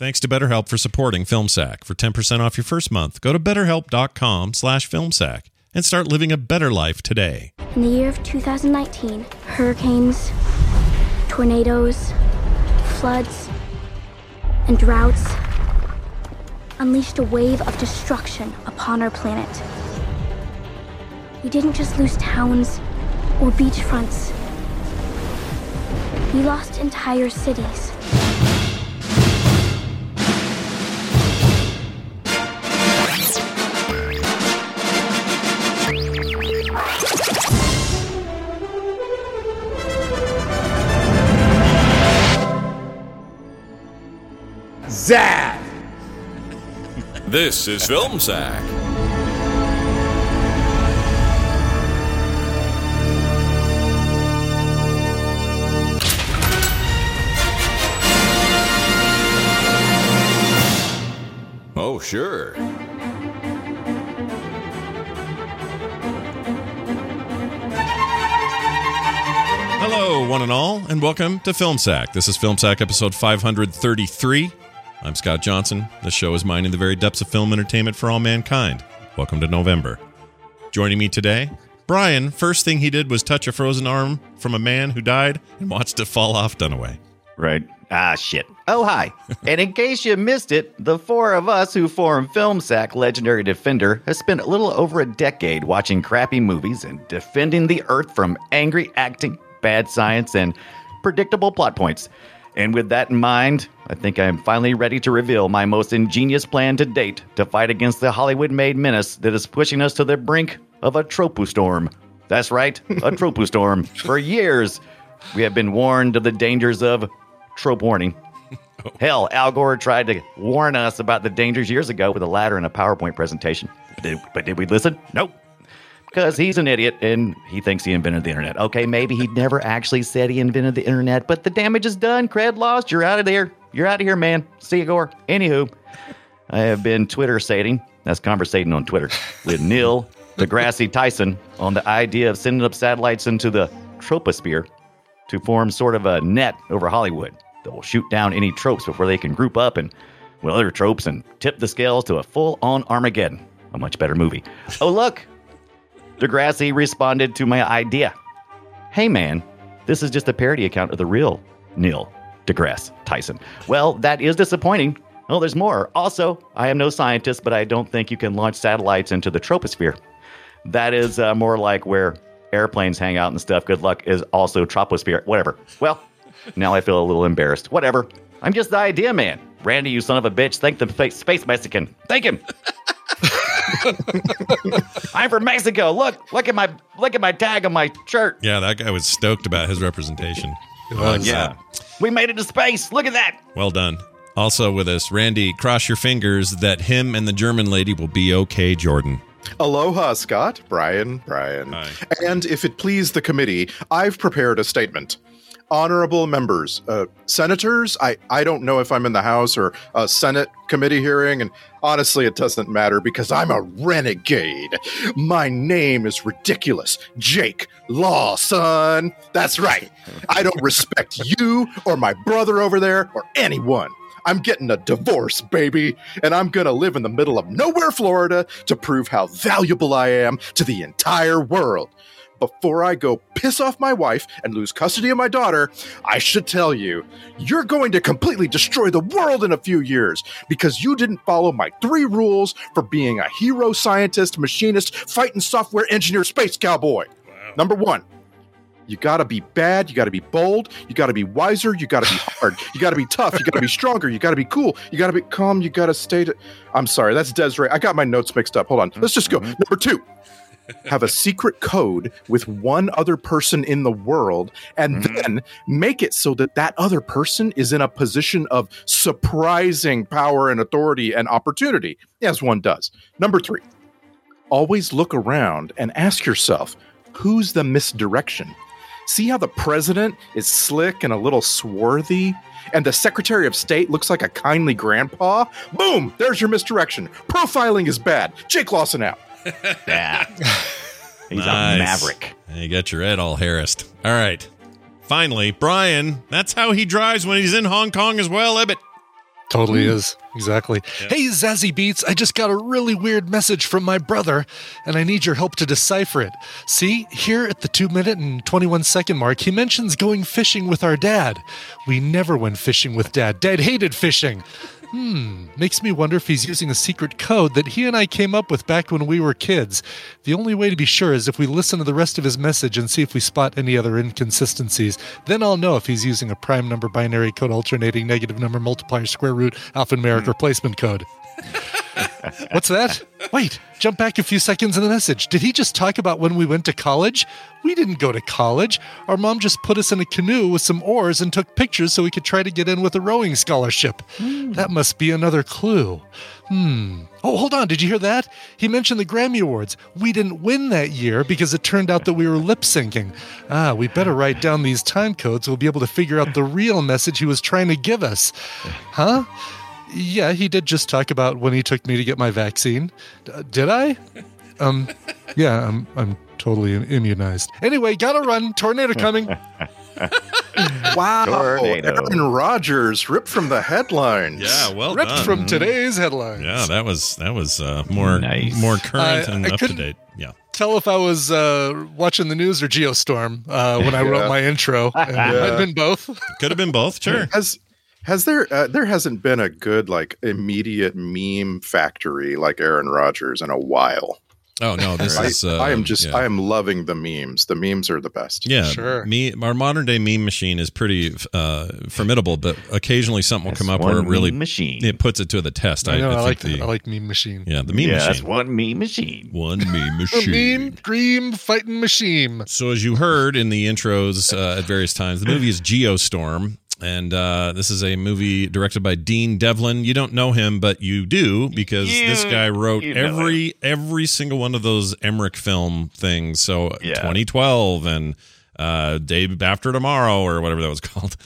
Thanks to BetterHelp for supporting FilmSack. For 10% off your first month, go to betterhelp.com slash filmsack and start living a better life today. In the year of 2019, hurricanes, tornadoes, floods, and droughts unleashed a wave of destruction upon our planet. We didn't just lose towns or beachfronts. We lost entire cities. Zad! This is Film Sack. Oh, sure. Hello, one and all, and welcome to Film Sack. This is Film Sack episode 533. I'm Scott Johnson. The show is mining the very depths of film entertainment for all mankind. Welcome to November. Joining me today, Brian. First thing he did was touch a frozen arm from a man who died and watched it fall off Dunaway. Right. Ah, shit. Oh, hi. and in case you missed it, the four of us who form FilmSack Legendary Defender has spent a little over a decade watching crappy movies and defending the Earth from angry acting, bad science, and predictable plot points. And with that in mind, I think I'm finally ready to reveal my most ingenious plan to date to fight against the Hollywood made menace that is pushing us to the brink of a tropu storm. That's right, a tropu storm. For years, we have been warned of the dangers of trope warning. Hell, Al Gore tried to warn us about the dangers years ago with a ladder and a PowerPoint presentation. Did, but did we listen? Nope. Because he's an idiot and he thinks he invented the internet. Okay, maybe he never actually said he invented the internet, but the damage is done. Cred lost. You're out of there. You're out of here, man. See you, Gore. Anywho, I have been Twitter sating, that's conversating on Twitter, with Neil deGrasse Tyson on the idea of sending up satellites into the troposphere to form sort of a net over Hollywood that will shoot down any tropes before they can group up and with other tropes and tip the scales to a full on Armageddon. A much better movie. Oh, look! Degrassi responded to my idea. Hey, man, this is just a parody account of the real Neil deGrasse Tyson. Well, that is disappointing. Oh, there's more. Also, I am no scientist, but I don't think you can launch satellites into the troposphere. That is uh, more like where airplanes hang out and stuff. Good luck is also troposphere. Whatever. Well, now I feel a little embarrassed. Whatever. I'm just the idea man. Randy, you son of a bitch. Thank the fa- space Mexican. Thank him. I'm from Mexico. Look, look at my look at my tag on my shirt. Yeah, that guy was stoked about his representation. Uh, yeah. We made it to space. Look at that. Well done. Also with us, Randy, cross your fingers that him and the German lady will be okay, Jordan. Aloha, Scott. Brian, Brian. Hi. And if it please the committee, I've prepared a statement. Honorable members, uh, senators, I, I don't know if I'm in the House or a Senate committee hearing, and honestly, it doesn't matter because I'm a renegade. My name is ridiculous. Jake Lawson. That's right. I don't respect you or my brother over there or anyone. I'm getting a divorce, baby, and I'm gonna live in the middle of nowhere, Florida, to prove how valuable I am to the entire world. Before I go piss off my wife and lose custody of my daughter, I should tell you, you're going to completely destroy the world in a few years because you didn't follow my three rules for being a hero scientist, machinist, fighting software engineer, space cowboy. Number one, you gotta be bad, you gotta be bold, you gotta be wiser, you gotta be hard, you gotta be tough, you gotta be stronger, you gotta be cool, you gotta be calm, you gotta stay to. I'm sorry, that's Desiree. I got my notes mixed up. Hold on. Let's just go. Number two, have a secret code with one other person in the world and mm-hmm. then make it so that that other person is in a position of surprising power and authority and opportunity, as one does. Number three, always look around and ask yourself, who's the misdirection? See how the president is slick and a little swarthy? And the Secretary of State looks like a kindly grandpa? Boom! There's your misdirection. Profiling is bad. Jake Lawson out. Yeah. He's Nice. a maverick. You got your head all harassed. All right. Finally, Brian, that's how he drives when he's in Hong Kong as well, Ibbott. Totally hmm. is. Exactly. Hey, Zazzy Beats, I just got a really weird message from my brother, and I need your help to decipher it. See, here at the 2 minute and 21 second mark, he mentions going fishing with our dad. We never went fishing with dad. Dad hated fishing. Hmm, makes me wonder if he's using a secret code that he and I came up with back when we were kids. The only way to be sure is if we listen to the rest of his message and see if we spot any other inconsistencies. Then I'll know if he's using a prime number binary code alternating negative number multiplier square root alphanumeric replacement code. What's that? Wait, jump back a few seconds in the message. Did he just talk about when we went to college? We didn't go to college. Our mom just put us in a canoe with some oars and took pictures so we could try to get in with a rowing scholarship. That must be another clue. Hmm. Oh, hold on. Did you hear that? He mentioned the Grammy Awards. We didn't win that year because it turned out that we were lip syncing. Ah, we better write down these time codes. We'll be able to figure out the real message he was trying to give us. Huh? Yeah, he did just talk about when he took me to get my vaccine. D- did I? Um, yeah, I'm I'm totally immunized. Anyway, gotta run. Tornado coming. Wow. Tornado. Aaron Rodgers ripped from the headlines. Yeah, well Ripped done. from today's headlines. Yeah, that was that was uh, more Nice. more current I- and I up to date. Yeah. Tell if I was uh, watching the news or Geostorm uh, when I wrote my intro. And I've been both. Could have been both, sure. Has has there uh, there hasn't been a good like immediate meme factory like Aaron Rodgers in a while. Oh no, this I, is uh, I am just yeah. I am loving the memes. The memes are the best. Yeah, Sure. Me, our modern day meme machine is pretty uh, formidable, but occasionally something will That's come up one where it really machine. it puts it to the test. I know. I, think like the I like meme machine. yeah the meme yeah, that's machine one meme machine. one meme machine. meme dream fighting machine. So as you heard in the intros uh, at various times, the movie is Geostorm, and uh, this is a movie directed by Dean Devlin. You don't know him, but you do because You- this guy wrote you know every every single one of those Emmerich film things. So Yeah. 2012 and uh, Day After Tomorrow or whatever that was called.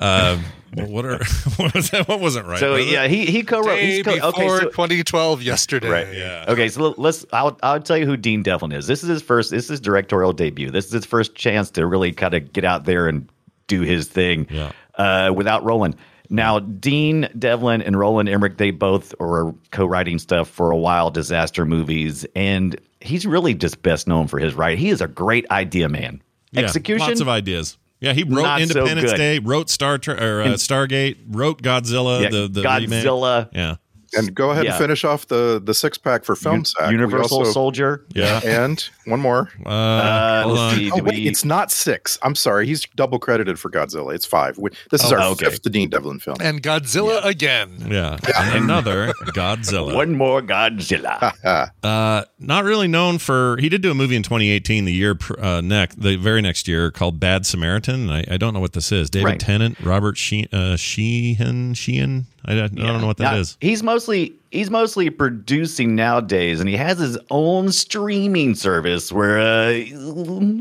Uh, what are what was that? What wasn't right? So was it? yeah, he he co-wrote. Day He's co- before okay, so 2012 yesterday. Right. Yeah. Okay, so let's. I'll I'll tell you who Dean Devlin is. This is his first. This is his directorial debut. This is his first chance to really kind of get out there and do his thing. Yeah. Uh, without Roland. Now, Dean Devlin and Roland Emmerich, they both were co-writing stuff for a while, disaster movies, and he's really just best known for his writing. He is a great idea man. Yeah, Execution. Lots of ideas. Yeah, he wrote Not so Independence good. Day, wrote Star Tre- or uh, Stargate, wrote Godzilla, Yeah, the the remake. Godzilla. Yeah, And go ahead Yeah. and finish off the the six pack for film Un- sack. Universal also- Soldier. yeah. And one more. Uh, Uh, hold let's on. see. Oh wait, we- it's not six. I'm sorry. He's double credited for Godzilla. It's five. We- This is Oh, our okay. fifth Dean Devlin film. And Godzilla again. Yeah, and another Godzilla. One more Godzilla. Uh, not really known for. He did do a movie in 2018, the year uh, next, the very next year, called Bad Samaritan. I, I don't know what this is. David Right. Tennant, Robert She- uh, Sheehan, Sheehan. I, don't- I don't know what that Now, is. He's mostly he's mostly producing nowadays, and he has his own streaming service where uh,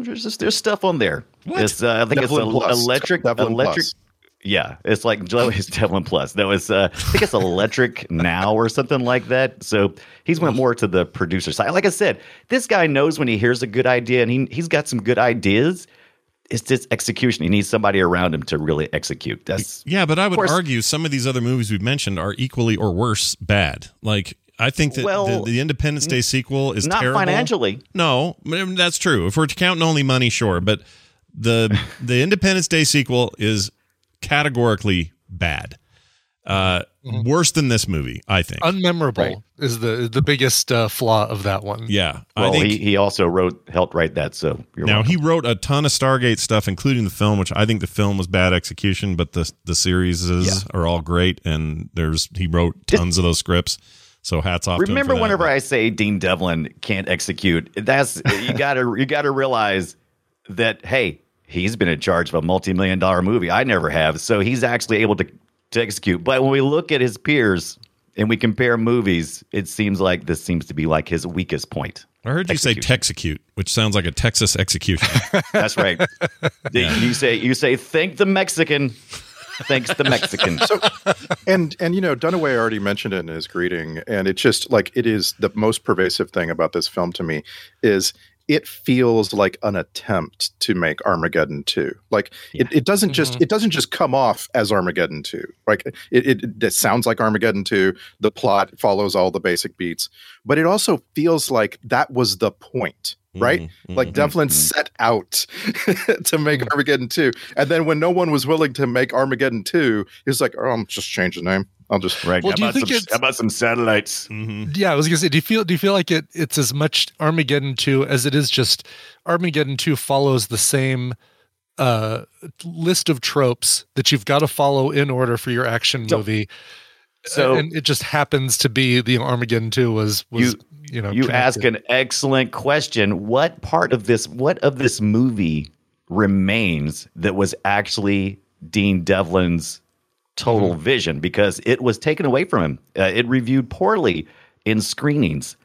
there's just, there's stuff on there. It's uh, I think Devlin it's Plus. electric Devlin electric. Plus. Yeah, it's like it's Devlin Plus. No, it's uh, I think it's Electric Now or something like that. So he's went more to the producer side. Like I said, this guy knows when he hears a good idea, and he he's got some good ideas. It's just execution. He needs somebody around him to really execute. That's Yeah, but I would argue some of these other movies we've mentioned are equally or worse bad. Like I think that Well, the, the Independence Day sequel is not terrible. financially. No, I mean, that's true. If we're counting only money, sure, but the the Independence Day sequel is categorically bad. Uh, worse than this movie, I think. Unmemorable Right. is the the biggest uh, flaw of that one. yeah, Well, I think he, he also wrote helped write that. So you're now welcome. he wrote a ton of Stargate stuff, including the film, which I think the film was bad execution, but the the series is, are all great, and there's he wrote tons of those scripts. So hats off. to him remember whenever I say Dean Devlin can't execute, that's you gotta you gotta realize that hey, he's been in charge of a multi million dollar movie. I never have, so he's actually able to to execute. But when we look at his peers and we compare movies, it seems like this seems to be like his weakest point. I heard you say Texecute, which sounds like a Texas execution. That's right. You say you say thank the Mexican. Thanks the Mexican. and and you know Dunaway already mentioned it in his greeting, and it's just like it is the most pervasive thing about this film to me is it feels like an attempt to make Armageddon 2. Like it, it doesn't just Mhm. it doesn't just come off as Armageddon 2. Like it, it it sounds like Armageddon 2. The plot follows all the basic beats, but it also feels like that was the point, right? Mhm, Like. Devlin mhm. set out to make Armageddon 2. And then when no one was willing to make Armageddon 2, he was like, "Oh, I'm just change the name. I'll just Right. Well, how, do you about think some, how about some satellites? Mhm. Yeah, I was gonna say, do you feel do you feel like it it's as much Armageddon 2 as it is just Armageddon 2 follows the same uh list of tropes that you've got to follow in order for your action So- movie. so- and it just happens to be the Armageddon 2 was was you, know You connected. ask an excellent question. What part of this what of this movie remains that was actually Dean Devlin's total Mm-hmm. vision because it was taken away from him. Uh, it reviewed poorly in screenings.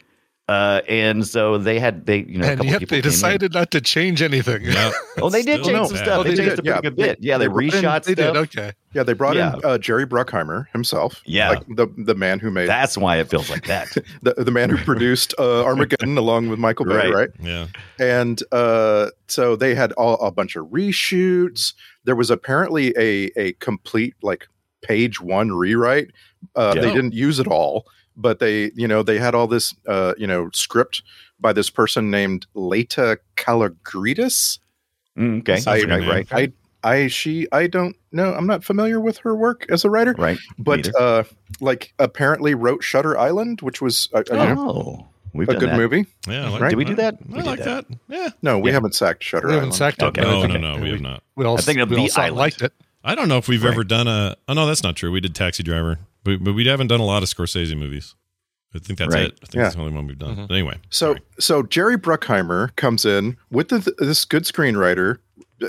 Uh, and so they had they you know a and couple yet people they came in. decided not to change anything. Yeah. Oh, they did change no. some bad. stuff. Oh, they, they changed did, a pretty yeah. good bit. Yeah, they They brought in- reshot they stuff. did okay. Yeah, they brought Yeah. in uh, Jerry Bruckheimer himself. Yeah. like the the man who made That's why it feels like that. the, the man who produced uh, Armageddon along with Michael Bay, Right. right? Yeah. And uh, so they had all, a bunch of reshoots. There was apparently a a complete like page one rewrite. Uh, Yeah. They didn't use it all, but they you know they had all this uh, you know script by this person named Laeta Kalogridis. Mm, okay, Sounds I, right, I I she I don't know. I'm not familiar with her work as a writer, right. but uh, like apparently wrote Shutter Island, which was uh, you know, oh, we've a done good that. movie. Yeah. I like Right? Did we do that? I We like that. that. Yeah. No, we Yeah. haven't sacked Shutter We haven't Island. sacked it. Okay. but No, think no, no, we we, have not. we all, I think of we The all Island. liked it. I don't know if we've Right. ever done a. Oh no, that's not true. We did Taxi Driver, but, but we haven't done a lot of Scorsese movies. I think that's Right. it. I think Yeah. that's the only one we've done. Mhm. But anyway, So sorry. so Jerry Bruckheimer comes in with the, this good screenwriter,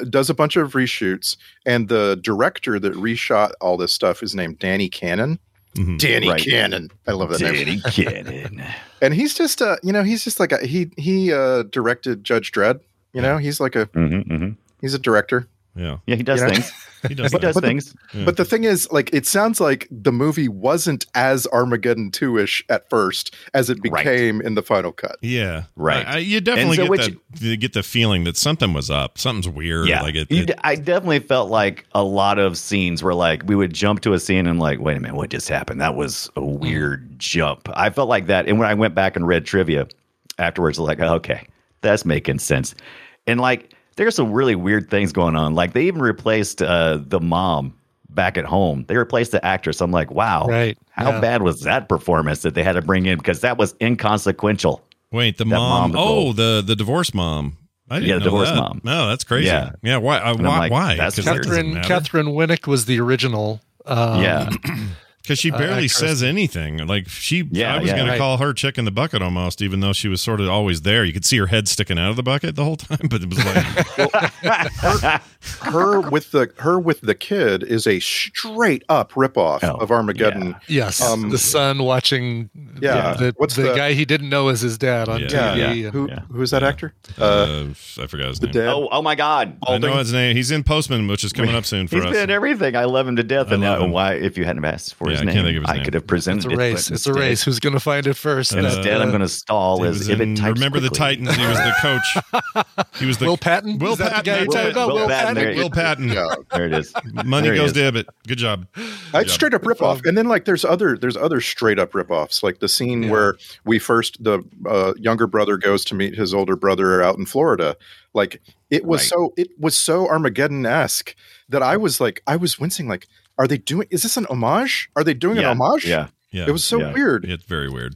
does a bunch of reshoots, and the director that reshot all this stuff is named Danny Cannon. Mhm. Danny Right. Cannon, I love that name. Danny Cannon. And he's just uh, you know, he's just like a, he he uh directed Judge Dredd. You know, he's like a hmm hmm he's a director. Yeah, Yeah, he does You know? things. he does. He does But the- things. Yeah. But the thing is, like, it sounds like the movie wasn't as Armageddon 2 ish at first as it Right. became in the final cut. Yeah, Right. I, I- you definitely so get which- that. You get the feeling that something was up. Something's weird. Yeah, like it. You it- d- I definitely felt like a lot of scenes were like we would jump to a scene and like, wait a minute, what just happened? That was a mm-hmm. weird jump. I felt like that, and when I went back and read trivia afterwards, like, okay, that's making sense. And like, there's some really weird things going on. Like they even replaced uh, the mom back at home. They replaced the actress. I'm like, wow, Right. How Yeah. bad was that performance that they had to bring in because that was inconsequential. Wait, the mom. mom oh, the the divorce mom. I didn't Yeah, the divorce that. mom. No, that's crazy. Yeah. yeah. Why? Uh, why? like, why? that's 'Cause that weird. doesn't Catherine matter. Katheryn Winnick was the original. Um, yeah, Because she uh, barely actress. says anything. Like she, Yeah, I was yeah. going Right. to call her chick in the bucket almost, even though she was sort of always there. You could see her head sticking out of the bucket the whole time, but it was like, her with the her with the kid is a straight up ripoff Oh, of Armageddon. Yes, Um, the son watching Yeah. the, What's the, the- guy he didn't know as his dad on Yeah. TV. Yeah. and- Who Yeah. who is that actor? Uh, uh, I forgot his the name. dead. oh, oh my God, I know his name. He's in Postman, which is coming up soon for He's us. been in everything. I love him to death. I and love now, why, if you hadn't asked for Yeah, his I name, can't his I name. could have presented It's a race. but It's a race. Who's going to find it first? Uh, That, Instead, I'm uh, going to stall He as was if it types Remember the. Titans. He was the coach. He was the Will Patton? Will Is that the Patton. guy you're that's talking it. about? Will Will Patton, Patton? There Will Patton. Yeah. There it is. Money There goes is. to Ibbott. Good job. It's straight up ripoff, and then like there's other there's other straight up ripoffs, like the scene Yeah. where we first the uh, younger brother goes to meet his older brother out in Florida. Like it was Right. so it was so Armageddon esque that I was like I was wincing. Like, are they doing? Is this an homage? Are they doing Yeah, an homage? Yeah. Yeah, It was so Yeah. weird. It's very weird.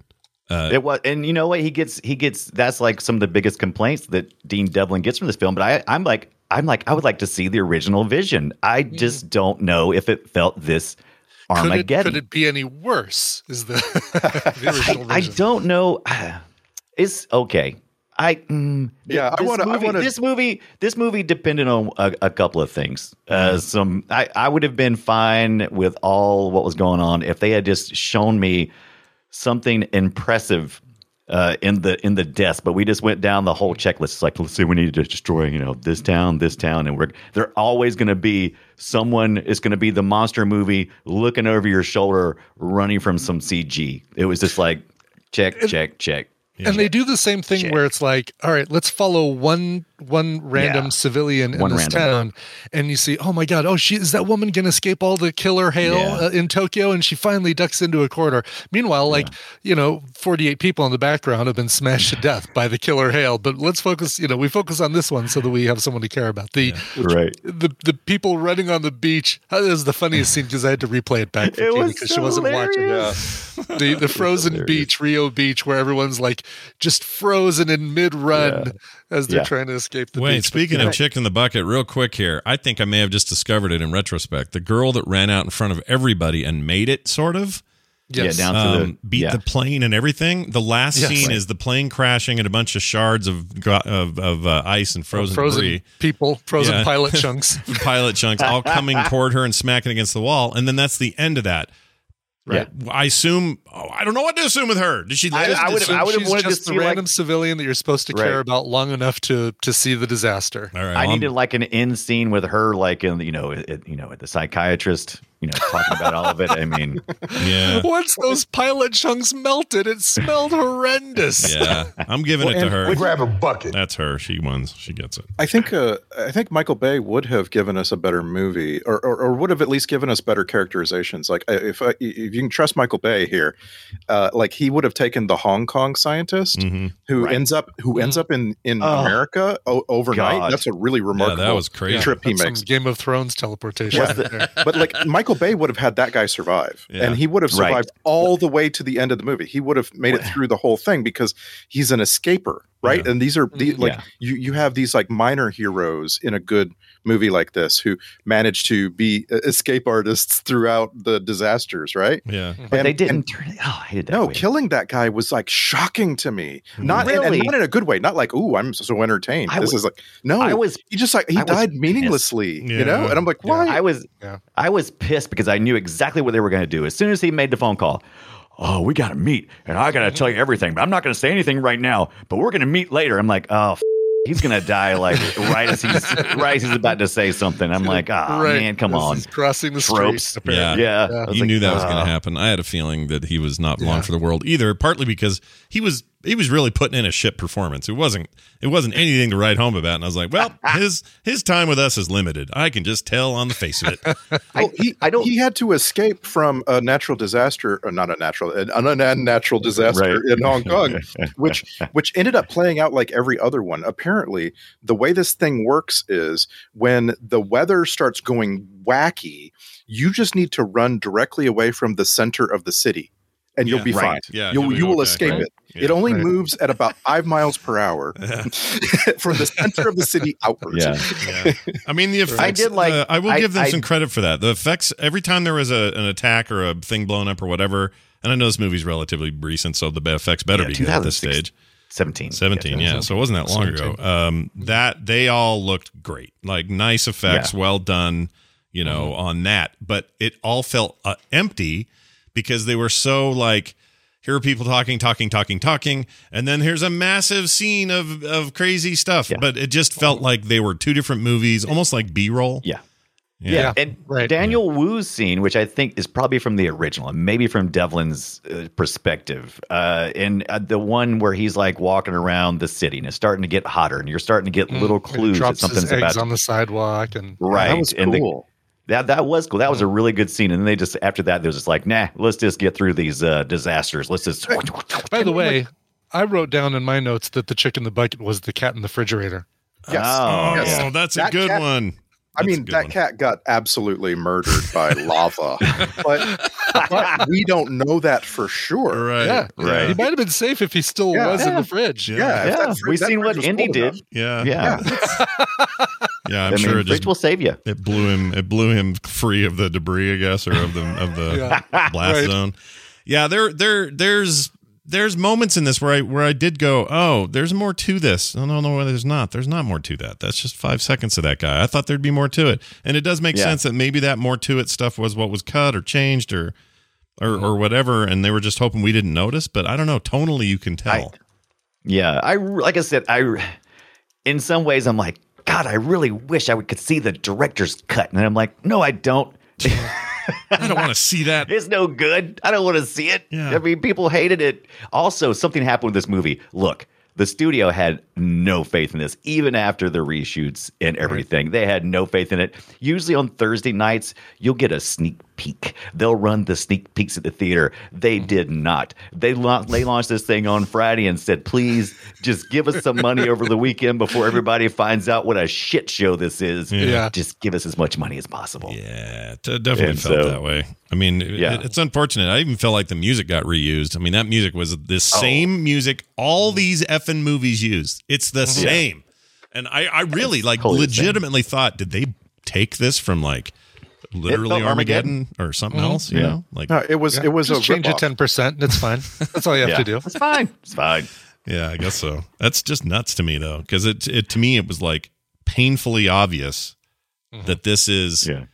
Uh, It was, and you know what? He gets, he gets. That's like some of the biggest complaints that Dean Devlin gets from this film. But I, I'm like, I'm like, I would like to see the original vision. I just don't know if it felt this Could it, Armageddon. could it be any worse? Is the, the original I, I don't know. It's okay. I mm, Yeah, I wanna- I movie- wanna- This movie, this movie depended on a, a couple of things. Uh, some, I, I would have been fine with all what was going on if they had just shown me something impressive uh, in the in the deaths. But we just went down the whole checklist. It's like, let's see, we need to destroy, you know, this town, this town, and we're they're always going to be someone is going to be the monster movie looking over your shoulder, running from some CG. It was just like check, check, check. And they do the same thing Shit. where it's like, all right, let's follow one one random Yeah. civilian in One this random. town, and you see, oh my god, oh she is that woman going to escape all the killer hail Yeah. uh, in Tokyo, and she finally ducks into a corridor. Meanwhile, like you know, forty eight people in the background have been smashed to death by the killer hail. But let's focus, you know, we focus on this one so that we have someone to care about. The Right. the the people running on the beach. That is the funniest scene because I had to replay it back for It Katie because she wasn't watching hilarious. the the frozen beach, Rio Beach, where everyone's like just frozen in mid run as they're Yeah. trying to escape the Wait, beach. speaking of chick in the bucket, real quick here, I think I may have just discovered it in retrospect. The girl that ran out in front of everybody and made it, sort of, yes. Yeah, down to um, the beat yeah. the plane and everything. The last Yes. scene Right. is the plane crashing and a bunch of shards of of, of uh, ice and frozen, frozen debris. people, frozen Yeah. pilot chunks. pilot chunks all coming toward her and smacking against the wall, and then that's the end of that. Right. I assume. Oh, I don't know what to assume with her. Did she I- I would- she- I would have She's wanted to just the see, like- random civilian that you're supposed to care about long enough to to see the disaster. All right, I well, needed like an end scene with her, like in you know, it, you know, the psychiatrist, you know, talking about all of it. I mean, yeah, Once those pilot chunks melted, it smelled horrendous. yeah. I'm giving it to and- her. Grab a bucket. That's her. She wins. She gets it. I think uh, I think Michael Bay would have given us a better movie, or, or, or would have at least given us better characterizations. Like uh, if I, if you can trust Michael Bay here, uh, like he would have taken the Hong Kong scientist hmm who Right. ends up who ends up in in Oh, America o- overnight. God. That's a really remarkable that was crazy. trip he That's makes. some Game of Thrones teleportation. What's right there. but like Michael Bay would have had that guy survive, Yeah. and he would have Right. survived all the way to the end of the movie. He would have made it through the whole thing because he's an escaper, right? And these are the, mm-hmm. like Yeah. you you have these like minor heroes in a good movie like this who managed to be uh, escape artists throughout the disasters, right? Yeah. but And- they didn't and- turn it. Oh, I hated that. no, way. killing that guy was like shocking to me. Not Really? and, not in a good way. Not like, "Ooh, I'm so entertained." I this was- is like, no, I was he just like he I died meaninglessly, Yeah. you know. And I'm like, why? I was Yeah. I was pissed because I knew exactly what they were going to do. As soon as he made the phone call, oh, we got to meet, and I got to tell you everything, but I'm not going to say anything right now. But we're going to meet later. I'm like, oh, f- he's going to die like right as he's right as he's about to say something. I'm like, oh Right. man, come As on, he's crossing the Tropes. street. apparently. Yeah. yeah. I You like, knew that was going "Ah." to happen. I had a feeling that he was not long Yeah. for the world either. Partly because he was he was really putting in a shit performance. It wasn't it wasn't anything to write home about. And I was like, well, his his time with us is limited. I can just tell on the face of it. I, he, I don't. He had to escape from a natural disaster, or not a natural, an unnatural disaster Right. in Hong Kong, which which ended up playing out like every other one. Apparently, the way this thing works is when the weather starts going wacky, you just need to run directly away from the center of the city, and you'll Yeah. be Right. fine. Yeah, you'll you'll be you will okay. escape Right. it. Yeah. It only Right. moves at about five miles per hour from the center of the city outwards. yeah, Yeah. I mean, the effects. did like- uh, I will I- give them I- some credit for that. The effects. Every time there was a, an attack or a thing blown up or whatever, and I know this movie's relatively recent, so the effects better Yeah, be good at this stage. 17. 17 yeah so it wasn't that long ago um that they all looked great like nice effects Yeah. well done you know on that but it all felt uh, empty because they were so like here are people talking talking talking talking and then here's a massive scene of of crazy stuff Yeah. but it just felt like they were two different movies almost like b-roll Yeah. yeah, Yeah, and right. Daniel Wu's scene, which I think is probably from the original, and maybe from Devlin's uh, perspective, uh, and uh, the one where he's like walking around the city and it's starting to get hotter, and you're starting to get little And he clues that drops his something's eggs about on the sidewalk and right. That was and the- cool. That that was cool. That was a really good scene. And then they just after that, they was just like, nah, let's just get through these uh, disasters. Let's just. By the way, I wrote down in my notes that the chick in the bucket was the cat in the refrigerator. Yes. Oh, oh Yes. that's a That good cat- one I mean, that one. cat got absolutely murdered by lava, but, but we don't know that for sure. right Yeah, Right. He might have been safe if he still Yeah. was in the fridge. Yeah. Yeah, Yeah, that fr- we've seen what was Indy did. enough. yeah Yeah, yeah i'm I sure mean, it just fridge will save you. it blew him it blew him free of the debris i guess or of the of the blast Right. zone yeah there there there's there's moments in this where i where i did go oh there's more to this. No no no there's not. There's not more to that. That's just five seconds of that guy. I thought there'd be more to it. And it does make Yeah. sense that maybe that more to it stuff was what was cut or changed or or, or whatever and they were just hoping we didn't notice but i don't know. Tonally you can tell. Yeah, I like I said, I in some ways I'm like, God, I really wish I could see the director's cut, and I'm like, no, I don't. I don't want to see that. It's no good. I don't want to see it. Yeah. I mean, people hated it. Also, something happened with this movie. Look, the studio had no faith in this, even after the reshoots and everything. They had no faith in it. Usually on Thursday nights, you'll get a sneak peek. They'll run the sneak peeks at the theater. They mm-hmm. did not. They, la- they launched this thing on Friday and said, please just give us some money over the weekend before everybody finds out what a shit show this is. Yeah. Just give us as much money as possible. Yeah, it definitely And felt so- that way. I mean, it- Yeah. it's unfortunate. I even felt like the music got reused. I mean, that music was the oh. same music all these effing movies used. It's the same. And I, I really like totally legitimately thought, did they take this from like literally Armageddon, Armageddon. or something mm-hmm. else? You Yeah. know, like No, it was it was Just a change it ripoff. ten percent. It's fine. That's all you have Yeah. to do. It's fine. It's fine. Yeah, I guess so. That's just nuts to me though, because it it to me it was like painfully obvious mm-hmm. that this is Yeah.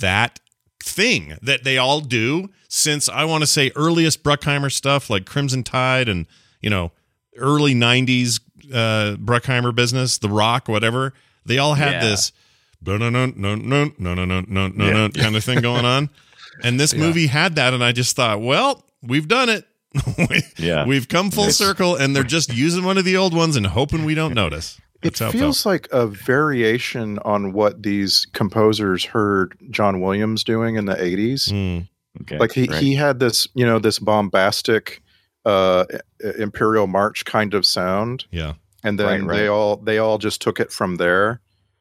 that thing that they all do since I want to say earliest Bruckheimer stuff like Crimson Tide and you know early '90s uh, Bruckheimer business, The Rock, whatever. They all had Yeah. this no no no no no no no no no no no kind of thing going on, and this movie had that, and I just thought, well, we've done it. We- Yeah. we've come full It's- circle, and they're just using one of the old ones and hoping we don't notice. It That's how feels like a variation on what these composers heard John Williams doing in the 80s. Mm, Okay. Like he, Right. he had this, you know, this bombastic uh imperial march kind of sound yeah, and then Right, right. they all they all just took it from there.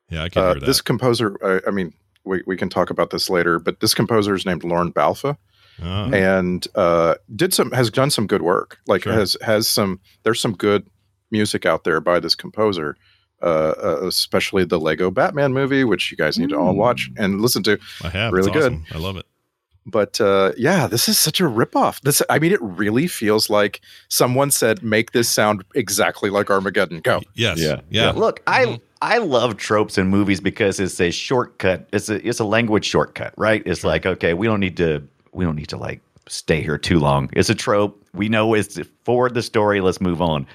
yeah, I can Uh, hear that. this composer I, I mean we, we can talk about this later, but this composer is named Lorne Balfe Ah, and uh, did some has done some good work. Like Sure. has has some there's some good music out there by this composer, uh, uh, especially the Lego Batman movie, which you guys need to all watch and listen to. I have. really it's good. awesome. I love it. But uh, yeah, this is such a ripoff. This I mean, it really feels like someone said, "Make this sound exactly like Armageddon." Go. Yes. Yeah. yeah Look, I I love tropes in movies because it's a shortcut. It's a it's a language shortcut, right? It's like okay, we don't need to we don't need to like stay here too long. It's a trope. We know it's forward the story. Let's move on.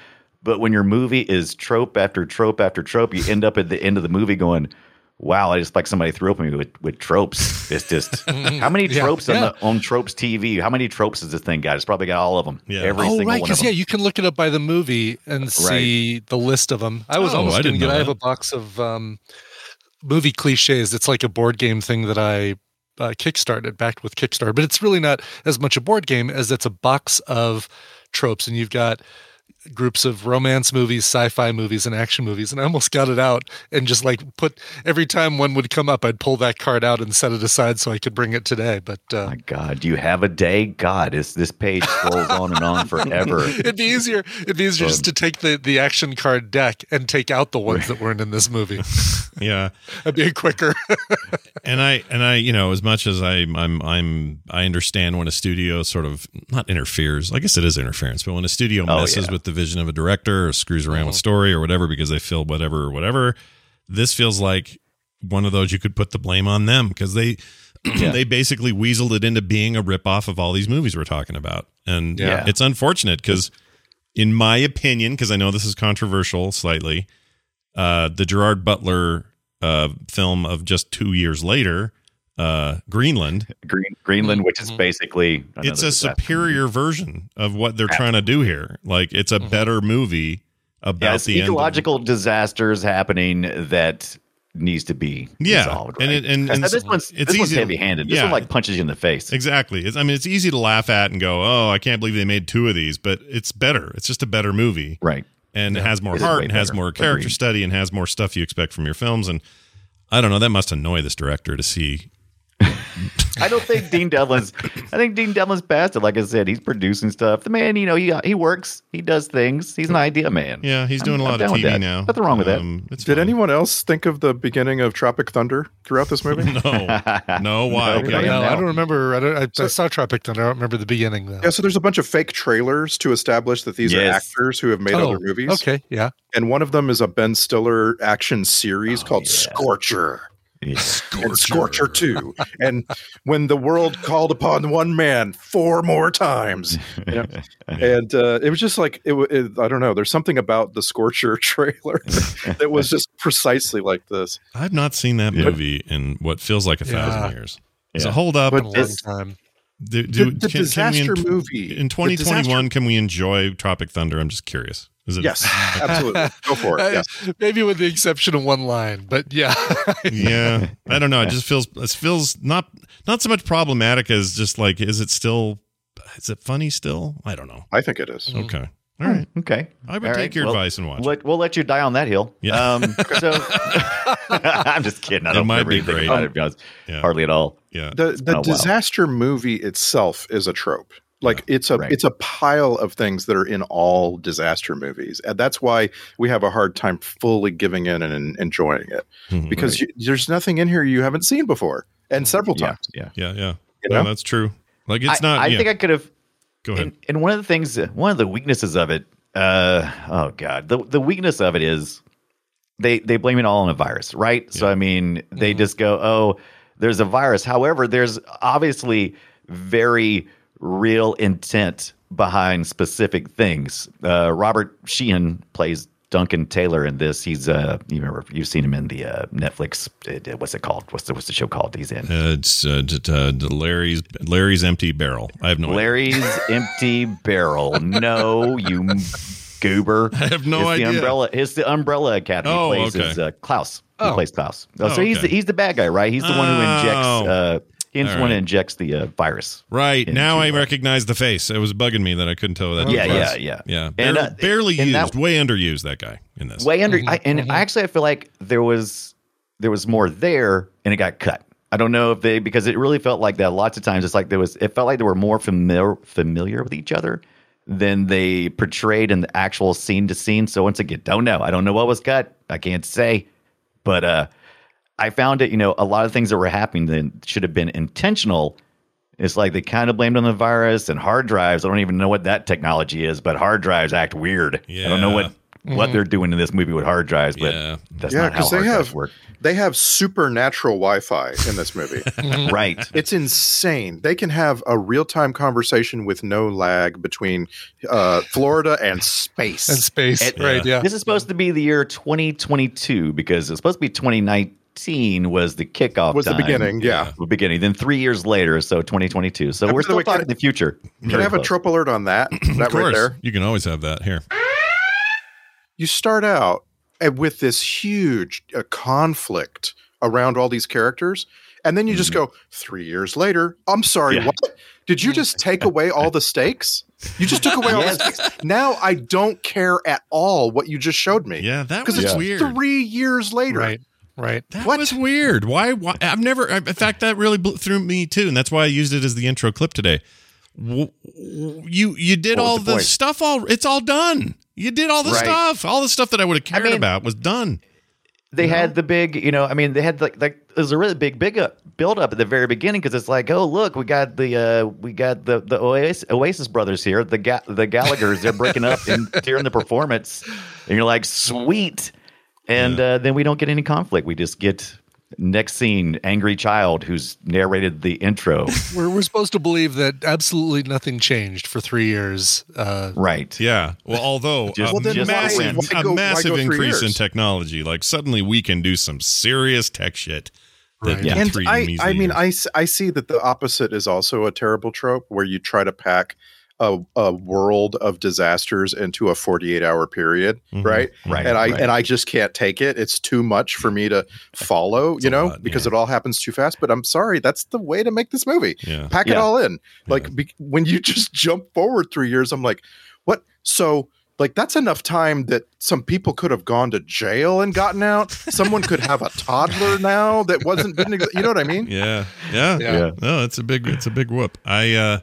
But when your movie is trope after trope after trope, you end up at the end of the movie going, "Wow, I just like somebody threw up at me with, with tropes." It's just how many Yeah, tropes on yeah. the on tropes TV? How many tropes has this thing got? It's probably got all of them. Yeah. Every oh, single right. one of Because them. yeah, you can look it up by the movie and see the list of them. I was Oh, almost I going didn't to get. I have a box of um, movie cliches. It's like a board game thing that I uh, kickstarted, backed with Kickstarter, but it's really not as much a board game as it's a box of tropes, and you've got groups of romance movies, sci-fi movies, and action movies. And I almost got it out and just like put every time one would come up, I'd pull that card out and set it aside so I could bring it today. But uh, My God, do you have a day? God, is this page scrolls on and on forever. It'd be easier. It'd be easier just to take the, the action card deck and take out the ones that weren't in this movie. Yeah. That'd be quicker. and I and I, you know, as much as I I'm I'm I understand when a studio sort of not interferes. I guess it is interference, but when a studio Oh, messes yeah. Uh-huh. with the vision of a director or screws around with story or whatever because they feel whatever or whatever, this feels like one of those you could put the blame on them because they they basically weaseled it into being a ripoff of all these movies we're talking about. And Yeah. it's unfortunate because in my opinion, because I know this is controversial slightly, uh, the Gerard Butler uh, film of just two years later, uh, Greenland, Green, Greenland, which is basically it's a disaster. superior version of what they're trying to do here. Like it's a better movie about Yeah, it's the end. Of, ecological disasters happening that needs to be Yeah, resolved. and right? it- and- and this one's it's this one's easy to- heavy handed. This yeah. one like punches you in the face. exactly. It's, I mean, it's easy to laugh at and go, "Oh, I can't believe they made two of these," but it's better. It's just a better movie. Right. and it has more It is heart way and has better. more character Agreed. study and has more stuff you expect from your films and i don't know that must annoy this director to see I don't think Dean Devlin's. I think Dean Devlin's past it. Like I said, he's producing stuff. The man, you know, he he works. He does things. He's an idea man. yeah he's doing I'm- a lot I'm of tv that. now Nothing wrong with that. Um, it's Did fine. anyone else think of the beginning of Tropic Thunder throughout this movie? no no why No, Okay. no, no, no. I don't remember. I, don't, I, I saw Tropic Thunder. I don't remember the beginning though. Yeah, so there's a bunch of fake trailers to establish that these are actors who have made oh, other movies. Okay, yeah. And one of them is a Ben Stiller action series Oh, called yeah. Scorcher. Yeah. and Scorcher 2. and when the world called upon one man four more times. you know? And uh, it was just like, it, it, I don't know, there's something about the Scorcher trailer that was just precisely like this. i've not seen that movie in what feels like a Yeah. thousand years Does Yeah. it hold up? But a long time. do, do, the, the can- can we disaster movie in 2021 disaster- can we enjoy Tropic Thunder? I'm just curious. Is it yes, absolutely. Go for it. Yes. Maybe with the exception of one line, but yeah. yeah, I don't know. It just feels it feels not not so much problematic as just like is it still is it funny still? I don't know. I think it is. Okay, all right. Okay. I would All take right, your well, advice and watch. Let, we'll let you die on that hill. Yeah. Um, so I'm just kidding. I It don't might remember be anything great. about it, to be. Yeah. Hardly at all. Yeah, The the a while. disaster movie itself is a trope. Like it's a Right. it's a pile of things that are in all disaster movies, and that's why we have a hard time fully giving in and enjoying it Mhm. because you, there's nothing in here you haven't seen before and several times. Yeah. yeah, yeah. You No, that's true. Like it's I, not. I yeah. think I could have. Go ahead. And, and one of the things, one of the weaknesses of it, uh, oh god, the the weakness of it is they they blame it all on a virus, right? So I mean, they just go, oh, there's a virus. However, there's obviously very real intent behind specific things. Uh, Robert Sheehan plays Duncan Taylor in this. He's uh, you remember you've seen him in the uh, Netflix. Uh, what's it called? What's the what's the show called? He's in. Uh, it's uh, just, uh, Larry's Larry's empty barrel. I have no idea. Larry's empty barrel. No, you goober. I have no it's idea. The umbrella. It's the Umbrella Academy. Oh, plays okay. is, uh, Klaus. He Oh. plays Klaus. Oh, Oh, so he's the, he's the bad guy, right? He's the one who injects. He's the All one who right. injects the uh, virus. Right now, I recognize the face. It was bugging me that I couldn't tell that. Yeah, yeah, yeah. yeah. And, uh, barely and used, that- way underused. That guy in this. Way under. Mm-hmm, I, and I actually I feel like there was there was more there, and it got cut. I don't know if they because it really felt like that. Lots of times, it's like there was. It felt like they were more familiar familiar with each other than they portrayed in the actual scene to scene. So once again, don't know. I don't know what was cut. I can't say, but uh, I found it. You know, a lot of things that were happening that should have been intentional. It's like they kind of blamed on the virus and hard drives. I don't even know what that technology is, but hard drives act weird. I don't know what what they're doing in this movie with hard drives, but Yeah. that's Yeah, not how because they hard drives have work. they have supernatural Wi-Fi in this movie. right. It's insane. They can have a real-time conversation with no lag between uh, Florida and space. and space, It- right? Yeah. This is supposed to be the year 2022 because it's supposed to be 2019 was the kickoff. was the beginning. Yeah. The beginning. Then three years later, so 2022. So And we're still way, talking I- the future. Can Very I have a close. trope alert on that? of that right course, there. you can always have that here. You start out uh, with this huge uh, conflict around all these characters, and then you just go three years later. I'm sorry, Yeah. what? Did you just take away all the stakes? You just took away all Yes. the stakes. Now I don't care at all what you just showed me. Yeah, that because was it's weird. three years later. Right. Right. That What? was weird. Why, why? I've never. In fact, that really blew through me too, and that's why I used it as the intro clip today. W- w- You you did all the the stuff. All it's all done. You did all the Right. stuff. All the stuff that I would have cared mean- about was done. they had the big, you know, I mean, they had like, like there's a really big, big up, build up at the very beginning because it's like, oh, look, we got the, uh, we got the the Oasis, Oasis brothers here, the Ga- the Gallagher's, they're breaking up and during the performance, and you're like, sweet, and uh, then we don't get any conflict. We just get next scene, angry child who's narrated the intro, We're, we're supposed to believe that absolutely nothing changed for three years. Uh, right? Yeah. Well, although Just- a Well, then why- massive, why a go- why massive go three increase in technology, like suddenly we can do some serious tech shit. Right. in And I, measly I mean, years. I, s- I see that the opposite is also a terrible trope where you try to pack a, a world of disasters into a 48 hour period, Mhm. right? Right, And I right. and I just can't take it. It's too much for me to follow, you know, lot, because yeah. it all happens too fast. But I'm sorry, that's the way to make this movie. Yeah. Pack it all in. Like be, when you just jump forward three years, I'm like, what? So like that's enough time that some people could have gone to jail and gotten out. Someone could have a toddler now that wasn't been, you know what I mean? Yeah, yeah, Yeah. No, it's a big, it's a big whoop. I, uh,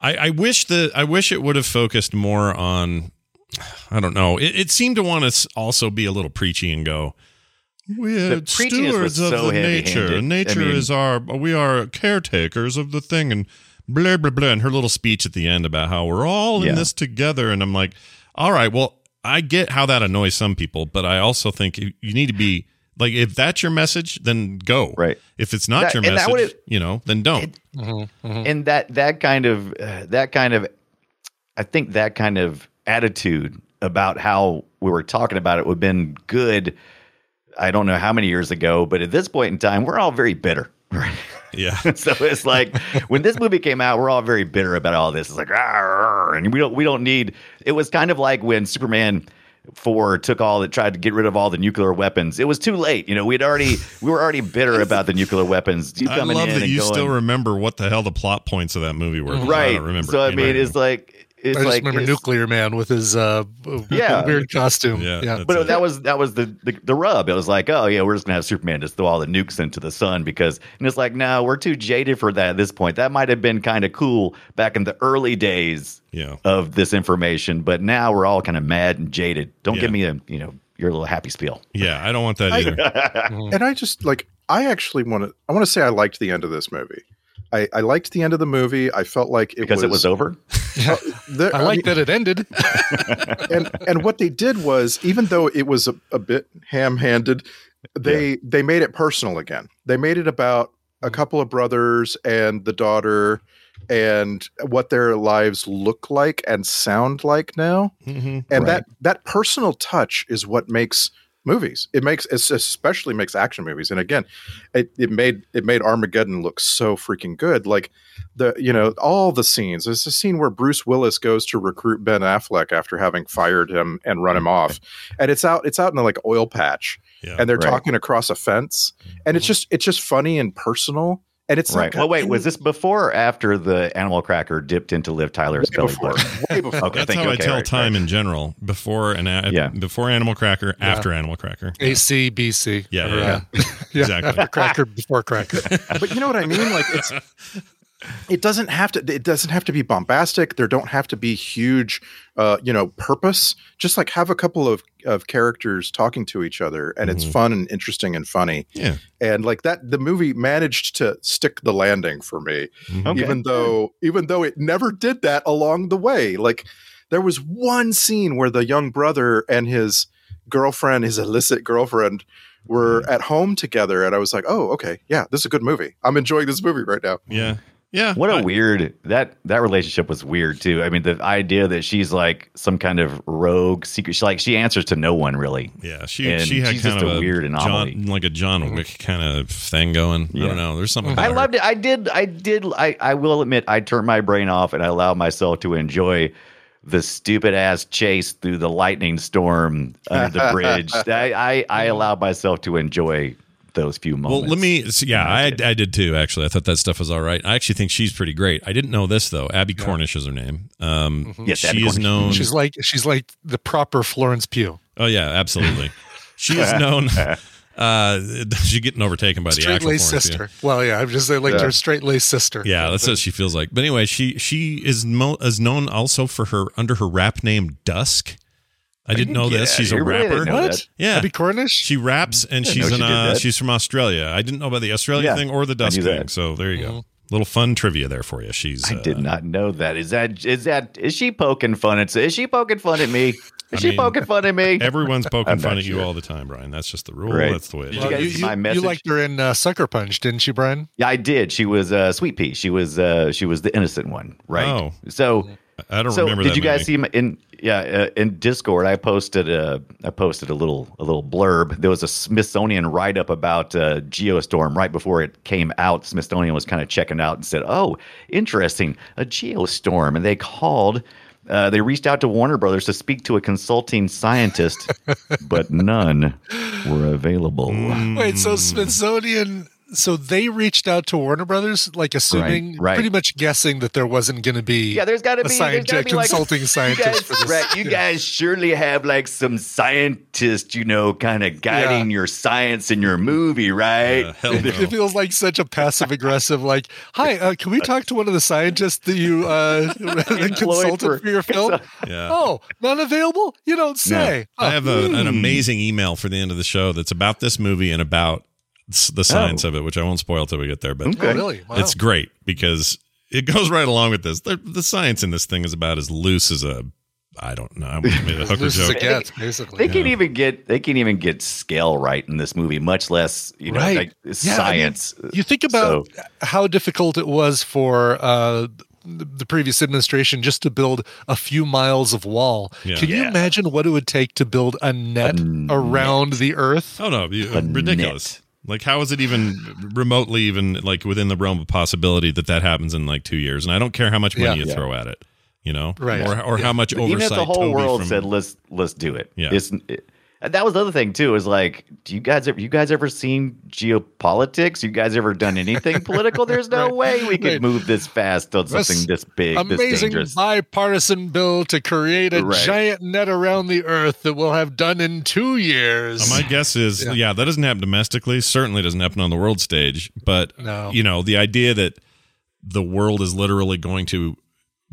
I, I wish the, I wish it would have focused more on. I don't know. It, it seemed to want to also be a little preachy and go. We're stewards of so the nature. Nature I mean- is our. We are caretakers of the thing, and blah blah blah. And her little speech at the end about how we're all in Yeah. this together. And I'm like, all right, well, I get how that annoys some people, but I also think you need to be like, if that's your message, then go. Right. If it's not That- your message, would've- you know, then don't. and that that kind of uh, that kind of i think that kind of attitude about how we were talking about it would have been good i don't know how many years ago but at this point in time we're all very bitter right Yeah. so it's like when this movie came out, we're all very bitter about all this. It's like, "Arr," and we don't we don't need. It was kind of like when Superman four took all that tried to get rid of all the nuclear weapons. It was too late. You know, we'd already we were already bitter about the nuclear weapons. You I love in that you going, still remember what the hell the plot points of that movie were. I right. don't remember. so I mean, know? it's like it's I just like remember it's- Nuclear Man with his uh, Yeah. weird costume. Yeah, Yeah, But it. that was that was the, the the rub. It was like, oh yeah, we're just gonna have Superman just throw all the nukes into the sun because, and it's like, no, we're too jaded for that at this point. That might have been kind of cool back in the early days yeah. of this information, but now we're all kind of mad and jaded. Don't Yeah. give me a you know your little happy spiel. Yeah, I don't want that either. and I just like I actually want to I want to say I liked the end of this movie. I, I liked the end of the movie. I felt like it Because was, it was over. there- I like that it ended. and and what they did was even though it was a, a bit ham-handed they they made it personal again they made it about a couple of brothers and the daughter and what their lives look like and sound like now Mhm. and Right. that that personal touch is what makes movies. It makes it especially makes action movies. And again it, it made it made armageddon look so freaking good. Like the you know all the scenes. There's a scene where bruce willis goes to recruit ben affleck after having fired him and run him off. And it's out it's out in a like oil patch. Yeah. and they're Right. talking across a fence. And it's mm-hmm. just it's just funny and personal and it's right. not Well, wait, was this before or after the animal cracker dipped into Liv Tyler's way belly before way before Okay, That's how you. I Okay, tell right, time right. in general. Before and a- Yeah. before Animal Cracker, after Animal Cracker. AC, BC. Yeah, yeah, uh, yeah. Exactly. After Cracker, before Cracker. but you know what I mean? Like it's it doesn't have to it doesn't have to be bombastic. There don't have to be huge uh, you know, purpose. Just like have a couple of of characters talking to each other and it's Mhm. fun and interesting and funny. Yeah. And like that the movie managed to stick the landing for me. Mhm. Okay. Even though even though it never did that along the way. Like there was one scene where the young brother and his girlfriend, his illicit girlfriend, were Mm-hmm. at home together, and I was like, "Oh, okay, yeah, this is a good movie. I'm enjoying this movie right now." Yeah. Yeah. What a I- weird that that relationship was weird too. I mean, the idea that she's like some kind of rogue secret, she, like she answers to no one really. Yeah, she And she had she's kind just of a weird anomaly. John, like a John mm-hmm. Wick kind of thing going. I don't know. There's something. Mm-hmm. I about her. loved it. I did. I did. I, I will admit, I turned my brain off and I allowed myself to enjoy the stupid ass chase through the lightning storm under the bridge. I, I, I allowed myself to enjoy those few moments. Well, let me. so, yeah, I, That's. I did too. Actually, I thought that stuff was all right. I actually think she's pretty great. I didn't know this though. Abbie Cornish is her name. Um, Yes, she Abbie is Cornish. known. She's like she's like the proper Florence Pugh. oh yeah, absolutely. she is known. Uh, she's getting overtaken by the Straight actual laced Florence Pugh. sister. Well, yeah, I'm just saying like Yeah. her straight laced sister. Yeah, that's what she feels like. But anyway, she she is mo- is known also for her under her rap name Dusk. I didn't know this. She's a you really rapper. What? that. Yeah, Abbie Cornish? she raps and she's know in she uh, she's from Australia. I didn't know about the Australia Yeah, thing or the Dust thing. that. So there you go. Mhm. Little fun trivia there for you. She's I uh, did not know that. Is that is that is she poking fun at? Is she poking fun at me? Is I she mean, poking fun at me? Everyone's poking fun not at you all the time, Brian. That's just the rule. Right. That's the way it Did you Well, guys you, see my you- you liked her in uh, Sucker Punch, didn't you, Brian? Yeah, I did. She was uh, Sweet Pea. She was uh, she was the innocent one, right? Oh. So I don't so remember did that you guys movie. see my, in yeah uh, in Discord? I posted a I posted a little a little blurb. There was a Smithsonian write up about uh, Geostorm right before it came out. Smithsonian was kind of checking out and said, "Oh, interesting, a Geostorm," and they called. Uh, they reached out to Warner Brothers to speak to a consulting scientist, but none were available. Mm. Wait, so Smithsonian. So they reached out to Warner Brothers, like assuming, right. pretty much guessing that there wasn't going to be. Yeah, there's got to be, there's scientist, gotta be like consulting you scientist guys, for this. right, you Yeah. guys surely have like some scientist, you know, kind of guiding your science in your movie, right? Hell no. It feels like such a passive aggressive, like, "Hi, uh, can we talk to one of the scientists that you uh, consulted for- for, your film?" Yeah. Oh, not available? You don't say. I have a, Hmm. an amazing email for the end of the show that's about this movie and about s- the science of it, which I won't spoil till we get there. But Oh, really? Wow. it's great because it goes right along with this. The, the science in this thing is about as loose as a, I don't know, I almost made a hooker Loose as joke. it gets, basically. They can't even get they can't even get scale right in this movie, much less you know Right. like Yeah, I mean, science. You think about how difficult it was for uh, the, the previous administration just to build a few miles of wall. Yeah. Can you Yeah. imagine what it would take to build a net A around the Earth? Oh no, you, A ridiculous. Like, how is it even remotely even like within the realm of possibility that that happens in like two years? And I don't care how much money Yeah. you throw at it, you know, Right. Or or how much oversight. Even if the whole Toby world from- said let's let's do it. Yeah. It's, it, and that was the other thing too. Is like, do you guys ever you guys ever seen geopolitics? You guys ever done anything political? There's no Right. way we could Right. move this fast on something this big, this Amazing dangerous. bipartisan bill to create a Right. giant net around the earth that we'll have done in two years. Uh, My guess is, Yeah. yeah. that doesn't happen domestically. Certainly doesn't happen on the world stage. But No. you know, the idea that the world is literally going to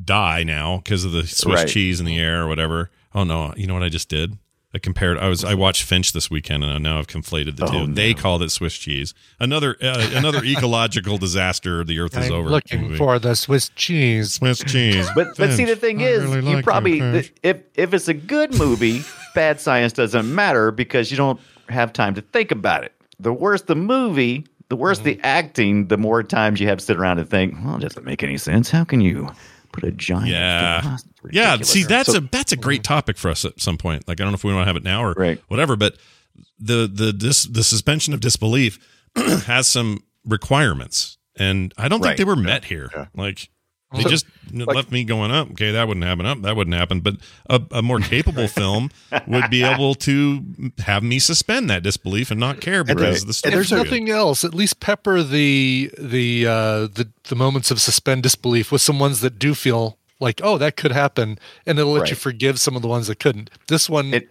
die now because of the Swiss Right. cheese in the air or whatever. Oh no! You know what I just did? I compared. I was. I watched Finch this weekend, and now I've conflated the two. Oh, They no. called it Swiss cheese. Another uh, another ecological disaster. The Earth is I'm over. looking movie. for the Swiss cheese. Swiss cheese. But but see the thing I is, really you like probably Finch. if if it's a good movie, bad science doesn't matter because you don't have time to think about it. The worse the movie, the worse the Mm-hmm. acting, the more times you have to sit around and think, well, it doesn't make any sense. How can you put a giant? Yeah. It's Yeah, see that's So- a that's a great topic for us at some point. Like I don't know if we want to have it now or Right. whatever, but the the dis, the suspension of disbelief has some requirements, and I don't think they were met here. Like they So- just left me going up. Okay, that wouldn't happen. Up, that wouldn't happen. But a, a more capable film would be able to have me suspend that disbelief and not care because Right. the And story. there's if a- nothing else, at least pepper the the uh, the the moments of suspend disbelief with some ones that do feel like, oh, that could happen, and it'll let you forgive some of the ones that couldn't. This one It-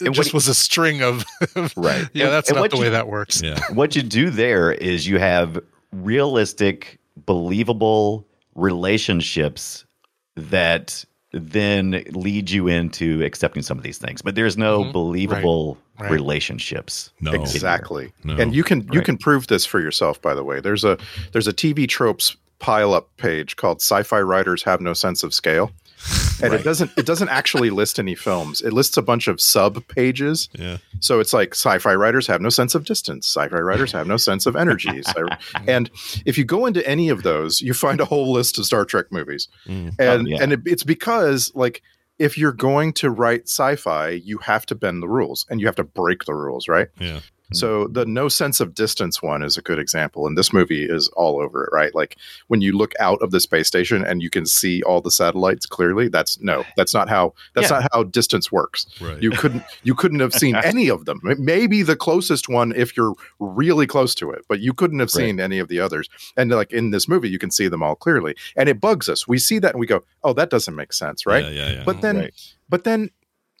it, and what just you- was a string of Right. yeah, that's and not the you- way that works. yeah, what you do there is you have realistic, believable relationships that then lead you into accepting some of these things. But there's no mm-hmm. believable Right. relationships. no, Exactly. No. And you can you Right. can prove this for yourself by the way. There's a there's a TV tropes pile up page called Sci-Fi Writers Have No Sense of Scale. And it doesn't it doesn't actually list any films. It lists a bunch of sub pages. Yeah, So it's like sci-fi writers have no sense of distance. Sci-fi writers have no sense of energy. And if you go into any of those, you find a whole list of Star Trek movies. Mm. And Oh, yeah. and it, it's because like if you're going to write sci-fi, you have to bend the rules and you have to break the rules, right? yeah. Mm-hmm. So the no sense of distance one is a good example, and this movie is all over it, right? Like when you look out of the space station and you can see all the satellites clearly. That's no, that's not how that's Yeah. not how distance works. Right. You couldn't you couldn't have seen any of them. Maybe the closest one if you're really close to it, but you couldn't have Right. seen any of the others. And like in this movie, you can see them all clearly, and it bugs us. We see that and we go, "Oh, that doesn't make sense," right? Yeah, yeah, yeah. But then, Right. but then.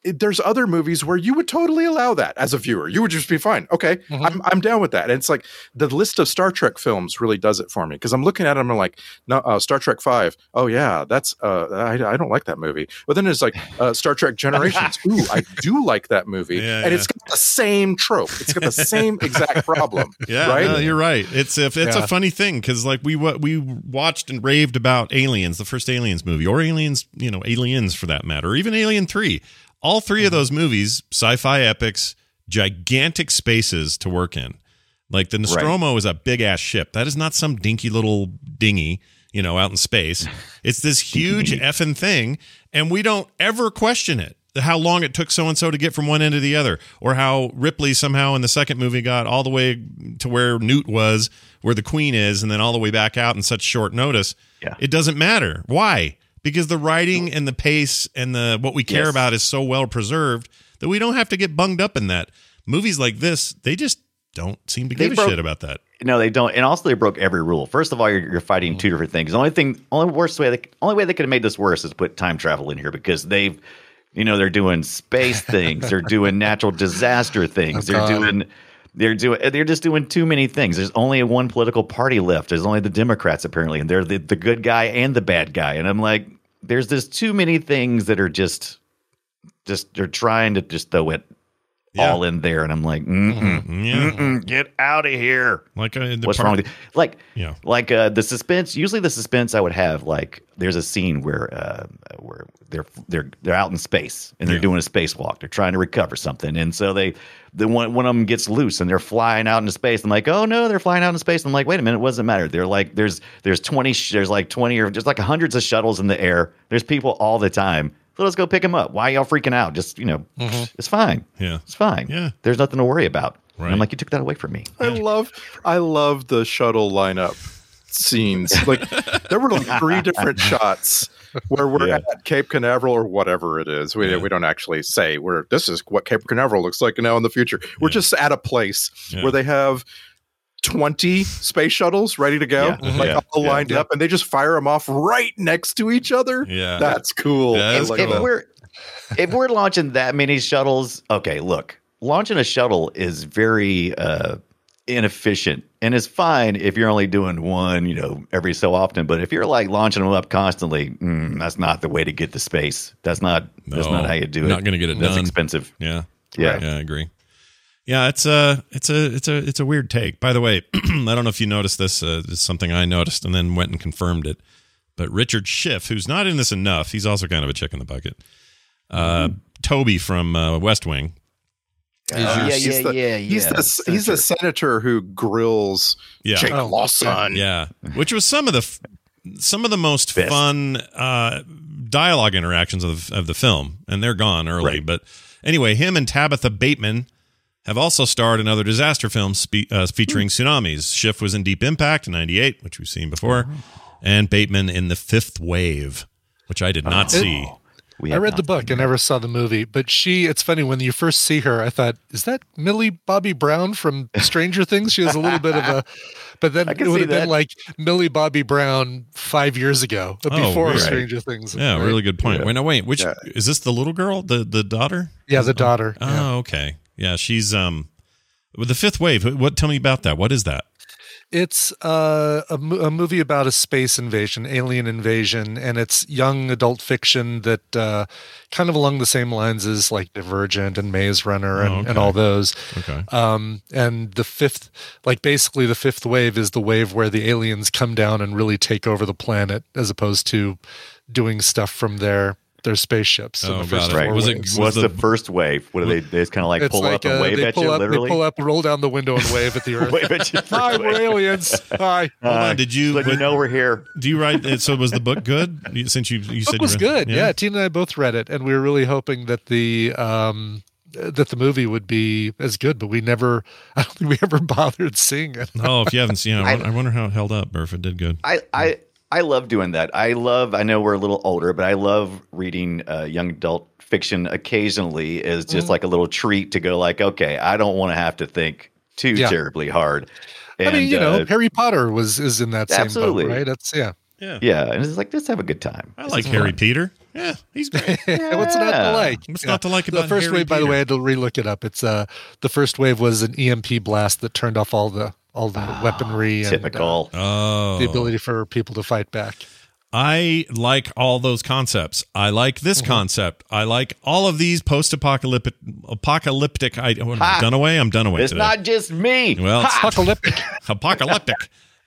There's other movies where you would totally allow that as a viewer. You would just be fine. Okay, I'm, I'm down with that. And it's like the list of Star Trek films really does it for me because I'm looking at them and I'm like, no, uh, Star Trek Five. Oh yeah, that's uh, I, I don't like that movie. But then it's like uh, Star Trek Generations. Ooh, I do like that movie, Yeah, and yeah. it's got the same trope. It's got the same exact problem. Yeah, right. no, you're right. It's if it's Yeah. a funny thing because like we wa- we watched and raved about Aliens, the first Aliens movie, or Aliens, you know, Aliens for that matter, or even Alien Three. All 3 of mm-hmm. those movies, sci-fi epics, gigantic spaces to work in. Like the Nostromo is a big ass ship. That is not some dinky little dinghy, you know, out in space. It's this huge effing thing, and we don't ever question it. How long it took so and so to get from one end to the other, or how Ripley somehow in the second movie got all the way to where Newt was, where the Queen is, and then all the way back out in such short notice. Yeah. It doesn't matter. Why? Because the writing and the pace and the what we care Yes. about is so well preserved that we don't have to get bunged up in that. Movies like this, they just don't seem to They give a shit about that. No, they don't. And also, they broke every rule. First of all, you're, you're fighting mm-hmm. two different things. The only thing, only worst way, they, only way they could have made this worse is put time travel in here because they've, you know, they're doing space things, they're doing natural disaster things, oh, they're doing, they're doing, they're just doing too many things. There's only one political party left. There's only the Democrats apparently, and they're the, the good guy and the bad guy. And I'm like, there's just too many things that are just, just they're trying to just throw it Yeah. all in there, and I'm like, mm-mm, Yeah. mm-mm, get out of here. Like uh, the What's part- wrong with you? Like, Yeah. like uh, the suspense. Usually, the suspense I would have like there's a scene where uh, where they're they're they're out in space and they're Yeah. doing a spacewalk. They're trying to recover something, and so they the one one of them gets loose and they're flying out into space. I'm like, oh no, they're flying out into space. I'm like, wait a minute, it doesn't matter. They're like there's there's twenty sh- there's like twenty or there's like hundreds of shuttles in the air. There's people all the time. Let us go pick him up. Why y'all freaking out? Just you know, mm-hmm. it's fine. Yeah. It's fine. Yeah. There's nothing to worry about. And Right. I'm like, you took that away from me. I love I love the shuttle lineup scenes. Like there were like three different shots where we're Yeah. at Cape Canaveral or whatever it is. We Yeah. we don't actually say where this is what Cape Canaveral looks like now in the future. We're Yeah. just at a place Yeah. where they have 20 space shuttles ready to go, Yeah. like Yeah. all Yeah. lined up, and they just fire them off right next to each other. Yeah. That's cool. Yeah, that's if, like if we're if we're launching that many shuttles, okay, look, launching a shuttle is very uh, inefficient and it's fine if you're only doing one, you know, every so often. But if you're like launching them up constantly, mm, that's not the way to get to space. That's not that's not how you do it. not gonna get it That's done. expensive. Yeah. Yeah. Yeah, I agree. Yeah, it's a it's a it's a it's a weird take. By the way, I don't know if you noticed this. Uh, this is something I noticed and then went and confirmed it. But Richard Schiff, who's not in this enough, he's also kind of a chick in the bucket. Uh, Toby from uh, West Wing. Oh, yeah, He's yeah, the- yeah, He's yeah. the he's the senator who grills Yeah. Jake Oh, Lawson. Yeah, which was some of the f- some of the most Best. fun uh, dialogue interactions of of the film, and they're gone early. Right. But anyway, him and Talitha Bateman have also starred in other disaster films spe- uh, featuring tsunamis. Schiff was in Deep Impact in '98, which we've seen before, and Bateman in The Fifth Wave, which I did not see. We I read the book. I never saw the movie, but she, it's funny when you first see her, I thought, is that Millie Bobby Brown from Stranger Things? She has a little bit of a, but then it would see have been like Millie Bobby Brown five years ago, uh, Oh, before weird. Stranger Things. Yeah, right? really good point. Yeah. Wait, no, wait. Which Yeah. is this? The little girl, the the daughter? Yeah, the daughter. Oh, yeah. okay. Yeah, she's um, the Fifth Wave. What? Tell me about that. What is that? It's uh, a, a movie about a space invasion, alien invasion, and it's young adult fiction that uh, kind of along the same lines as like Divergent and Maze Runner and, Oh, and all those. Okay. Um, and the fifth, like basically the fifth wave is the wave where the aliens come down and really take over the planet, as opposed to doing stuff from their their spaceships. So Oh, the first got it. four Was it- waves. What's the, the- first wave? What do they? They just kind of like It's pull like up and uh, wave they at pull you, up, literally. they pull up, roll down the window, and wave at the Earth. wave at you. Hi, we're aliens. Hi. Hold Uh, on. Did you? Let you know we're here. Do you write? it- So was the book good? Since you you said it was good. Yeah. Tina and I both read it, and we were really hoping that the um, that the movie would be as good, but we never. I don't think we ever bothered seeing it. Oh, if you haven't seen it, I, I- I wonder how it held up or if it did good. I, I I love doing that. I love. I know we're a little older, but I love reading uh, young adult fiction occasionally as just like a little treat to go like, okay, I don't want to have to think too Yeah. terribly hard. I mean, And, you know, uh, Harry Potter was is in that same Absolutely. boat, right? That's yeah. Yeah, yeah, and it's like just have a good time. I This like Harry fun. Peter. Yeah, he's great. What's not to like? What's not to like about the first Harry wave? By the way, I had to relook it up. It's uh the first wave was an EMP blast that turned off all the all the weaponry and uh, Oh, the ability for people to fight back. I like all those concepts. I like this Mm-hmm. concept. I like all of these post-apocalyptic apocalyptic. I, oh, I'm done away. I'm done away It's today. not just me. well, it's Apocalyptic. apocalyptic.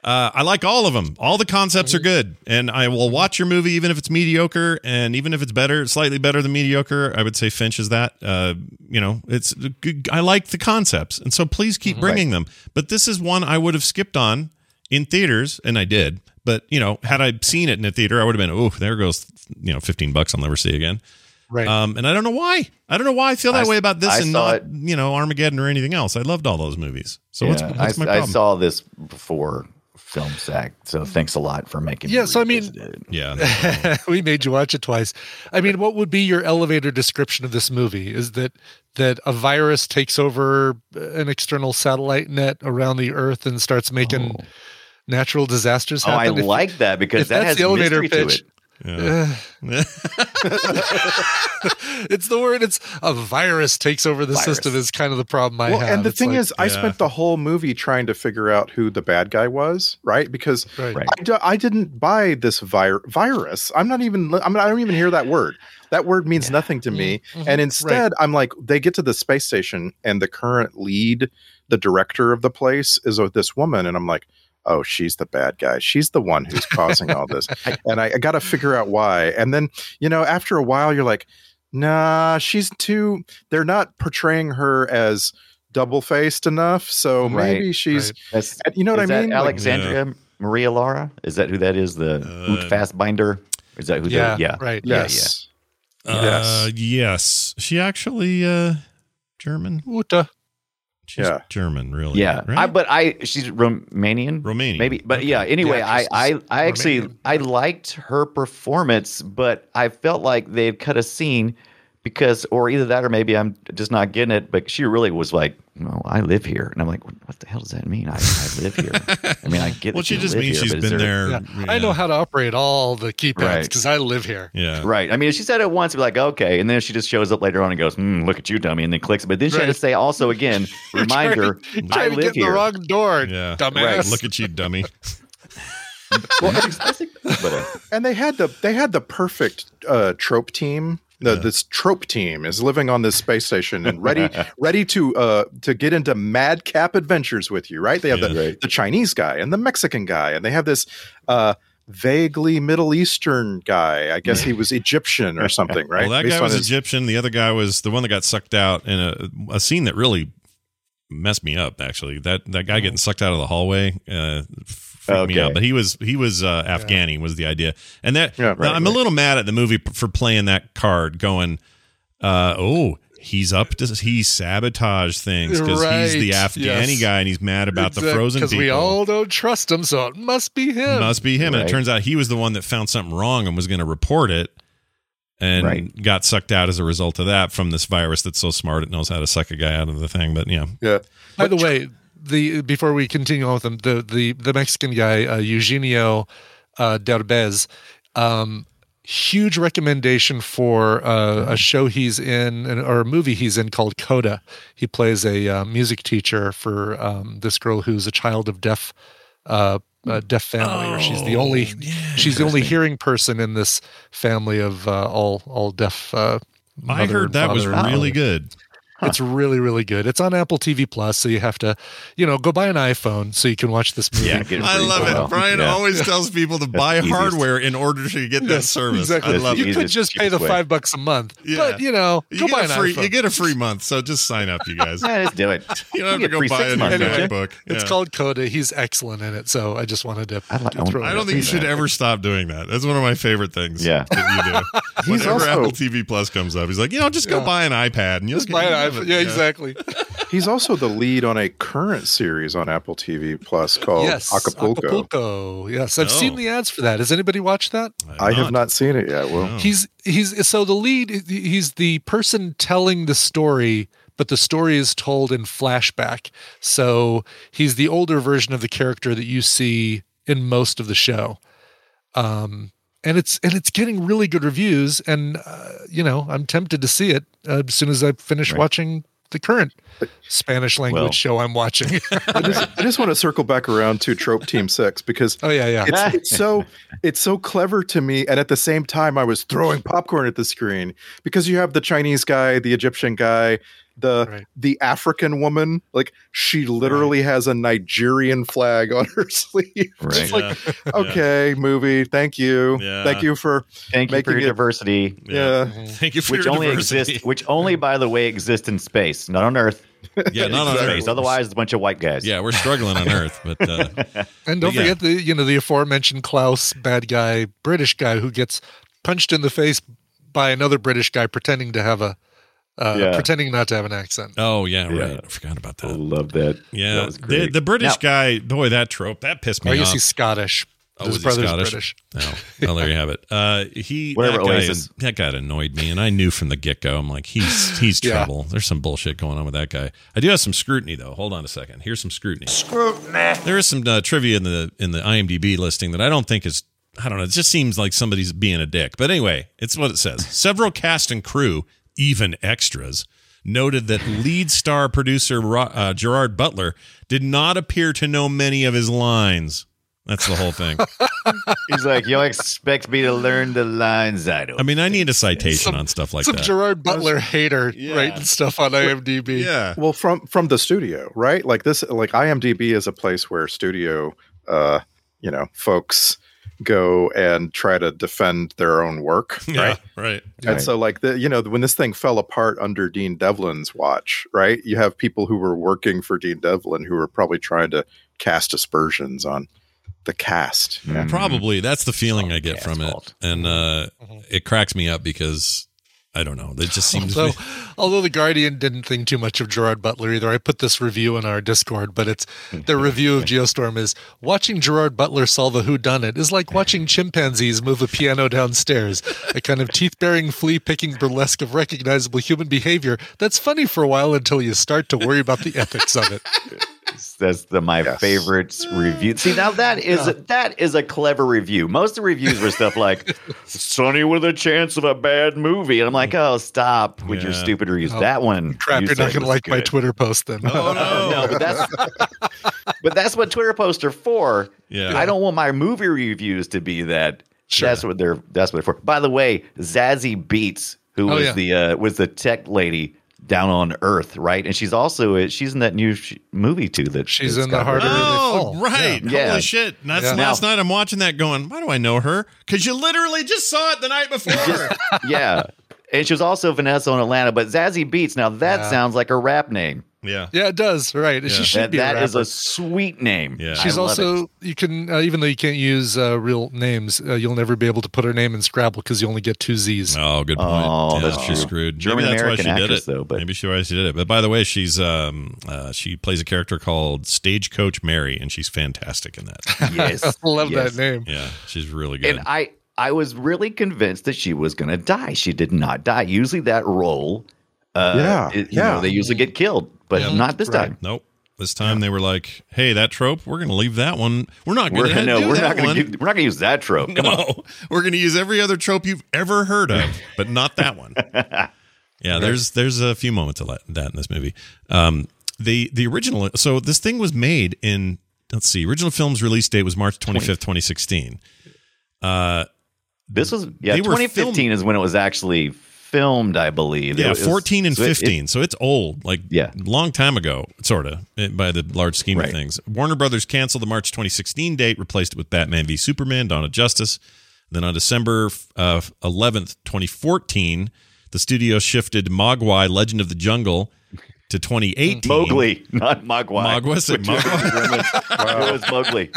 Uh, I like all of them. All the concepts are good, and I will watch your movie even if it's mediocre, and even if it's better, slightly better than mediocre. I would say Finch is that. Uh, you know, it's good. I like the concepts, and so please keep bringing them. But this is one I would have skipped on in theaters, and I did. But you know, had I seen it in a theater, I would have been, oh, there goes you know, fifteen bucks I'll never see again. Right. Um, and I don't know why. I don't know why I feel that I- way about this I and saw not, it- you know, Armageddon or anything else. I loved all those movies. So what's, Yeah, what's I, my I saw this before Film Sack, so thanks a lot for making. Yeah, me so I mean- it. yeah. we made you watch it twice. I mean, what would be your elevator description of this movie? Is that that a virus takes over an external satellite net around the Earth and starts making oh. natural disasters Oh, I? If- like that because that has the elevator mystery pitch, to it. Yeah. it's the word. It's a virus takes over the Virus. system. Is kind of the problem I well, have. and the It's thing like- is, I spent the whole movie trying to figure out who the bad guy was, right? Because right. Right. I, didn't buy this vir- virus. I'm not even. I mean, I don't even hear that word. That word means nothing to me. Mm-hmm. Mm-hmm. And instead, I'm like, they get to the space station, and the current lead, the director of the place, is this woman, and I'm like. Oh, she's the bad guy. She's the one who's causing all this. and I, I got to figure out why. And then, you know, after a while, you're like, nah, she's too, they're not portraying her as double faced enough. So Right, maybe she's, right. You know what is I that mean? Like, Alexandra Maria Lara? Is that who that is? The Uh, Oot Fassbinder? Is that who? Yeah, that, yeah, right. Yeah, yes. Uh, yes. She actually uh, German. Uta. She's Yeah. German, really. Yeah, right? I, but I she's Romanian, Romanian. maybe. But yeah, anyway, Yeah, I I I actually Romanian. I liked her performance, but I felt like they had cut a scene because, or either that, or maybe I'm just not getting it. But she really was like, "No, I live here," and I'm like, "What the hell does that mean? I, I live here." I mean, I get. well, she just means here, she's but is been there. Yeah. yeah. I know how to operate all the keypads Right. because I live here. Yeah. Right. I mean, she said it once, be like, okay, and then she just shows up later on and goes, mm, "Look at you, dummy," and then clicks. But then she had to say also again, reminder, You're I trying to live get here. the wrong door, Yeah. dumbass. Right. Look at you, dummy. Well, I think- but, uh, and they had the they had the perfect uh, trope team. The, This trope team is living on this space station and ready ready to uh, to get into madcap adventures with you. Right? They have the Right. the Chinese guy and the Mexican guy, and they have this uh, vaguely Middle Eastern guy. I guess he was Egyptian or something. Right? Well, that Based guy was his- Egyptian. The other guy was the one that got sucked out in a, a scene that really messed me up. Actually, that that guy getting sucked out of the hallway uh, freaked me out. But he was he was uh, Afghani was the idea, and that Yeah, right, I'm a little mad at the movie for playing that card, going, uh, oh. He's up to he sabotage things because he's the Right, Afghani yes. guy and he's mad about the frozen Because we all don't trust him, so it must be him. Must be him. And it turns out he was the one that found something wrong and was going to report it and Right. got sucked out as a result of that from this virus that's so smart it knows how to suck a guy out of the thing. But yeah. yeah. By the way, the before we continue on with them, the the the Mexican guy uh, Eugenio uh, Derbez, um, huge recommendation for uh, a show he's in or a movie he's in called Coda. He plays a uh, music teacher for um, this girl who's a child of deaf. Uh, uh, deaf family, or she's the only she's the only hearing person in this family of uh, all all deaf. Uh, I heard that was really mother. Good. It's really, really good. It's on Apple TV Plus, so you have to, you know, go buy an iPhone so you can watch this movie. yeah, I love for it. Brian Yeah. always tells people to buy easiest. hardware in order to get that service. Exactly. I love you it. could just pay the way. five bucks a month, Yeah. but you know, go get, buy a an free, iPhone. you get a free month, so just sign up, you guys. Yeah, let's do it. You don't have to go buy six a new months, don't you? MacBook. It's called Coda. He's excellent in it, so I just wanted to. I like- to throw I don't out think you there. should ever stop doing that. That's one of my favorite things. Yeah. that you do. He's Whenever also- Apple TV Plus comes up, he's like, you know, just go buy an iPad and you'll Just buy an get- iPhone. Yeah, exactly. He's also the lead on a current series on Apple TV Plus called yes, Acapulco. Acapulco. Yes, I've Oh. seen the ads for that. Has anybody watched that? I have not seen it yet. Well, No. He's he's so the lead. He's the person telling the story, but the story is told in flashback. So he's the older version of the character that you see in most of the show. Um, and it's and it's getting really good reviews. And uh, you know, I'm tempted to see it uh, as soon as I finish Right. watching the current Spanish language Well. show I'm watching. I just, I just want to circle back around to Trope Team Six because oh yeah, yeah. it's, it's so it's so clever to me, and at the same time, I was throwing popcorn at the screen because you have the Chinese guy, the Egyptian guy, the Right. the African woman. Like she literally has a Nigerian flag on her sleeve. Right. It's like, okay, movie, thank you, Yeah. thank you for Thank you for your it- diversity, yeah. Thank you for which your only diversity. exists, which only, by the way, exists in space, not on Earth. yeah, not on. Earth. Otherwise, it's a bunch of white guys. Yeah, we're struggling on Earth, but uh, And don't Yeah. forget the you know the aforementioned Klaus bad guy British guy who gets punched in the face by another British guy pretending to have a uh, Yeah. pretending not to have an accent. oh yeah, Yeah. right. I forgot about that. I love that. Yeah, that was the, great. the British Now- guy, boy, that trope that pissed me I guess off. he's Scottish. Oh, His brother's Scottish? British. Oh, well, there you have it. Uh, he Whatever that guy, Oasis. that guy annoyed me, and I knew from the get go. I'm like, he's he's Yeah. trouble. There's some bullshit going on with that guy. I do have some scrutiny though. Hold on a second. Here's some scrutiny. Scrutiny. There is some uh, trivia in the in the IMDb listing that I don't think is. I don't know. It just seems like somebody's being a dick. But anyway, it's what it says. Several cast and crew, even extras, noted that lead star producer uh, Gerard Butler did not appear to know many of his lines. That's the whole thing. He's like, you expect me to learn the lines I don't. I mean, I need a citation Some- on stuff like Some that. Some Gerard Butler hater Yeah. writing stuff on IMDb. yeah. Well, from from the studio, right? Like this, like IMDb is a place where studio, uh, you know, folks go and try to defend their own work, Yeah. right? Right. And so, like the you know, when this thing fell apart under Dean Devlin's watch, right? You have people who were working for Dean Devlin who were probably trying to cast aspersions on the cast. Mm. Probably that's the feeling I get Yeah, from it, fault. and uh, Mhm. it cracks me up because I don't know. It just seems. So, although the Guardian didn't think too much of Gerard Butler either, I put this review in our Discord. But it's their review of Geostorm is watching Gerard Butler solve a whodunit is like watching chimpanzees move a piano downstairs. A kind of teeth-bearing, flea-picking burlesque of recognizable human behavior that's funny for a while until you start to worry about the ethics of it. That's the my Yes. favorite review. See, now that is that is a clever review. Most of the reviews were stuff like "Sonny with a chance of a bad movie," and I'm like, "Oh, stop with your Yeah. stupid reviews." Oh, that one, Crap, you you're not going to was like my. Twitter post then. oh no! No, but that's but that's what Twitter posts are for. Yeah. I don't want my movie reviews to be that. Sure. That's what they're that's what they're for. By the way, Zazie Beetz, who Oh, was yeah. the uh, was the tech lady down on Earth, right? And she's also uh, she's in that new sh- movie too. That She's in the got heart of. Oh, fall. right. Yeah. Holy shit. That's Yeah. last Now- night I'm watching that going, why do I know her? Because you literally just saw it the night before. yeah. And she was also Vanessa on Atlanta, but Zazie Beetz. Now that Yeah. sounds like a rap name. Yeah. Yeah, it does. Right. Yeah. She should That, be a that is a sweet name. Yeah. I She's love also it. you can uh, even though you can't use uh, real names, uh, you'll never be able to put her name in Scrabble because you only get two Z's. Oh, good point. Oh, yeah, that's she's true. screwed. German Maybe that's why American she did it. though, but- Maybe she why she did it. But by the way, she's um uh, she plays a character called Stagecoach Mary, and she's fantastic in that. Yes, I love yes. that name. yeah, she's really good. And I, I was really convinced that she was going to die. She did not die. Usually, that role, uh, Yeah, it- you yeah. know, they usually get killed, but Yeah. not this Right. time. nope. This time they were like, "Hey, that trope, we're going to leave that one. We're not going to no, do we're that not going one. to we're not going to use that trope. Come on. no, we're going to use every other trope you've ever heard of, but not that one. yeah, there's there's a few moments of that that in this movie. Um, the the original, so this thing was made in let's see, original film's release date was March 25th, 2016. Uh, This was yeah, 2015 filmed- is when it was actually filmed, I believe. Yeah, was- 14 and so it- it- 15. so it's old, like Yeah. long time ago, sort of, by the large scheme Right. of things. Warner Brothers canceled the March 2016 date, replaced it with Batman v Superman, Dawn of Justice. Then on December uh, 11th, 2014, the studio shifted Mogwai, Legend of the Jungle, to 2018. Mowgli, not Mogwai. Mogwai, said Which was- Mogwai. It was Mowgli.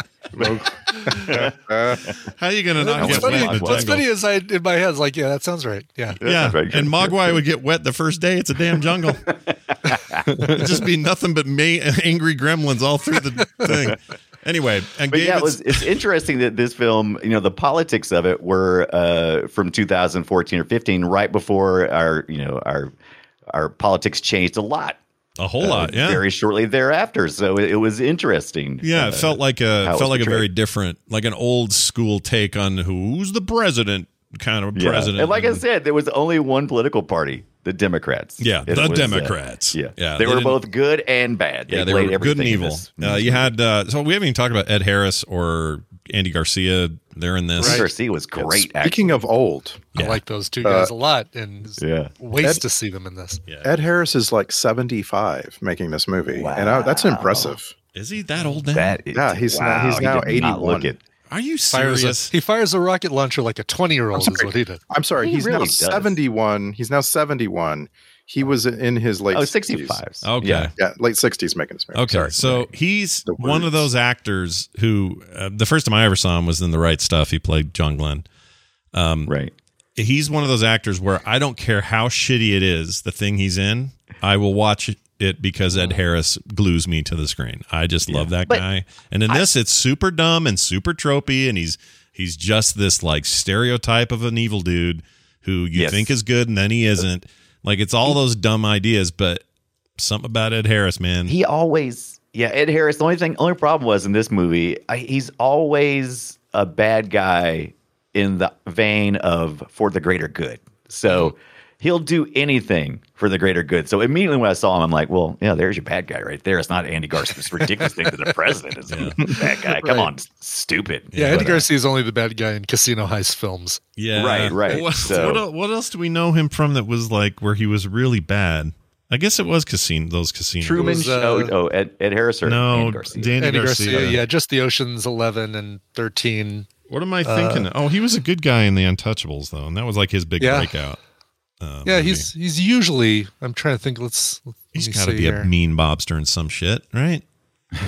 How are you going to not What's get funny, wet in the what's funny is I in my head is like, yeah, that sounds right. Yeah. Yeah, right. and Mogwai would get wet the first day. It's a damn jungle. It'd just be nothing but ma- angry gremlins all through the thing. Anyway, and But yeah, it its- was, it's interesting that this film, you know, the politics of it were uh, from 2014 or 15, right before our, you know, our our politics changed a lot. A whole lot. uh, Yeah, Very shortly thereafter, so it, it was interesting. yeah. uh, It felt like a felt like a very different, like an old school take on who's the president kind of Yeah. president. And like I said, there was only one political party, the Democrats. Yeah, It the was, uh, Democrats. yeah, Yeah, they, they were both good and bad. yeah, they played were good and evil. Uh, you had uh, so we haven't even talked about Ed Harris or Andy Garcia. They're in this. Right. Garcia was great. actually. Speaking of old, Yeah. I like those two uh, guys a lot, and Yeah. waste Ed- to see them in this. Yeah. Ed Harris is like 75 making this movie, wow. and I, that's impressive. Is he that old now? That is, Yeah, he's now- he's now did not 81. Look it. Are you Fires serious? a, he fires a rocket launcher like a twenty year old. Is what he did. I'm sorry, He he's really now does. 71. He's now 71. He was in his late Oh, 60s. 65. Okay. Yeah. Yeah, late 60s making this movie. Okay, Sorry. so he's one of those actors who uh, the first time I ever saw him was in The Right Stuff. He played John Glenn. Um, Right. He's one of those actors where I don't care how shitty it is, the thing he's in, I will watch it because Ed Harris glues me to the screen. I just love that But guy. And in this, it's super dumb and super tropey, and he's he's just this like stereotype of an evil dude who you Yes. think is good and then he isn't. Like it's all those dumb ideas, but something about Ed Harris, man. He always, yeah, Ed Harris. The only thing, only problem was in this movie, I, he's always a bad guy in the vein of for the greater good. So mm-hmm. He'll do anything for the greater good. So immediately when I saw him, I'm like, well, yeah, there's your bad guy right there. It's not Andy Garcia. This ridiculous thing that the president is a bad guy. Come Right. on, stupid. Yeah, But, Eddie uh, Garcia is only the bad guy in Casino Heist films. Yeah, Right, right. What, So- what, el- what else do we know him from that was like where he was really bad? I guess it was casino. Those casinos. Truman. was, uh, oh, oh, Ed, Ed Harris or No, Andy Garcia. Danny Andy Garcia. Garcia, yeah, just the Oceans Eleven and Thirteen. What am I thinking? oh, he was a good guy in the Untouchables though, and that was like his big Yeah. breakout. Uh, Yeah, movie. he's he's usually. I'm trying to think. Let's. let he's me got to be here. a mean mobster in some shit, right?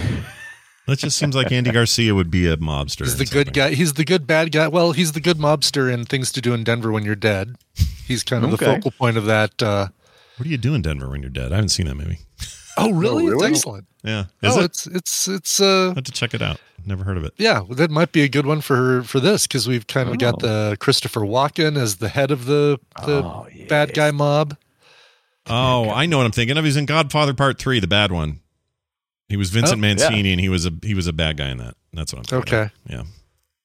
That just seems like Andy Garcia would be a mobster. He's the good something. guy. He's the good bad guy. Well, he's the good mobster in Things to Do in Denver When You're Dead. He's kind of the focal point of that. Uh, What do you do in Denver when you're dead? I haven't seen that movie. oh, really? really? It's excellent. Yeah, is oh, it? it's it's it's uh I have to check it out. Never heard of it. yeah, that might be a good one for for this because we've kind of got the Christopher Walken as the head of the the Oh, bad guy mob. Oh, I know what I'm thinking of. He's in Godfather Part Three, the bad one. He was Vincent Oh, Mancini, and he was a he was a bad guy in that. That's what I'm thinking. Okay. of. yeah,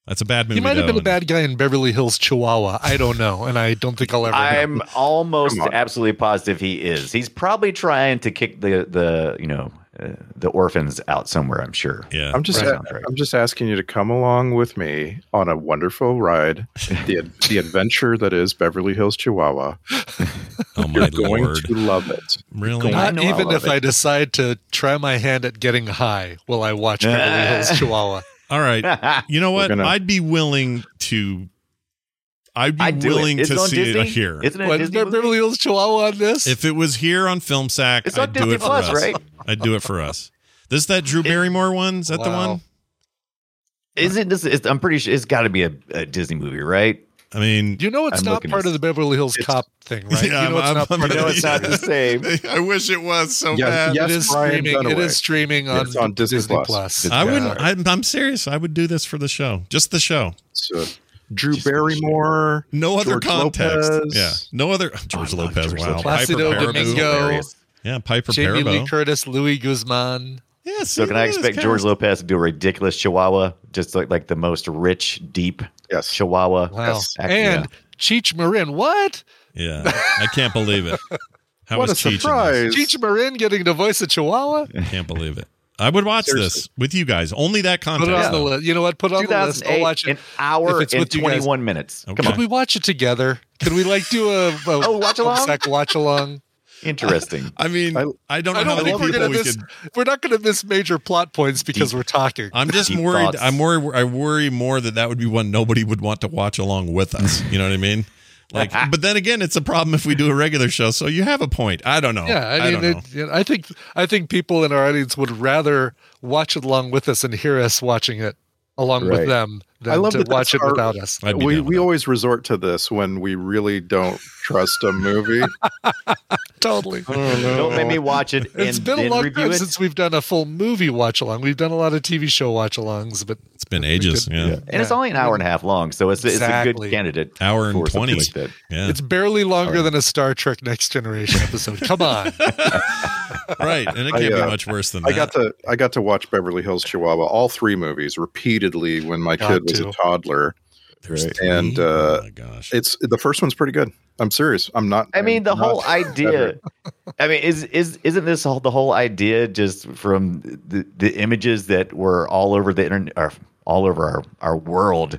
that's a bad movie. He might have though, been a bad guy in Beverly Hills, Chihuahua. I don't know, and I don't think I'll ever. I'm almost absolutely positive he is. He's probably trying to kick the the you know uh, the orphans out somewhere. I'm sure. Yeah, I'm just Right. I'm just asking you to come along with me on a wonderful ride, the the adventure that is Beverly Hills, Chihuahua. oh my You're going lord, to love it. really? Not know I even if it. I decide to try my hand at getting high, while I watch Beverly Hills, Chihuahua? All right. You know what? gonna- I'd be willing to. I'd be I'd willing to see Disney? it here. Isn't it a What, is Disney there movie? Beverly Hills, Chihuahua on this? If it was here on Film Sack, It's I'd do Disney it for Plus, us. right? I'd do it for us. This that Drew Barrymore one? Is that the one? Is it? This is, I'm pretty sure it's got to be a, a Disney movie, right? I mean, you know it's I'm not part of the Beverly Hills Cop thing, right? Yeah, you know it's I'm- not I'm- part You know of it's the not the same. I wish it was so Yeah, bad. yes, it is Brian streaming. It Dunaway. is streaming on, It's on Disney Disney Plus. Plus. I wouldn't. I'm, I'm serious. I would do this for the show, just the show. So, Drew Barrymore, No other George context. Lopez. Yeah, no other. George I Lopez. George wow. Lopez. Placido Piper Perabo. Domingo. Hilarious. Yeah, Piper Jamie Lee Curtis, Luis Guzman. Yeah, So can I expect George Lopez to do a ridiculous Chihuahua, just like like the most rich, deep Yes. Chihuahua? Wow. Yes. Act- and yeah. Cheech Marin. What? Yeah, I can't believe it. How What a was Cheech in this? surprise! Cheech Marin getting to voice a Chihuahua? I can't believe it. I would watch Seriously. this with you guys. Only that Put it on the list. You know what? Put it on the list. I'll watch it. an hour If it's and with 21 minutes. Okay. Come Can we watch it together? Can we like do a, a Oh, watch along? Watch along? On. Interesting. I mean, I, I- don't know I how don't many think we're people we miss. could. We're not going to miss major plot points because Deep. we're talking. I'm just Deep worried. thoughts. I'm worried. I worry more that that would be one nobody would want to watch along with us. You know what I mean? Like, but then again, it's a problem if we do a regular show. So you have a point. I don't know. Yeah, I mean, don't know. it, you know, I think I think people in our audience would rather watch it along with us and hear us watching it along Right. with them than I love to that watch it that's our- without us. I'd be we we that. always resort to this when we really don't trust a movie. Totally. Don't make me watch it and It's been a long time since we've done a full movie watch along. We've done a lot of TV show watch alongs, but It's been ages. could- Yeah. And it's only an hour and a half long, so it's, it's a good candidate. Hour and for 20. Like that. Yeah. it's barely longer than a Star Trek Next Generation episode. Come on. right. And it can't be uh, much worse than I that. got to I got to watch Beverly Hills Chihuahua, all three movies, repeatedly when my Got kid was to. a toddler. There's Right. three? And, uh, oh my gosh. It's the first one's pretty good. I'm serious. I'm not. I mean, the I'm whole idea. I mean, is is isn't this whole, the whole idea just from the the images that were all over the internet, or all over our our world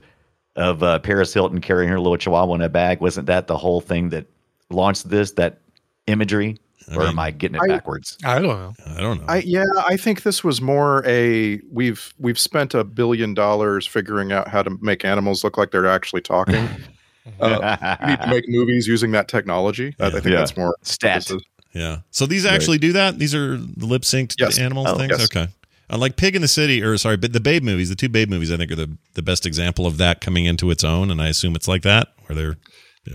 of uh, Paris Hilton carrying her little chihuahua in a bag? Wasn't that the whole thing that launched this? That imagery, I or mean, am I getting it I- backwards? I don't know. I don't know. I yeah, I think this was more a we've we've spent a billion dollars figuring out how to make animals look like they're actually talking. uh, we need to make movies using that technology. I, I think Yeah. that's more Stat. yeah. So these actually do that? These are the lip synced Yes. animals Oh, things? yes. Okay. Uh, like Pig in the City, or sorry, but the Babe movies, the two Babe movies, I think are the, the best example of that coming into its own. And I assume it's like that, where they're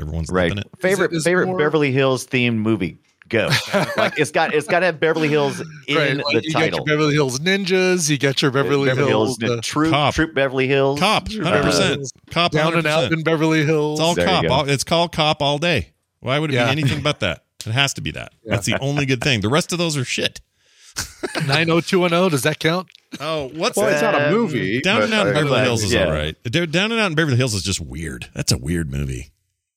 everyone's right. it. Favorite Is it- is favorite more- Beverly Hills themed movie. Go. like it's got it's got to have Beverly Hills in right. the Like you got title. your Beverly Hills Ninjas, you got your Beverly, Hills, the the Troop Cop. Troop Beverly Hills. Cop, hundred percent. Hills. Cop, Down and Out in Beverly Hills. It's all There cop. All, it's called cop all day. Why would it Yeah. be anything but that? It has to be that. That's the only good thing. The rest of those are shit. 90210, does that count? Oh, what's well, it's not a movie. Down and Out in Beverly Hills is yeah. all right. Down and Out in Beverly Hills is just weird. That's a weird movie.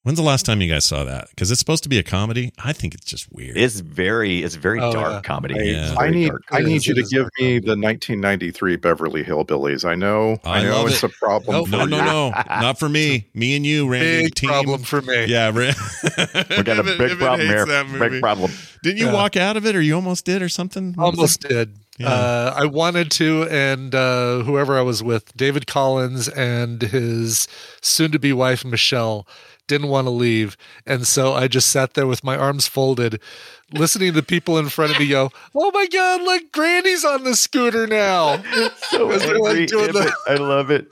When's the last time you guys saw that? Because it's supposed to be a comedy. I think it's just weird. It's very it's very Oh, dark yeah. comedy. I, Yeah. It's I need dark. I need you to give dark me the 1993 Beverly Hillbillies. I know I I, know love it's it. a problem. Nope. for no, no, no, not for me. Me and you, Randy. Big team. problem for me. Yeah, We got a big Evan problem here. Big problem. Didn't you Yeah. walk out of it, or you almost did, or something? Almost did. Yeah. Uh, I wanted to, and uh, whoever I was with, David Collins and his soon to be wife, Michelle, didn't want to leave. And so I just sat there with my arms folded, listening to the people in front of me go, Oh my God, look, Granny's on the scooter now. So As they're, like, angry, doing the- I love it.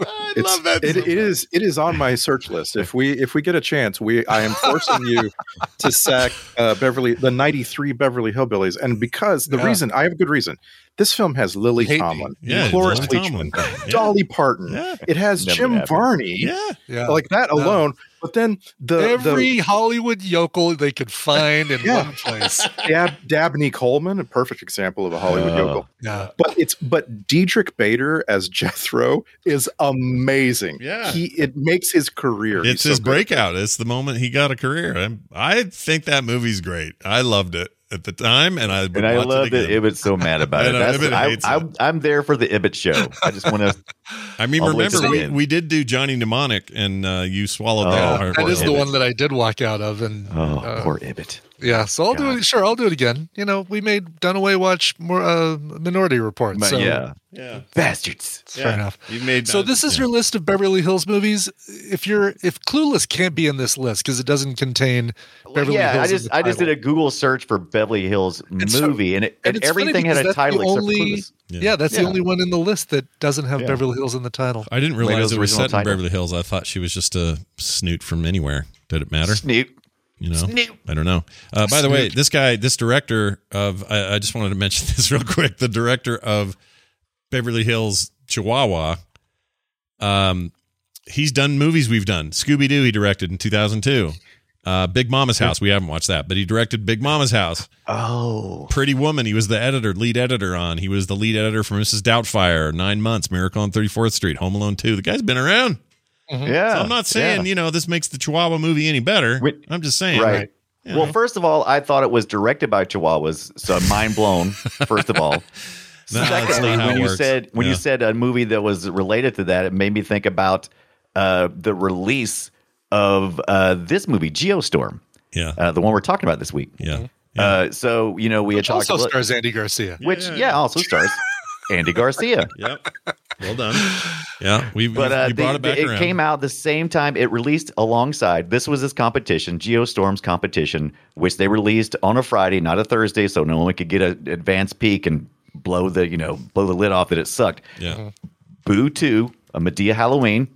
I It's- love that. It, it is it is on my search list. If we if we get a chance, we I am forcing you to sack uh, Beverly the ninety three Beverly Hillbillies, and because the Yeah. reason I have a good reason. This film has Lily Hate. Tomlin, Yeah, Cloris Leachman, Yeah. Dolly Parton. Yeah. It has Never Jim happened. Varney. Yeah. Yeah. Like that Yeah. alone, but then the Every Hollywood yokel they could find in Yeah. one place. the Dab, Dabney Coleman, a perfect example of a Hollywood Oh. yokel. Yeah. But it's but Diedrich Bader as Jethro is amazing. Yeah. he it makes his career. It's He's so his good. breakout. It's the moment he got a career. I'm, I think that movie's great. I loved it at the time, and I would And I love it that again. Ibbott's so mad about I it. know, That's, Ibbott I, hates I'm, I'm there for the Ibbott show. I just want to. I mean, remember we, we did do Johnny Mnemonic, and uh, you swallowed Oh, that. that Or- That or- is the one that I did walk out of. And Oh, uh, poor Ibbott. Yeah, so I'll do it. Sure, I'll do it again. You know, we made Dunaway watch more uh, Minority Report. So yeah, Yeah, bastards. it's fair enough. You made So this is yeah. your list of Beverly Hills movies. If you're if Clueless can't be in this list because it doesn't contain Beverly yeah, Hills. I just I just did a Google search for Beverly Hills It's fu- movie, and, it, and and, everything had a title except only- for Clueless. Yeah, that's the only one in the list that doesn't have Yeah. Beverly Hills in the title. I didn't realize Plato's it was original set in. Beverly Hills. I thought she was just a snoot from anywhere. Did it matter? Snoop. You know, Snoop. I don't know. Uh, by the way, this guy, this director of, I, I just wanted to mention this real quick. The director of Beverly Hills Chihuahua, um, he's done movies we've done. Scooby Doo, he directed in 2002. Uh, Big Momma's House, we haven't watched that, but he directed Big Momma's House. Oh, Pretty Woman, he was the editor, lead editor on. He was the lead editor for Mrs. Doubtfire, Nine Months, Miracle on 34th Street, Home Alone 2. The guy's been around. Yeah. So I'm not saying, yeah. you know, this makes the Chihuahua movie any better. Wait, I'm just saying. right. you know. Well, first of all, I thought it was directed by Chihuahuas, so I'm mind blown. First of all, No, secondly, when you works. said when Yeah. you said a movie that was related to that, it made me think about uh, the release of uh, this movie, Geostorm, Yeah. uh, the one we're talking about this week. Yeah. Yeah. Uh, so you know we Which had talked also about stars Andy Garcia. which Yeah. yeah, also stars Andy Garcia. yep. Well done. Yeah. We, But uh, you they- brought it back it around. came out the same time. It released alongside. This was his competition, Geostorm's competition, which they released on a Friday, not a Thursday, so no one could get an advanced peek and blow the you know blow the lid off that it sucked. Yeah. Boo Two, a Madea Halloween,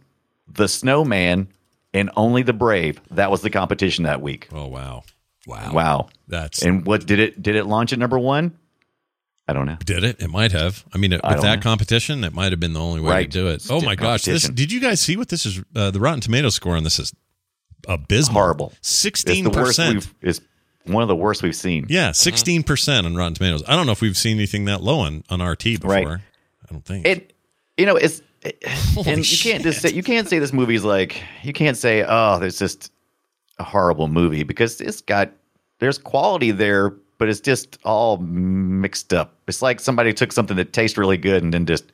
The Snowman, and Only the Brave. That was the competition that week. Oh, wow. Wow. Wow. That's. And what did it did it launch at number one? I don't know. did it? It might have. I mean, with I don't that know. competition, it might have been the only way Right. to do it. Oh my gosh! This did you guys see what this is? Uh, the Rotten Tomato score on this is abysmal. Horrible. Sixteen percent we've one of the worst we've seen. Yeah, 16 percent on Rotten Tomatoes. I don't know if we've seen anything that low on on RT before. Right. I don't think. it you know it's and you can't just say you can't say this movie's like you can't say oh there's just a horrible movie because it's got there's quality there but it's just all mixed up it's like somebody took something that tastes really good and then just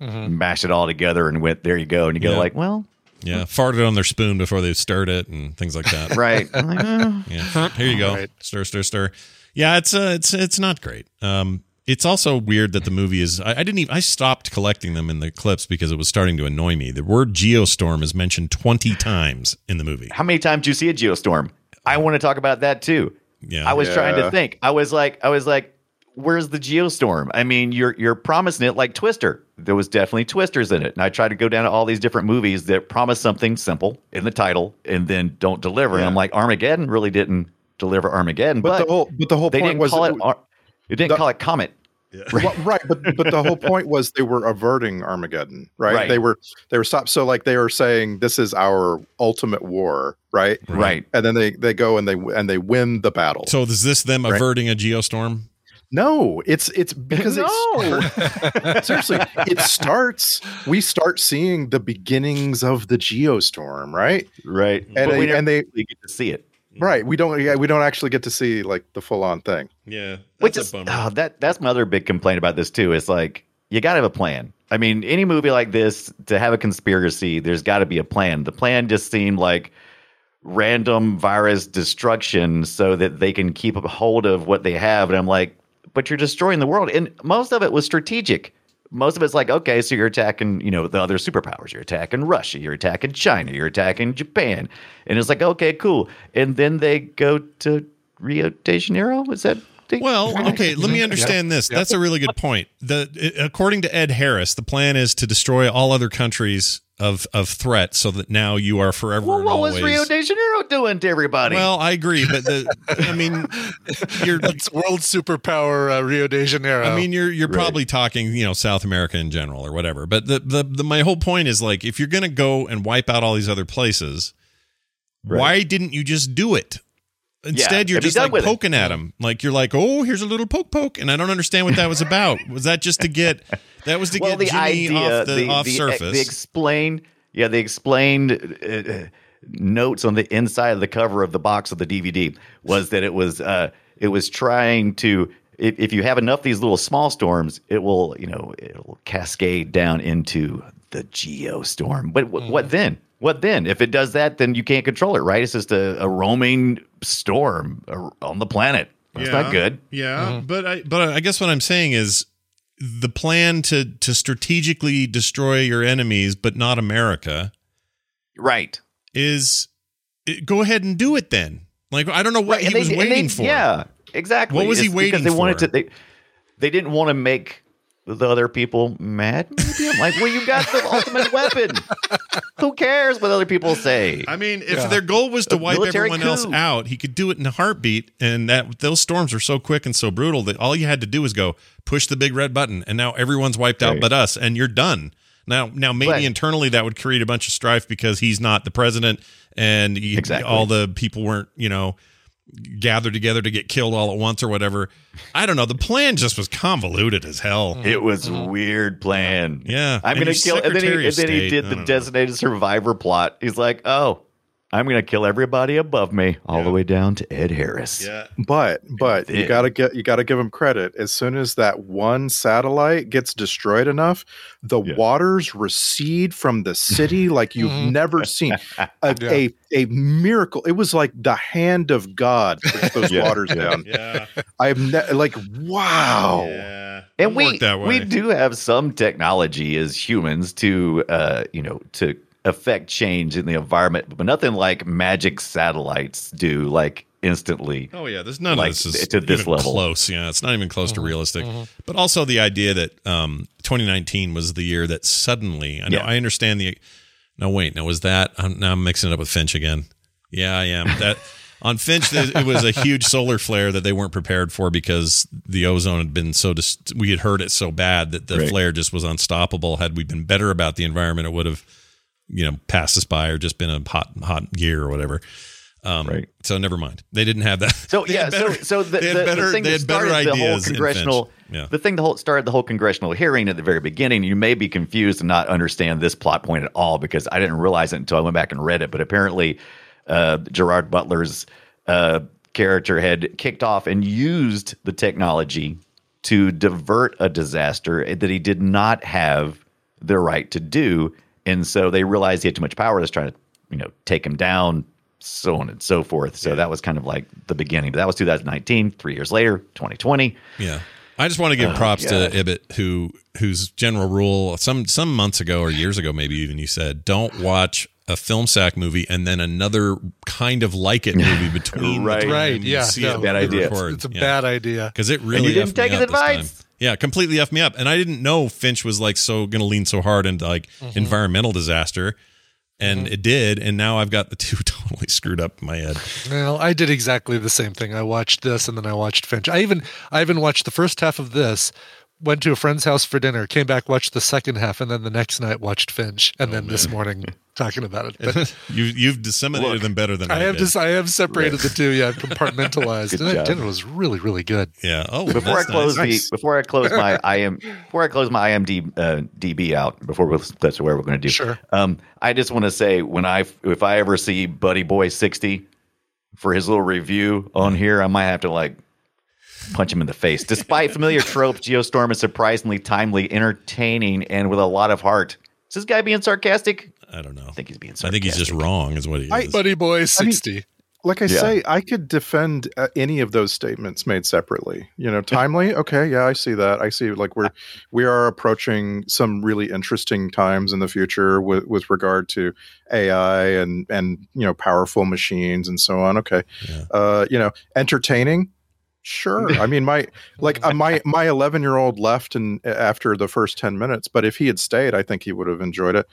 mashed it all together and went there you go and you go Yeah. like well yeah, farted on their spoon before they stirred it and things like that. right like, oh. Yeah. Here you go. Right. Stir, stir, stir. Yeah, it's uh, it's it's not great. Um, it's also weird that the movie is. I, I didn't even. I stopped collecting them in the clips because it was starting to annoy me. The word geostorm is mentioned twenty times in the movie. how many times do you see a geostorm i want to talk about that too Yeah, I was trying to think. I was like, I was like, where's the geostorm? I mean, you're you're promising it like Twister. There was definitely twisters in it, and I tried to go down to all these different movies that promise something simple in the title and then don't deliver. And I'm like, Armageddon really didn't deliver Armageddon, But, but, the whole but the whole they point didn't was call it. Ar- it didn't the- call it Comet. Well, right, but but the whole point was they were averting Armageddon, right? Right. They were they were stopped. So like they were saying this is our ultimate war, right? Right. And then they they go and they and they win the battle. So is this them Right. averting a geostorm? no, it's it's because No. it seriously it starts. We start seeing the beginnings of the geostorm, right? Right. And but they- we never and they- really get to see it. Right. We don't yeah, we don't actually get to see like the full on thing. Yeah, Which is oh, that that's my other big complaint about this too. Is like you got to have a plan. I mean, any movie like this to have a conspiracy, there's got to be a plan. The plan just seemed like random virus destruction so that they can keep a hold of what they have. And I'm like, but you're destroying the world, and most of it was strategic. Most of it's like, okay, so you're attacking, you know, the other superpowers. You're attacking Russia. You're attacking China. You're attacking Japan. And it's like, okay, cool. And then they go to Rio de Janeiro. Is that? the- Well, okay, let me understand this. That's a really good point. The according to Ed Harris, the plan is to destroy all other countries of of threat so that now you are forever Well, and what always was Rio de Janeiro doing to everybody? Well, I agree, but the I mean you're It's world superpower uh, Rio de Janeiro. I mean, you're you're probably talking, you know, South America in general or whatever. But the, the the my whole point is like, if you're gonna go and wipe out all these other places, why didn't you just do it? Instead, you're have you just like with it? poking at him. Like you're like, oh, here's a little poke poke, and I don't understand what that was about. was that just to get? That was to well, get the Jimmy idea, off the, the, off the, surface. the explained, yeah, the explained uh, notes on the inside of the cover of the box of the DVD was that it was uh, it was trying to. If, if you have enough of these little small storms, it will, you know, it will cascade down into the geostorm. But wh- what then? What then? If it does that, then you can't control it, right? It's just a, a roaming storm uh, on the planet. That's not good. Yeah, but I but I guess what I'm saying is the plan to to strategically destroy your enemies, but not America, Right. is it- go ahead and do it then. Like I don't know what Right, he they- was waiting they- for. Yeah, exactly. What was he waiting because they wanted for? to. They, they didn't want to make the other people mad. Maybe I'm like, well, you got the ultimate weapon. Who cares what other people say? I mean, if Yeah. their goal was to A wipe military everyone else out, he could do it in a heartbeat. And that those storms are so quick and so brutal that all you had to do was go push the big red button, and now everyone's wiped out but us, and you're done. Now, now maybe Right. internally that would create a bunch of strife because he's not the president, and he, Exactly. all the people weren't, you know, gathered together to get killed all at once or whatever. I don't know. The plan just was convoluted as hell. it mm-hmm. was mm-hmm. a weird plan. Yeah, I'm and gonna your kill. And then he, and then he did the don't know. designated survivor plot. He's like, oh, I'm gonna kill everybody above me, all the way down to Ed Harris. Yeah. But but you gotta get you gotta give him credit. As soon as that one satellite gets destroyed enough, the waters recede from the city like you've never seen. A, Yeah. a a miracle. It was like the hand of God pushed those Yeah. waters down. Yeah. I've ne- like wow. Yeah. and Don't we that way. we do have some technology as humans to uh you know to affect change in the environment but nothing like magic satellites do like instantly Oh yeah, there's none Like, of this is to this even level. close. Yeah, it's not even close to realistic. But also the idea that um, 2019 was the year that suddenly. I know Yeah. I understand the. No wait, no was that? I'm, now I'm mixing it up with Finch again. Yeah, I am. That on Finch, it was a huge solar flare that they weren't prepared for because the ozone had been so. Dis- we had heard it so bad that the Right. flare just was unstoppable. Had we been better about the environment, it would have, you know, passed us by or just been a hot hot year or whatever. Um, Right. So never mind. They didn't have that. so yeah better- so so the, they had the, better- the thing they that had better started the whole congressional Yeah. the thing the whole started the whole congressional hearing at the very beginning you may be confused and not understand this plot point at all because i didn't realize it until i went back and read it but apparently uh, gerard butler's uh, character had kicked off and used the technology to divert a disaster that he did not have the right to do and so they realized he had too much power. They was trying to, you know, take him down, so on and so forth. So that was kind of like the beginning. But that was 2019. Three years later, 2020. Yeah. I just want to give oh, props to Ibbott, who whose general rule some some months ago or years ago, maybe even you said, don't watch a film sack movie and then another kind of like it movie between Right. the Right, you yeah, see no. Bad idea. record. it's a Yeah. bad idea. because it really you didn't take his advice. Yeah, completely effed me up, and I didn't know Finch was like so going to lean so hard into like Mm-hmm. environmental disaster, and it did, and now I've got the two totally screwed up in my head. Well, I did exactly the same thing. I watched this and then I watched Finch. I even I even watched the first half of this, went to a friend's house for dinner, came back, watched the second half, and then the next night watched Finch, and then this morning talking about it. But you you've disseminated them better than I, I have did. just I have separated the two. Yeah, I've compartmentalized. Good and that job. dinner was really really good. yeah. Oh, Before I close nice. the, before I close my IM, before I close my IMD uh, DB out, before we, that's where we're going to do. Sure. Um, I just want to say when I if I ever see Buddy Boy sixty for his little review on here, I might have to like punch him in the face. Despite familiar tropes, Geostorm is surprisingly timely, entertaining, and with a lot of heart. Is this guy being sarcastic? I don't know. I think he's being I think he's just wrong, is what he is. I- Buddy boy sixty. like I Yeah. say, I could defend uh, any of those statements made separately. You know, timely. Okay, yeah, I see that. I see. Like we're we are approaching some really interesting times in the future with with regard to AI and and you know powerful machines and so on. Okay, Yeah. uh, you know, entertaining. Sure. I mean, my like uh, my my 11 year old left and after the first 10 minutes, but if he had stayed, I think he would have enjoyed it.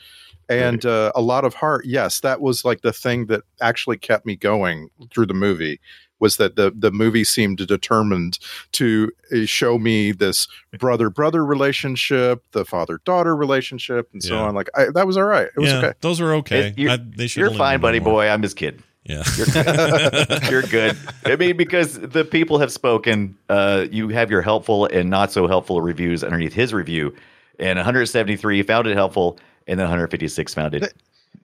And uh, a lot of heart. Yes, that was like the thing that actually kept me going through the movie was that the the movie seemed determined to uh, show me this brother brother relationship, the father daughter relationship, and so Yeah. on. Like I, that was all right. It was yeah, okay. those were okay. It- you're- I- they should You're fine, buddy boy. I'm just kidding. Yeah. You're good. I mean, because the people have spoken. Uh, you have your helpful and not so helpful reviews underneath his review, and 173 found it helpful, and then 156 found it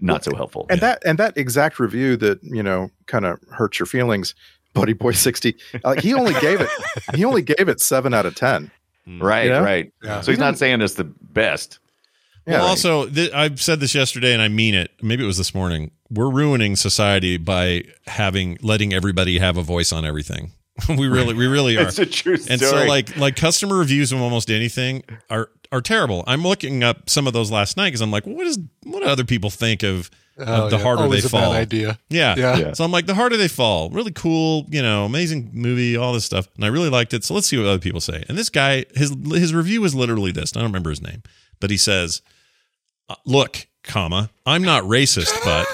not so helpful. and that and that exact review that you know kind of hurts your feelings buddy boy 60 like he only gave it he only gave it 7 out of 10 hmm. right, you know? right. Yeah. So he's not saying it's the best. yeah well, also, th- I've said this yesterday, and I mean it. Maybe it was this morning. We're ruining society by having letting everybody have a voice on everything. we really, we really are. It's a true story. And so, like, like customer reviews of almost anything are are terrible. I'm looking up some of those last night because I'm like, what is what do other people think of, Oh, the yeah. harder Always they a bad fall? idea. Yeah. Yeah. Yeah. So I'm like, the harder they fall, really cool, you know, amazing movie, all this stuff, and I really liked it. So let's see what other people say. And this guy, his his review is literally this. I don't remember his name, but he says, uh, "Look, comma, I'm not racist, but."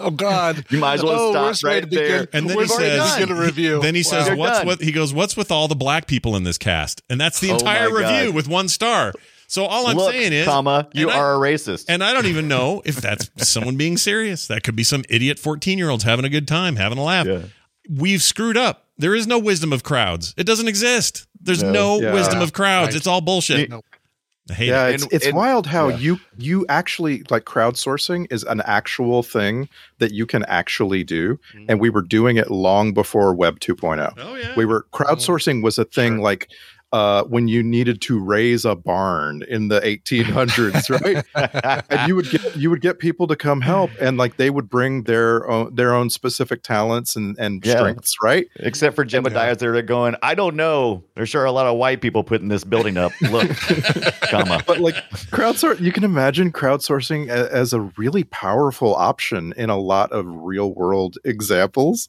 Oh God! You might as well oh, stop worst way right to begin. And then We've he already says, done. begin a review. Then he says, You're "What's done. what?" He goes, "What's with all the black people in this cast?" And that's the Oh entire my God. review with one star. So all I'm Look, saying is, comma, you I- are a racist. And I don't even know if that's someone being serious. That could be some idiot 14 year olds having a good time, having a laugh. Yeah. We've screwed up. There is no wisdom of crowds. It doesn't exist. There's no, No. Yeah. wisdom of crowds. Right. It's all bullshit. Nope. I hate yeah it. it's, And- it's and- wild how yeah. you you actually like crowdsourcing is an actual thing that you can actually do mm. and we were doing it long before web 2.0 Oh yeah. we were crowdsourcing was a thing like uh, when you needed to raise a barn in the 1800s, right? and you would get you would get people to come help, and like they would bring their own their own specific talents and and Yeah. strengths, right? Except for Jebediah's there, they're going, I don't know. There's sure a lot of white people putting this building up. Look, comma. But like crowdsource, you can imagine crowdsourcing a, as a really powerful option in a lot of real world examples.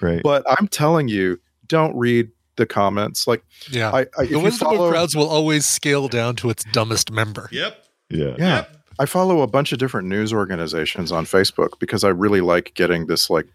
Right. But I'm telling you, don't read the comments. Like Yeah. I, I the you wisdom follow- of crowds will always scale down to its dumbest member. Yep. Yeah. Yeah. I follow a bunch of different news organizations on Facebook because I really like getting this like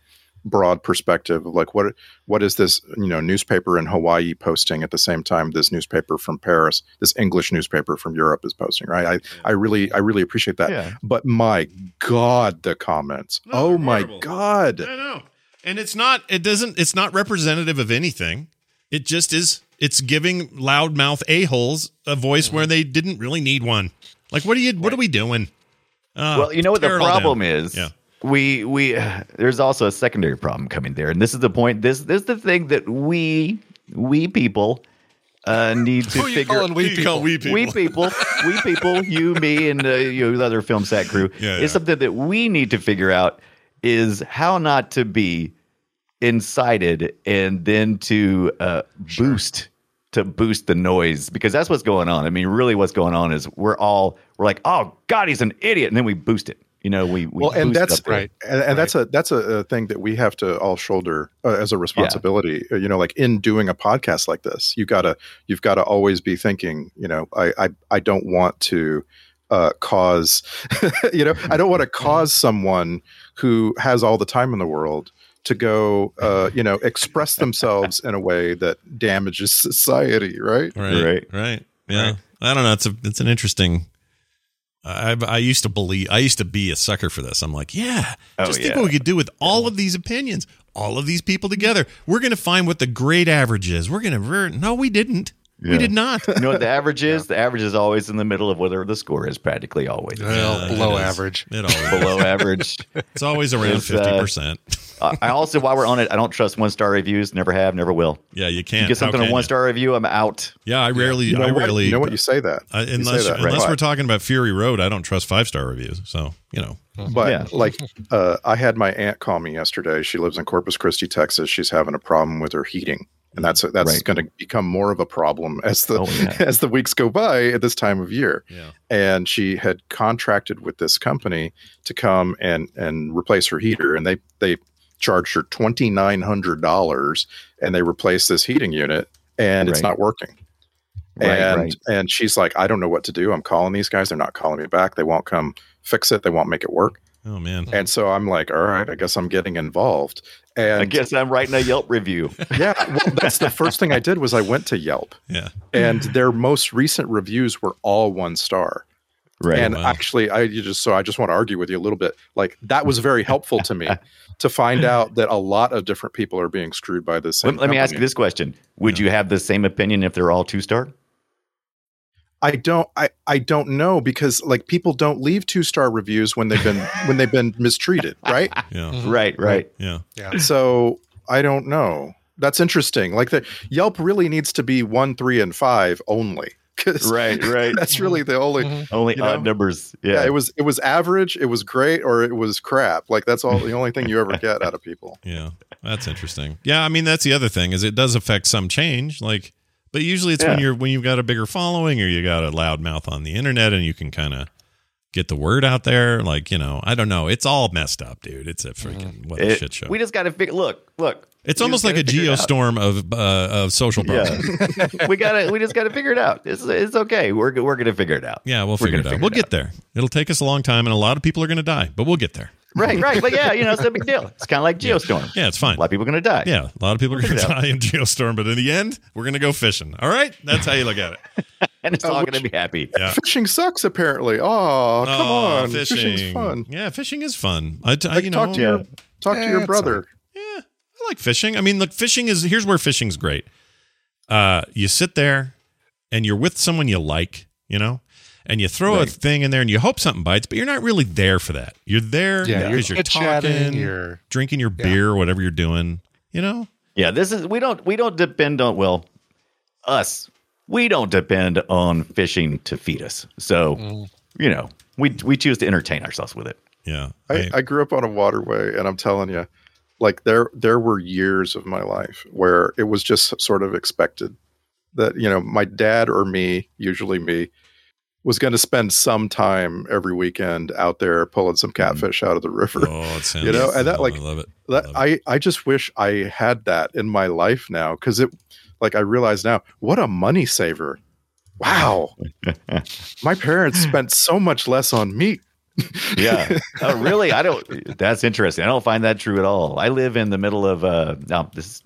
broad perspective of like what what is this you know newspaper in Hawaii posting at the same time this newspaper from Paris this English newspaper from Europe is posting right I I really I really appreciate that Yeah. but my god the comments Oh, oh my horrible. god I know. And it's not it doesn't it's not representative of anything. It just is it's giving loudmouth a-holes a voice where they didn't really need one. Like what are you what are we doing? Uh, well, you know what the tear it all problem down. is? Yeah. We we there's also a secondary problem coming there, and this is the point. This this is the thing that we we people uh, need to Who figure. calling we You call people? we people. We people, we people, you, me, and uh, you, the other Film Sack crew, Yeah, is yeah. something that we need to figure out is how not to be incited and then to uh, boost to boost the noise because that's what's going on. I mean, really, what's going on is we're all we're like, oh God, he's an idiot, and then we boost it. You know, we, we well and that's right. and, and that's a that's a, a thing that we have to all shoulder uh, as a responsibility uh, you know like in doing a podcast like this you gotta you've got to always be thinking you know i i, I don't want to uh, cause you know i don't want to cause someone who has all the time in the world to go uh, you know express themselves in a way that damages society right Right. Right. Right. Yeah. I don't know. It's a it's an interesting. I I used to believe I used to be a sucker for this. I'm like, yeah, Oh, just think what we could do with all of these opinions, all of these people together. We're going to find what the great average is. We're going to no, we didn't. We did not. You know what the average is? The average is always in the middle of whatever the score is, practically always. Well, Yeah, below it is. average. It always, Below average. it's always around It's, uh, fifty percent. Uh, I also, while we're on it, I don't trust one star reviews. Never have, never will. Yeah, you can't. You get something a on can one you? star review, I'm out. Yeah, I rarely. You know I what? rarely. You know what? You say that. I, You unless say that, unless right. we're talking about Fury Road, I don't trust five star reviews. So you know, But Yeah. like, uh, I had my aunt call me yesterday. She lives in Corpus Christi, Texas. She's having a problem with her heating, and that's that's Right. going to become more of a problem as the Oh, yeah. as the weeks go by at this time of year. yeah, And she had contracted with this company to come and and replace her heater, and they they charged her twenty nine hundred dollars, and they replaced this heating unit, and it's not working. Right, and right. and she's like, I don't know what to do. I'm calling these guys. They're not calling me back. They won't come fix it. They won't make it work. oh man, And so I'm like, all right, I guess I'm getting involved. And I guess I'm writing a Yelp review. yeah, well, that's the first thing I did was I went to Yelp, yeah, and their most recent reviews were all one star. Right. and wow. actually, I you just so I just want to argue with you a little bit. Like that was very helpful to me to find out that a lot of different people are being screwed by this. let, let me ask you this question: Would you have the same opinion if they're all two star? I don't I, I don't know because like people don't leave two star reviews when they've been when they've been mistreated, right? yeah, Mhm. Right, right. yeah. Yeah. so I don't know. That's interesting. Like the Yelp really needs to be one, three, and five only. Right, right. That's really the only. Mhm. Only You odd know? numbers. Yeah. Yeah. it was it was average, it was great, or it was crap. Like that's all the only thing you ever get out of people. Yeah, that's interesting. Yeah, I mean that's the other thing is it does affect some change. Like, but usually it's when you're when you've got a bigger following or you got a loud mouth on the internet and you can kind of get the word out there. Like, you know, I don't know. It's all messed up, dude. It's a freaking what a It- shit show. We just got to figure. Look, look. it's almost like a gotta figure it out. geostorm of uh, of social problems. Yeah, we got to. We just got to figure it out. It's, it's okay. We're we're gonna figure it out. Yeah, we'll figure it out. figure we'll it get out. there. It'll take us a long time, and a lot of people are going to die, but we'll get there. Right, right. But yeah, you know, it's a big deal. It's kind of like Geostorm. Yeah, it's fine. A lot of people are gonna die. Yeah, a lot of people are going to figure it out. die in Geostorm, but in the end, we're going to go fishing. All right, that's how you look at it. and it's Uh, all gonna be happy. Yeah. Fishing sucks apparently. Oh, come Oh, on, fishing's fun. Yeah, fishing is fun. I, t- I Like, you know, talk to your talk to Eh, your brother. yeah, I like fishing. I mean, look, fishing is here's where fishing's great. Uh, you sit there and you're with someone you like, you know, and you throw a thing in there and you hope something bites, but you're not really there for that. You're there Yeah, because you're you're, talking, you're- drinking your Yeah. beer, whatever you're doing, you know. Yeah, this is we don't we don't depend on well, us. We don't depend on fishing to feed us. So Mm. you know, we we choose to entertain ourselves with it. Yeah, I, I grew up on a waterway, and I'm telling you, like there there were years of my life where it was just sort of expected that you know my dad or me, usually me, was going to spend some time every weekend out there pulling some mm-hmm. catfish out of the river. oh, it sounds, You know, and that, oh, like, I love it. That Love I I just wish I had that in my life now because it like I realize now what a money saver. Wow, my parents spent so much less on meat. Yeah. oh, really? I don't. That's interesting. I don't find that true at all. I live in the middle of. Uh, now this is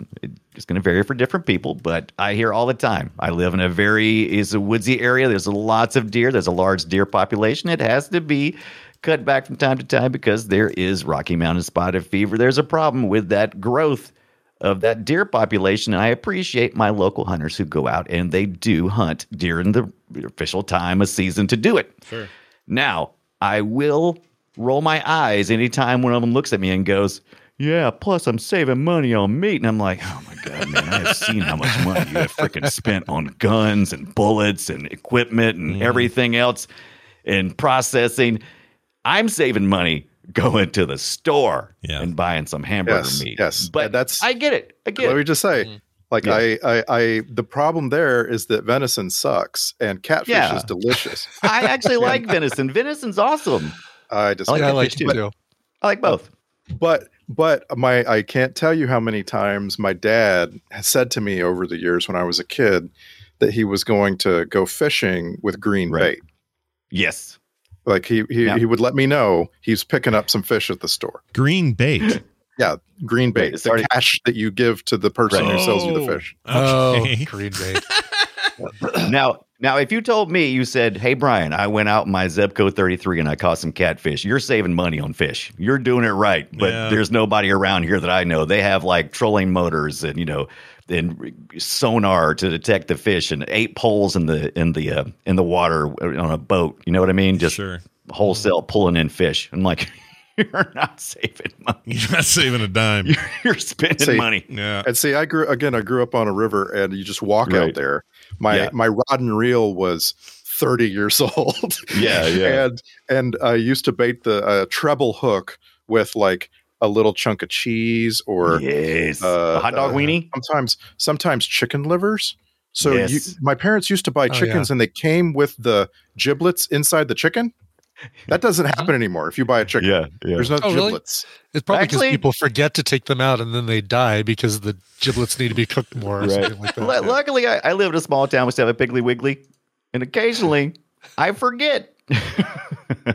it's going to vary for different people, but I hear all the time. I live in a very is a woodsy area. There's lots of deer. There's a large deer population. It has to be cut back from time to time because there is Rocky Mountain spotted fever. There's a problem with that growth of that deer population. And I appreciate my local hunters who go out and they do hunt during the official time of season to do it. Sure. Now, I will roll my eyes anytime one of them looks at me and goes, Yeah, plus I'm saving money on meat. And I'm like, Oh my God, man, I have seen how much money you have freaking spent on guns and bullets and equipment and everything else and processing. I'm saving money going to the store Yeah. and buying some hamburger Yes, meat. yes. But And that's- I get it. I get Let me just say, Mm. Like Yeah. I, I I the problem there is that venison sucks and catfish Yeah. is delicious. I actually like venison. Venison's awesome. I just I like Yeah, I that like fish too. too. I like both. but but my I can't tell you how many times my dad has said to me over the years when I was a kid that he was going to go fishing with green Right. bait. Yes. Like he he, Yeah. he would let me know he's picking up some fish at the store. Green bait. Yeah, green bait, it's the already- cash that you give to the person who sells you the Oh. fish. Oh, Okay. green bait. now, now, if you told me, you said, "Hey, Brian, I went out in my Zebco 33 and I caught some catfish," you're saving money on fish. You're doing it right. But Yeah. there's nobody around here that I know. They have like trolling motors and you know, and sonar to detect the fish and eight poles in the in the uh, in the water on a boat. You know what I mean? Just Sure. wholesale pulling in fish. I'm like, you're not saving money. You're not saving a dime. You're spending See, money. Yeah. And see, I grew again. I grew up on a river, and you just walk Right. out there. My Yeah. my rod and reel was thirty years old. Yeah, yeah. and and I used to bait the uh, treble hook with like a little chunk of cheese or yes, uh, a hot dog uh, weenie. sometimes sometimes chicken livers. So Yes. you, my parents used to buy Oh, chickens, and they came with the giblets inside the chicken. That doesn't happen mm-hmm. anymore. If you buy a chicken, Yeah, yeah. there's no Oh, really? giblets. It's probably because people forget to take them out and then they die because the giblets need to be cooked more or Right. something like that. Lu- Luckily, I, I live in a small town. We still have a Piggly Wiggly, and occasionally I forget.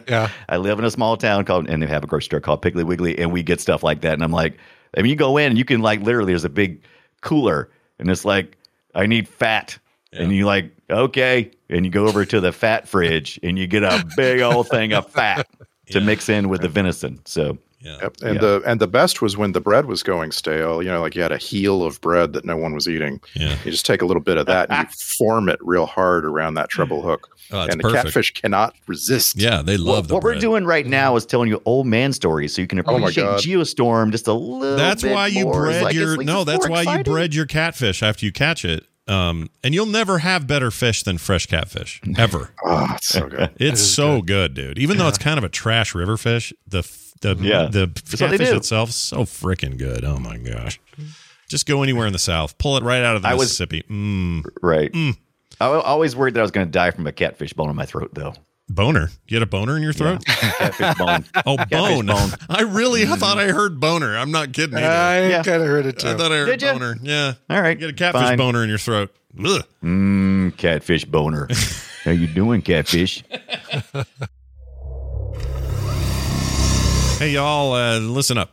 Yeah. I live in a small town called, and they have a grocery store called Piggly Wiggly, and we get stuff like that. And I'm like, I mean, you go in and you can like literally, there's a big cooler, and it's like, I need fat, and you like, okay, and you go over to the fat fridge, and you get a big old thing of fat to Yeah. mix in with the venison. So Yeah. Yep. And Yeah. the and the best was when the bread was going stale. You know, like you had a heel of bread that no one was eating. Yeah. You just take a little bit of that and you form it real hard around that treble hook. Oh, it's and the perfect. catfish cannot resist. Yeah, they love what, the what we're doing right now is telling you old man stories, so you can Oh appreciate God. Geostorm just a little. That's bit why you more. It's bred like- your like no. That's more why you bred your catfish after you catch it. Um, and you'll never have better fish than fresh catfish ever. Oh, it's so good. It's so good. dude. Even though it's kind of a trash river fish, the f- the Yeah. the what they catfish itself is so freaking good. Oh my gosh! Just go anywhere in the South, pull it right out of the I was- Mississippi. Mm. Right. I wa- always worried that I was going to die from a catfish bone in my throat, though. Boner. You had a boner in your throat? Catfish bone. Oh, bone. bone. I really thought I heard boner. I'm not kidding. Either. I Yeah. kind of heard it too. I thought I heard Did ya? boner. Yeah. All right. You get a catfish fine. boner in your throat. Ugh. Mm, catfish boner. How you doing, catfish? Hey, y'all, uh, listen up.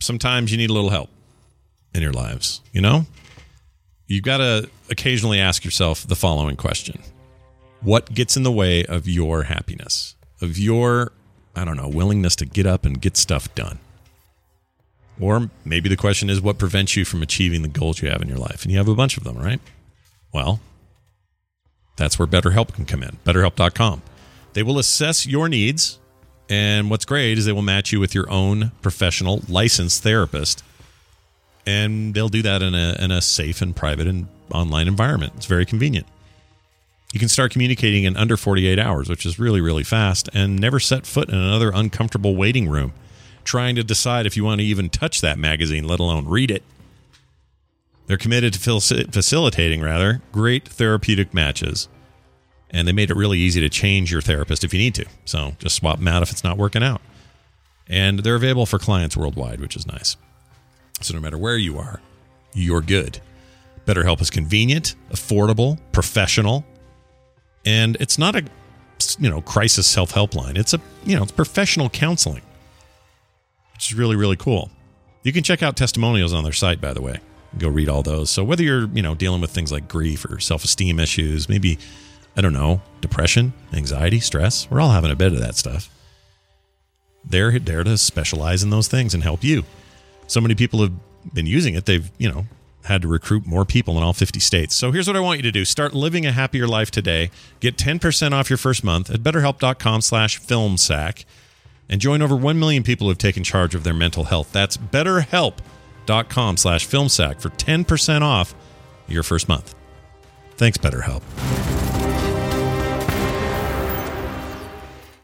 Sometimes you need a little help in your lives, you know? You've got to occasionally ask yourself the following question What gets in the way of your happiness, of your, I don't know, willingness to get up and get stuff done? Or maybe the question is what prevents you from achieving the goals you have in your life? And you have a bunch of them, right? Well, that's where BetterHelp can come in. BetterHelp.com. They will assess your needs and what's great is they will match you with your own professional licensed therapist. And they'll do that in a, in a safe and private and online environment. It's very convenient. You can start communicating in under 48 hours, which is really, really fast, and never set foot in another uncomfortable waiting room trying to decide if you want to even touch that magazine, let alone read it. They're committed to facilitating, rather, great therapeutic matches and they made it really easy to change your therapist if you need to. So just swap them out if it's not working out. And they're available for clients worldwide, which is nice. So no matter where you are, you're good. BetterHelp is convenient, affordable, professional, and it's not a you know crisis self help line. It's a you know it's professional counseling, which is really really cool. You can check out testimonials on their site, by the way. Go read all those. So whether you're you know dealing with things like grief or self esteem issues, maybe I don't know, depression, anxiety, stress. We're all having a bit of that stuff. They're there to specialize in those things and help you. So many people have been using it. They've, you know, had to recruit more people in all 50 states. So here's what I want you to do. Start living a happier life today. Get 10% off your first month at betterhelp.com slash filmsack and join over 1 million people who have taken charge of their mental health. That's betterhelp.com slash filmsack for 10% off your first month. Thanks, BetterHelp.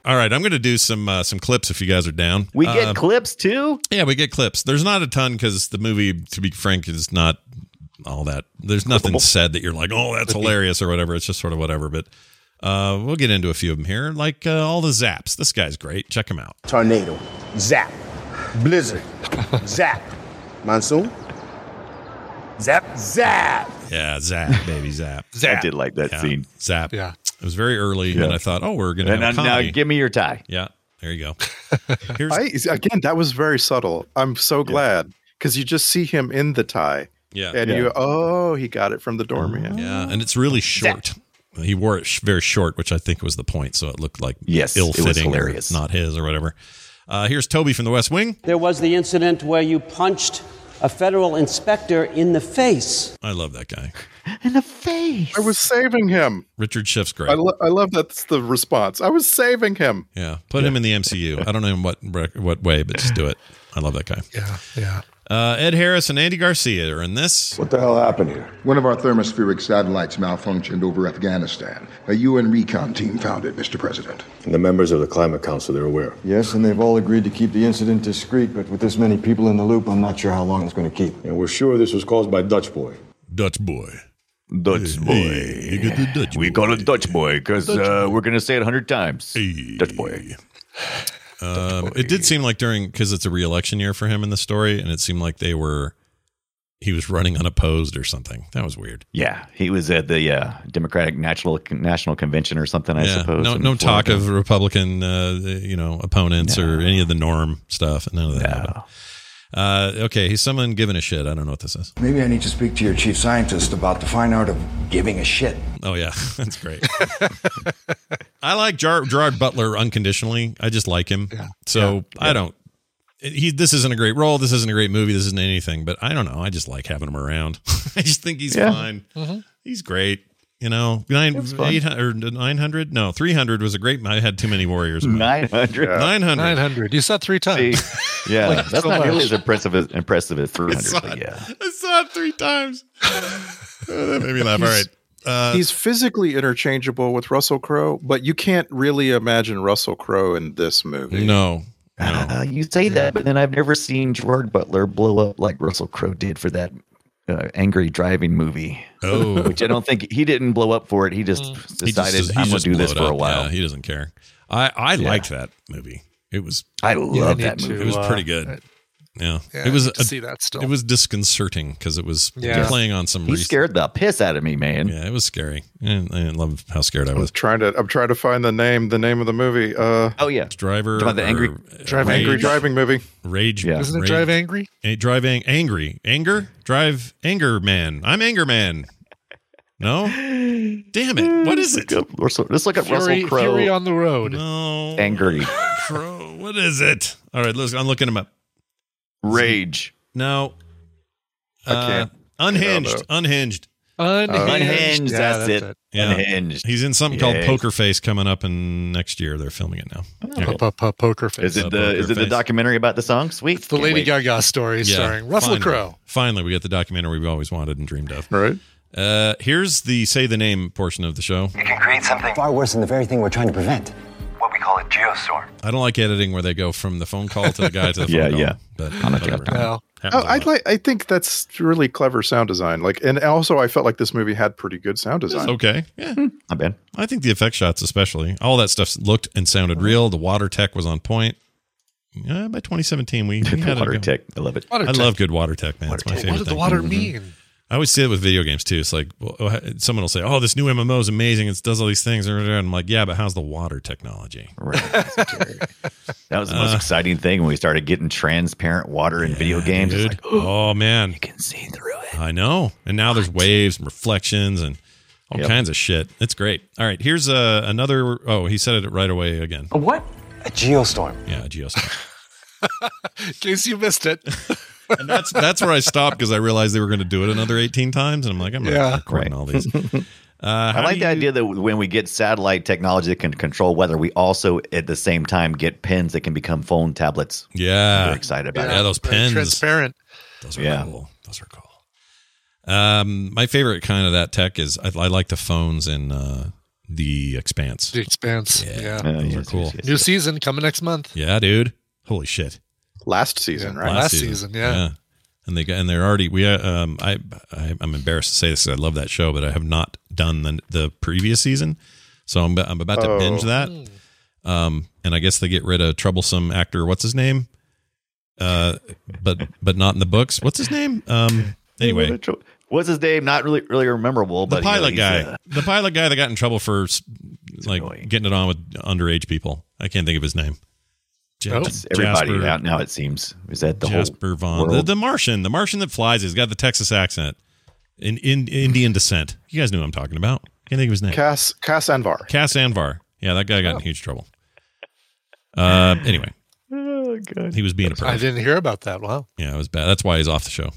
All right, I'm going to do some uh, some clips if you guys are down. We get Uh, clips too. yeah, we get clips. There's not a ton because the movie, to be frank, is not all that. There's nothing said that you're like, oh, that's hilarious or whatever. It's just sort of whatever. But uh, we'll get into a few of them here, like uh, all the zaps. This guy's great. Check him out. tornado, zap, blizzard, zap, monsoon, zap, zap. Yeah, zap, baby, zap, I did like that yeah, scene. zap. Yeah. It was very early, and I thought, oh, we're going to And have now, now give me your tie. yeah, there you go. Here's I again, that was very subtle. I'm so glad because you just see him in the tie, Yeah. and Yeah. you oh he got it from the doorman. Yeah, and it's really short. He wore it sh- very short, which I think was the point, so it looked like Yes, it was ill-fitting, or not his or whatever. Uh, here's Toby from the West Wing. There was the incident where you punched a federal inspector in the face. I love that guy. In the face. I was saving him. Richard Schiff's great. I, lo- I love that's the response. I was saving him. yeah, put him in the MCU. I don't know in what what way, but just do it. I love that guy. Yeah, yeah. Uh, Ed Harris and Andy Garcia are in this. What the hell happened here? One of our thermospheric satellites malfunctioned over Afghanistan. A UN recon team found it, Mr. President. And the members of the Climate Council, they're aware. Yes, and they've all agreed to keep the incident discreet, but with this many people in the loop, I'm not sure how long it's going to keep. And we're sure this was caused by Dutch Boy. Dutch boy. Dutch boy. Hey, you get the Dutch we boy. call it Dutch boy because uh, we're going to say it a hundred times. Hey. Dutch boy. Um, it did seem like during because it's a re-election year for him in the story, and it seemed like they were he was running unopposed or something. That was weird. Yeah, he was at the uh, Democratic National National Convention or something. I yeah, suppose. no, no talk of Republican, uh, you know, opponents or any of the norm stuff. None of that. happened. Uh, okay, he's someone giving a shit. I don't know what this is. Maybe I need to speak to your chief scientist about the fine art of giving a shit. Oh yeah, that's great. I like Jar- Gerard Butler unconditionally. I just like him. Yeah. So I don't. He. This isn't a great role. This isn't a great movie. This isn't anything. But I don't know. I just like having him around. I just think he's Yeah. fine. He's great. You know, nine, fun. 800 or 900? No, 300 was a great. I had too many warriors. nine hundred. 900. 900. You saw three times. Yeah, Like, that's so not nearly much. as impressive as impressive as three I saw hundred. it. But yeah, I saw it three times. Oh, that made me laugh. All right. Uh, He's physically interchangeable with Russell Crowe, but you can't really imagine Russell Crowe in this movie. no. No. uh, you say that, but then I've never seen Gerard Butler blow up like Russell Crowe did for that uh, angry driving movie. Oh. which I don't think he didn't blow up for it. He just He just- decided I'm going to do this for a while. Yeah, he doesn't care. I I liked that movie. It was I Yeah, love need that to, movie. it was uh, pretty good. Yeah, Yeah, it was I a- see that still. It was disconcerting because it was Yeah. playing on some. He recent- scared the piss out of me, man. Yeah, it was scary. And I didn't love how scared I I'm was. trying to. I'm trying to find the name. The name of the movie. Uh, Oh yeah, Driver, Talking about the angry- Drive rage, Angry Driving movie. Rage. Yeah. Isn't it Rage- Drive Angry? eh, drive ang- angry, anger, drive anger man. I'm anger man. No, damn it! What is it? Look up Russell, let's look up Fury, Russell Crowe. Fury on the Road. No, angry Crow. What is it? All right, let's. I'm looking him up. Rage. No, I Uh, can't. unhinged. Unhinged. Unhinged. Unhinged, Yeah, that's it. Yeah. Unhinged. He's in something called Yes. Poker Face coming up in next year. They're filming it now. Yeah. Po- po- po- Poker face. Is it Uh, the is it the Face. documentary about the song? Sweet. the Can't Lady wait. Gaga story Yeah, starring Russell finally. Crowe. Finally, we get the documentary we've always wanted and dreamed of. Right. Uh, here's the say the name portion of the show. You can create something far worse than the very thing we're trying to prevent. What we call a geostorm. I don't like editing where they go from the phone call to the guy to the phone Yeah, call. yeah. But On whatever. Well, Oh, a I lot. like. I think that's really clever sound design. Like, and also I felt like this movie had pretty good sound It's design. okay. Yeah. Hmm. Not bad. I think the effect shots, especially, all that stuff looked and sounded real. The water tech was on point. Yeah, by 2017, we, we had water a, tech. I love it. water I tech. love good water tech, man. It's my tech. favorite What did the thing. water mean? I always see it with video games too. It's like well, someone will say, "Oh, this new MMO is amazing. It does all these things," and I'm like, "Yeah, but how's the water technology?" Right. that was the most Uh, exciting thing when we started getting transparent water in video games. Dude. like, oh man, you can see through it. I know. And now there's waves and reflections and all Yep. kinds of shit. It's great. All right, here's uh, another. Oh, he said it right away again. A what? A geostorm. Yeah, a geostorm. In case you missed it. and that's that's where I stopped because I realized they were going to do it another 18 times, and I'm like, I'm not Yeah. recording all these. Uh, I like do the you- idea that when we get satellite technology that can control weather, we also at the same time get pens that can become phone tablets. Yeah, Very excited about yeah, it. those Very pens. Transparent. Those are Yeah. cool. Those are cool. Um, my favorite kind of that tech is I, I like the phones in uh, the Expanse. The Expanse. Yeah. Uh, Those yes, are cool. yes, yes. New season coming next month. Yeah, dude. Holy shit. Last season, Yeah. right? Last season, yeah. And they got- and they're already we uh, um I, I I'm embarrassed to say this 'cause I love that show but I have not done the the previous season so I'm I'm about to Oh. binge that um and I guess they get rid of troublesome actor what's his name uh but but not in the books what's his name um anyway what's his name? Not really, really memorable. the but you know, pilot he's, guy uh, the pilot guy that got in trouble for like annoying. getting it on with underage people I can't think of his name Ja- It's everybody Jasper- out now. It seems is that the Jasper whole Vaughn, the, world? the Martian, the Martian that flies. He's got the Texas accent, in, in Indian descent. You guys knew who I'm talking about. Can't think of his name. Cass Cas Anvar. Cas Anvar. Yeah, that guy got in huge trouble. Uh, anyway, oh god, he was being a I perv. didn't hear about that. Wow. Yeah, it was bad. That's why he's off the show.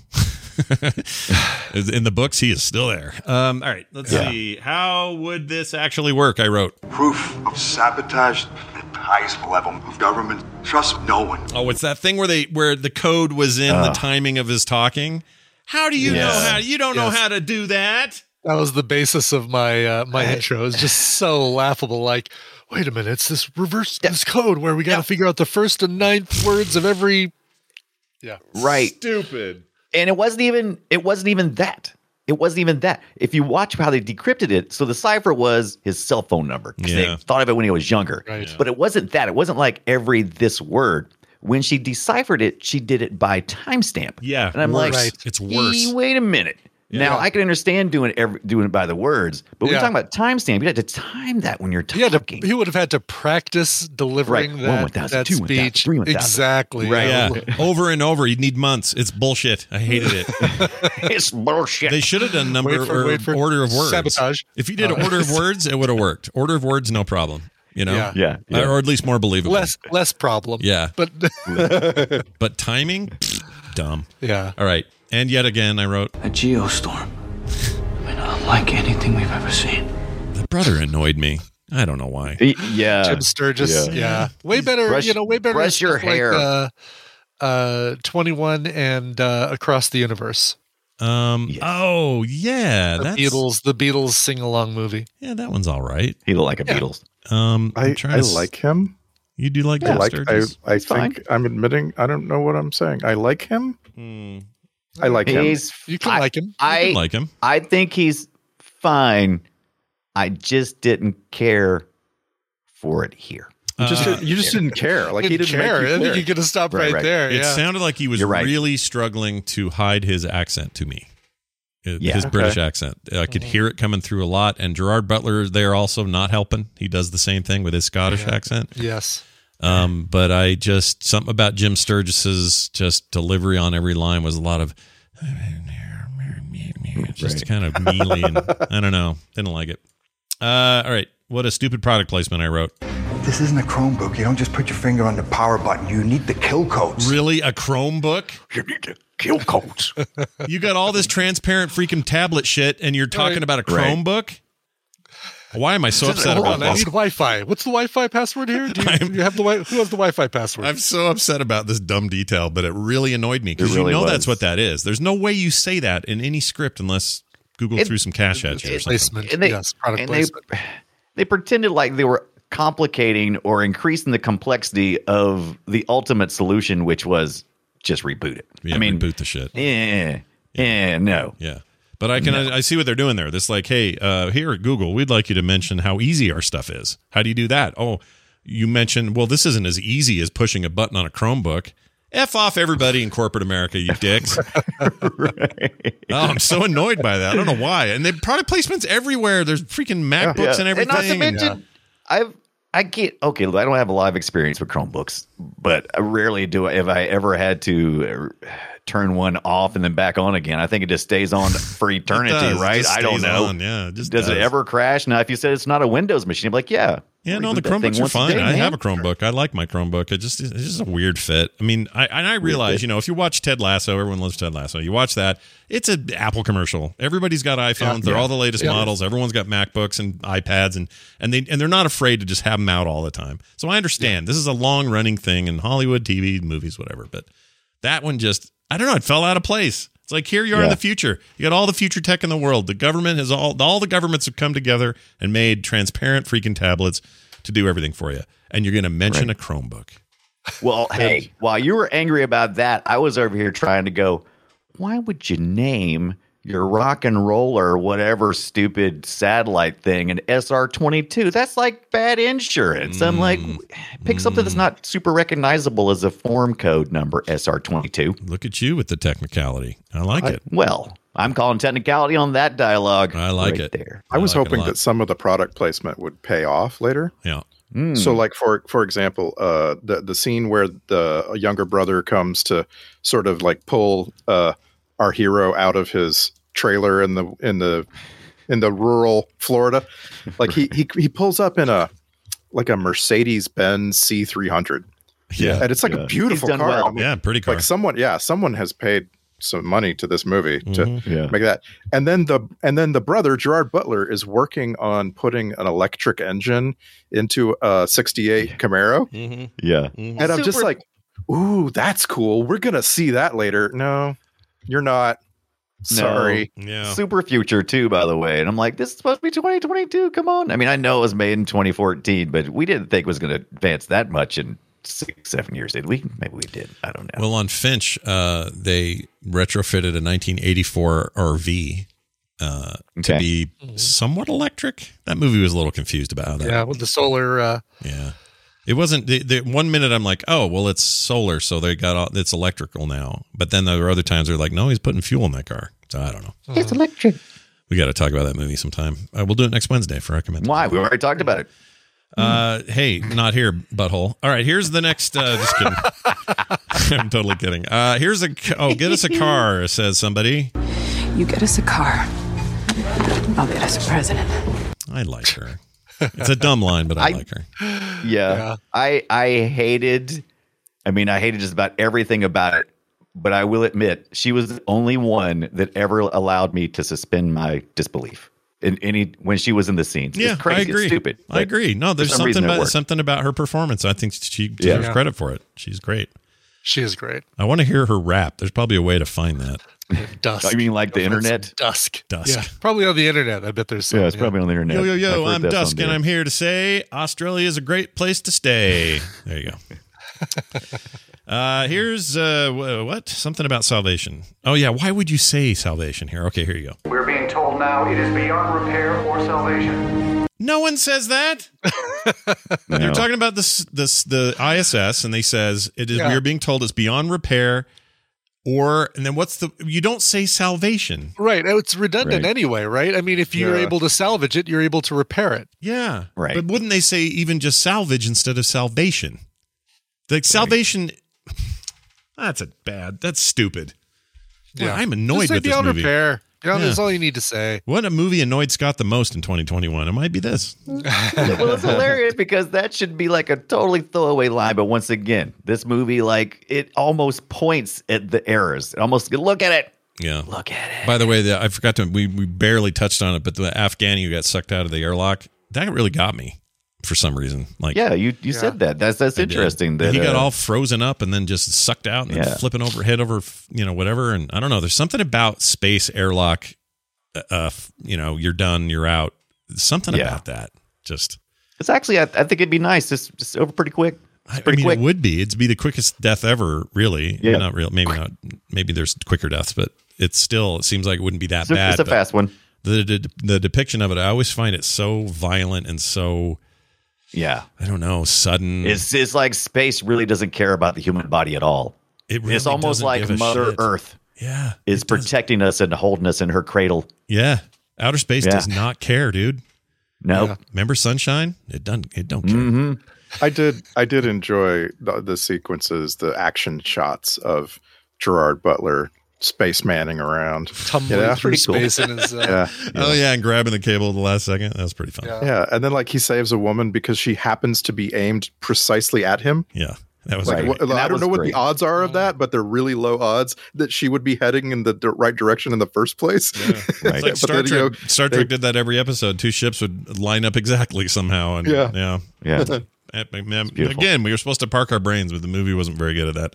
in the books, he is still there. Um, all right, let's Yeah. see. How would this actually work? I wrote. Proof of sabotage at the highest level of government. Trust no one. Oh, it's that thing where they where the code was in the Ah. timing of his talking. How do you know how? You don't know how to do that. That was the basis of my uh, my intro. It's just so laughable. Like, wait a minute, it's this reverse this code where we got to figure out the first and ninth words of every. Yeah, right. Stupid. And it wasn't even it wasn't even that. It wasn't even that. If you watch how they decrypted it, so the cipher was his cell phone number. 'cause Yeah. They thought of it when he was younger. Right. But it wasn't that. It wasn't like every this word. When she deciphered it, she did it by timestamp. Yeah, And I'm worse. like, It's worse. "Eh, Wait a minute. Now I can understand doing every, doing it by the words, but when Yeah. you're talking about timestamp, you have to time that when you're talking. to. He would have had to practice delivering Right. that, 1,000, that 2,000, speech 3,000. exactly. Right. Yeah, over and over. You'd need months. It's bullshit. I hated it. it's bullshit. They should have done number for- or order of words. sabotage. If you did Uh, order of words, it would have worked. Order of words, no problem. You know, Yeah. Yeah, yeah. or at least more believable. Less less problem. Yeah. but But timing, Pfft, dumb. yeah. All right, and yet again, I wrote A geostorm. I mean, unlike anything we've ever seen. the brother annoyed me. I don't know why. Y- yeah. Jim Sturgess. Yeah. Yeah. Way better. Brush- you know, way better. brush your stuff like, hair. uh, uh, twenty one and uh, across the universe. Um. Oh yeah, The that's Beatles. The Beatles sing along movie. yeah. That one's all right. He looked like a Yeah. Beatles. Um. I'm I, to like him. You do like I Jim like I, Sturgess? I It's fine. think I'm admitting I don't know what I'm saying. I like him. Hmm. I like him. He's You can I- like him. You I can like him. I think he's fine. I just didn't care for it here. You just Uh, you just didn't care. Like he Didn't didn't care. Make you I think care. you could have stopped Right, right, right. there. It yeah. sounded like he was right. really struggling to hide his accent to me. Uh, Yeah. His Okay. British accent. I could hear it coming through a lot. And Gerard Butler there also not helping. He does the same thing with his Scottish accent. yes. Um, but I just something about Jim Sturgess's just delivery on every line was a lot of just kind of mealy and I don't know. Didn't like it. Uh, all right. What a stupid product placement I wrote. This isn't a Chromebook. You don't just put your finger on the power button. You need the kill codes. Really, a Chromebook? You need the kill codes. You got all this transparent freaking tablet shit, and you're talking Right. about a Right. Chromebook? Why am I so upset Hold about on, I need Wi-Fi. What's the Wi-Fi password here? Do you, do you have the wi- who has the Wi-Fi password? I'm so upset about this dumb detail, but it really annoyed me because really you know was. that's what that is. There's no way you say that in any script unless Google It- threw some cash at you or something. And they, yes, product and placement. they they pretended like they were complicating or increasing the complexity of the ultimate solution, which was just reboot it. Yeah, I mean, boot the shit. yeah, yeah, no. Yeah. But I can I, I see what they're doing there. This like, hey, uh, here at Google, we'd like you to mention how easy our stuff is. How do you do that? Oh, you mentioned well, this isn't as easy as pushing a button on a Chromebook. F off everybody in corporate America, you dicks. Oh, I'm so annoyed by that. I don't know why. And they product placements everywhere. There's freaking MacBooks and everything. not to and- mention, I've I can't. Okay, I don't have a lot of experience with Chromebooks, but I rarely do. If I ever had to uh, turn one off and then back on again, I think it just stays on for eternity, does. It right? I don't know. on. Yeah, it just does, it ever crash? Now, if you said it's not a Windows machine, I'm like, yeah, Yeah, no, the Chromebooks are fine. day, I have a Chromebook. I like my Chromebook. It just it's just a weird fit. I mean, I and I realize, you know, if you watch Ted Lasso, everyone loves Ted Lasso. You watch that, it's an Apple commercial. Everybody's got iPhones. they're all the latest Yeah. models. Everyone's got MacBooks and iPads, and and they and they're not afraid to just have them out all the time. So I understand this is a long running thing in Hollywood, TV, movies, whatever. But that one just, I don't know, it fell out of place. It's like here you are in the future. You got all the future tech in the world. The government has all all the governments have come together and made transparent freaking tablets to do everything for you. And you're going to mention a Chromebook. Well, hey, while you were angry about that, I was over here trying to go, why would you name your rock and roller, whatever stupid satellite thing, an SR 22? That's like bad insurance. I'm like, Mm. pick something that's not super recognizable as a form code number, SR 22. Look at you with the technicality. I like it. Well, I'm calling technicality on that dialogue. I like right it. There. I was like hoping that some of the product placement would pay off later. Yeah. Hmm. So, like for for example, uh, the the scene where the younger brother comes to sort of like pull uh, our hero out of his trailer in the in the in the rural Florida, like he he he pulls up in a like a Mercedes Benz C three hundred. Yeah. and it's like Yeah. a beautiful car. well. I mean, Yeah, pretty car. Like someone, yeah, someone has paid some money to this movie to Mhm. Yeah. make that. And then the and then the brother Gerard Butler is working on putting an electric engine into a '68 Camaro, Mm-hmm. Yeah. and I'm just like, "Ooh, that's cool. We're gonna see that later." No, you're not. Sorry. Yeah. Super future too, by the way. And I'm like, this is supposed to be 2022. Come on. I mean, I know it was made in 2014, but we didn't think it was going to advance that much in six, seven years, did we? Maybe we did. I don't know. Well, on Finch, uh, they retrofitted a 1984 RV uh, to Okay. be somewhat electric. That movie was a little confused about how that. Yeah, with the solar. Uh, Yeah. It wasn't the, the one minute I'm like, oh well, it's solar, so they got all, it's electrical now. But then there were other times they're like, no, he's putting fuel in that car. So I don't know. it's electric. We got to talk about that movie sometime. Uh, we'll do it next Wednesday for recommend. Why? We already talked about it. Uh, hey, not here, butthole. All right, here's the next. Uh, just kidding. I'm totally kidding. Uh, here's a. Oh, get us a car, says somebody. You get us a car. I'll get us a president. I like her. It's a dumb line, but I, I- like her. Yeah. I I hated I mean, I hated just about everything about it. But I will admit, she was the only one that ever allowed me to suspend my disbelief in any when she was in the scenes. Yeah, it's crazy. I agree. It's stupid. I agree. No, there's some something about something about her performance. I think she deserves Yeah. credit for it. She's great. she is great. I want to hear her rap. There's probably a way to find that. Dusk. I mean, like the Go find some internet? Dusk. Dusk. Yeah, probably on the internet. I bet there's. Some, Yeah, it's probably on the internet. Yo, yo, yo, I'm that Dusk, and I'm here to say Australia is a great place to stay. There you go. Uh, here's uh, what? Something about salvation. Oh, yeah. Why would you say salvation here? Okay, here you go. We're being told now it is beyond repair or salvation. No one says that. No. They're talking about this, this, the ISS, and they says it is. Yeah. We are being told it's beyond repair, or and then what's the? You don't say salvation. Right. oh, It's redundant Right. anyway, right? I mean, if you're Yeah. able to salvage it, you're able to repair it. Yeah, Right. But wouldn't they say even just salvage instead of salvation? Like salvation. That's a bad. That's stupid. Boy, I'm annoyed Just with this movie. repair. You know, Yeah. That's all you need to say. What a movie annoyed Scott the most in 2021? It might be this. well, it's hilarious because that should be like a totally throwaway line. But once again, this movie, like, it almost points at the errors. It almost look at it. Yeah. Look at it. By the way, the, I forgot to. We we barely touched on it, but the Afghani who got sucked out of the airlock that really got me for some reason. Like Yeah, you, you said that. That's that's I did. interesting. That he got uh, all frozen up and then just sucked out and then Yeah. flipping over head over, you know, whatever. And I don't know. There's something about space airlock. Uh, uh, you know, you're done, you're out. Something Yeah. about that. Just It's actually, I, I think it'd be nice. Just just over pretty quick. It's I, I pretty mean, quick. it would be. It'd be the quickest death ever. Really. Yeah. Not real. Maybe not. Maybe there's quicker deaths, but it's still. It seems like it wouldn't be that It's a, bad. it's a fast one. the, the the depiction of it, I always find it so violent and so Yeah. I don't know sudden. It's it's like space really doesn't care about the human body at all. it really it's almost like Mother shit. Earth Yeah, is it does- protecting us and holding us in her cradle. Yeah, outer space Yeah. does not care, dude. No. Remember Sunshine? It doesn't. It don't care. Mm-hmm. I did. I did enjoy the, the sequences, the action shots of Gerard Butler space manning around, Tumbling Yeah. through Pretty cool. space in his. Uh, Yeah, Oh yeah, and grabbing the cable at the last second. That was pretty fun. Yeah. yeah, and then like he saves a woman because she happens to be aimed precisely at him. Yeah, that was Right. great. What- And I don't was know what the odds are of that, but they're really low odds that she would be heading in the di- right direction in the first place. It's Right. like Star then, you Trek. know, Star Trek they- did that every episode. Two ships would line up exactly somehow, and Yeah. yeah. Yeah. Man, beautiful. Again, we were supposed to park our brains, but the movie wasn't very good at that.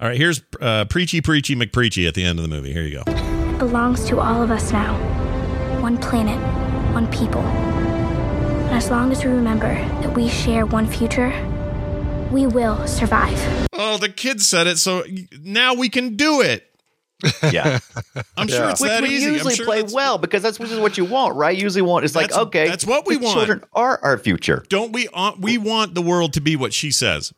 All right, here's uh, Preachy Preachy McPreachy at the end of the movie. Here you go. It belongs to all of us now. One planet, one people. And as long as we remember that we share one future, we will survive. Oh, the kid said it, so now we can do it. Yeah. I'm sure Yeah. it's Which that would easy. I'm usually sure play that's- well because that's usually what you want, right? You usually want it's like okay, that's what we want. Children are our future. Don't we? Uh, we want the world to be what she says.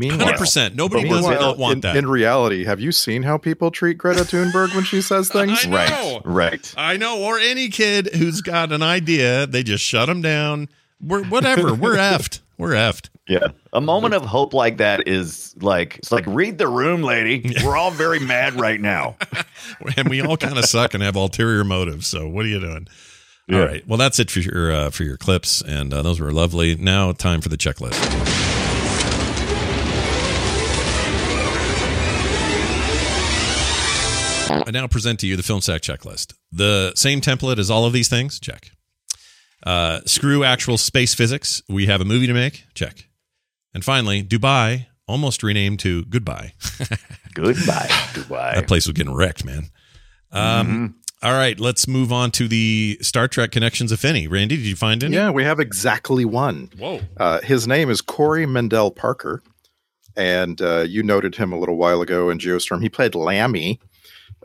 Meanwhile, Hundred percent. Nobody But does meanwhile, not want in, that. in reality, have you seen how people treat Greta Thunberg when she says things? I know. Right. Right. I know. Or any kid who's got an idea, they just shut them down. We're whatever. We're effed. we're effed. Yeah. A moment of hope like that is like it's like read the room, lady. We're all very mad right now. and we all kind of suck and have ulterior motives. So what are you doing? Yeah. All right. Well, that's it for your uh, for your clips, and uh, those were lovely. Now, time for the checklist. I now present to you the film sack checklist. The same template as all of these things. Check. Uh, screw actual space physics. We have a movie to make. Check. And finally, Dubai almost renamed to Goodbye. Goodbye, Dubai. That place was getting wrecked, man. Um, all right, let's move on to the Star Trek connections, if any. Randy, did you find any? Yeah, we have exactly one. Whoa. Uh, his name is Corey Mendell Parker, and uh, you noted him a little while ago in Geostorm. He played Lammy.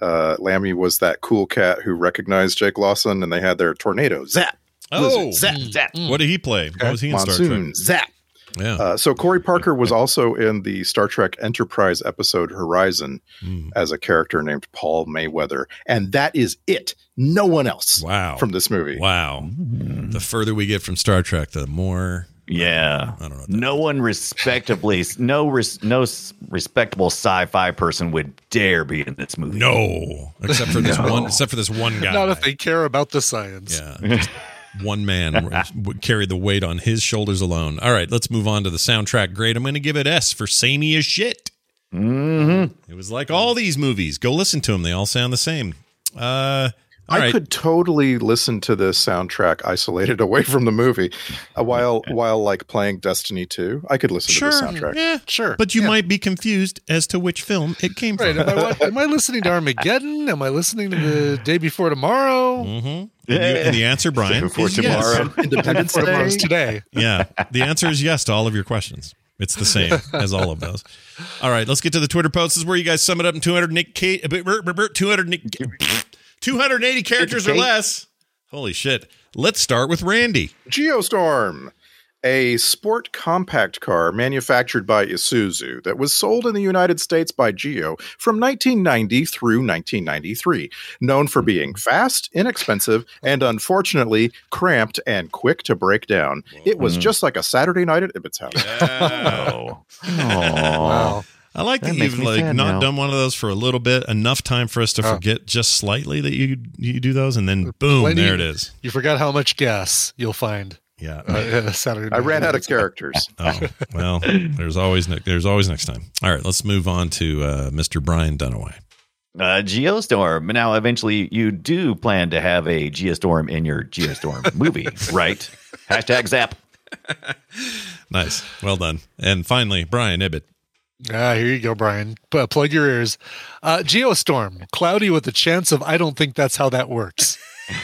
Uh, Lammy was that cool cat who recognized Jake Lawson, and they had their tornado zap. Oh, zap, zap. What did he play? What was he in Star Trek? zap. Yeah. Uh, so Corey Parker was also in the Star Trek Enterprise episode Horizon Hmm. as a character named Paul Mayweather, and that is it. No one else. Wow. From this movie. Wow. The further we get from Star Trek, the more. Yeah. I don't know. No one respectably, no res, no respectable sci-fi person would dare be in this movie. No, except for this No. one. Except for this one guy. Not if they care about the science. Yeah. one man would carry the weight on his shoulders alone. All right, let's move on to the soundtrack grade. I'm going to give it S for samey as shit. Mm-hmm. It was like all these movies. Go listen to them. They all sound the same. Uh, all I right. could totally listen to this soundtrack isolated away from the movie, uh, while while like playing Destiny 2. I could listen Sure. to the soundtrack. Yeah, sure. But you might be confused as to which film it came Right. from. Am I, am I listening to Armageddon? Am I listening to the day before tomorrow? Mm-hmm. And, you- and the answer, Brian, Before is yes. tomorrow. Independence Before tomorrow's Day. today. Yeah, the answer is yes to all of your questions. It's the same as all of those. All right, let's get to the Twitter posts. This is where you guys sum it up in 200 Nick Kate, 200 Nick, 280 characters or less. Holy shit. Let's start with Randy. Geostorm, a sport compact car manufactured by Isuzu that was sold in the United States by Geo from 1990 through 1993. Known for being fast, inexpensive, and unfortunately cramped and quick to break down. It was just like a Saturday night at Ibbott's house. Oh. Wow. I like that, That you've like not now. done one of those for a little bit, enough time for us to Oh. forget just slightly that you you do those, and then boom, Plenty- there it is. You forgot how much gas you'll find Yeah. uh, Saturday. I ran out of characters. Oh well, there's always ne- there's always next time. All right, let's move on to uh, Mr. Brian Dunaway. Uh, Geostorm. Now, eventually, you do plan to have a Geostorm in your Geostorm movie, right? Hashtag Zap. Nice, well done. And finally, Brian Ibbott. Ah, here you go, Brian. P- plug your ears. Uh, Geostorm, cloudy with a chance of I don't think that's how that works.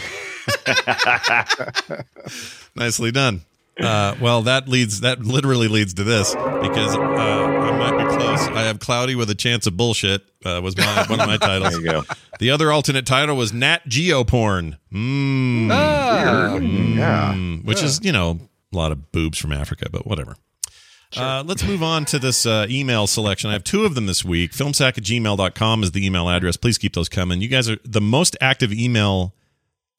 Nicely done. Uh, well, that leads that literally leads to this because uh, I might be close. I have cloudy with a chance of bullshit. Uh, was my one of my titles. There you go. The other alternate title was Nat Geo Porn. Mm. Ah, Yeah. Mm, which is you know a lot of boobs from Africa, but whatever. Uh, let's move on to this uh, email selection. I have two of them this week. Filmsack at gmail.com is the email address. Please keep those coming. You guys are the most active email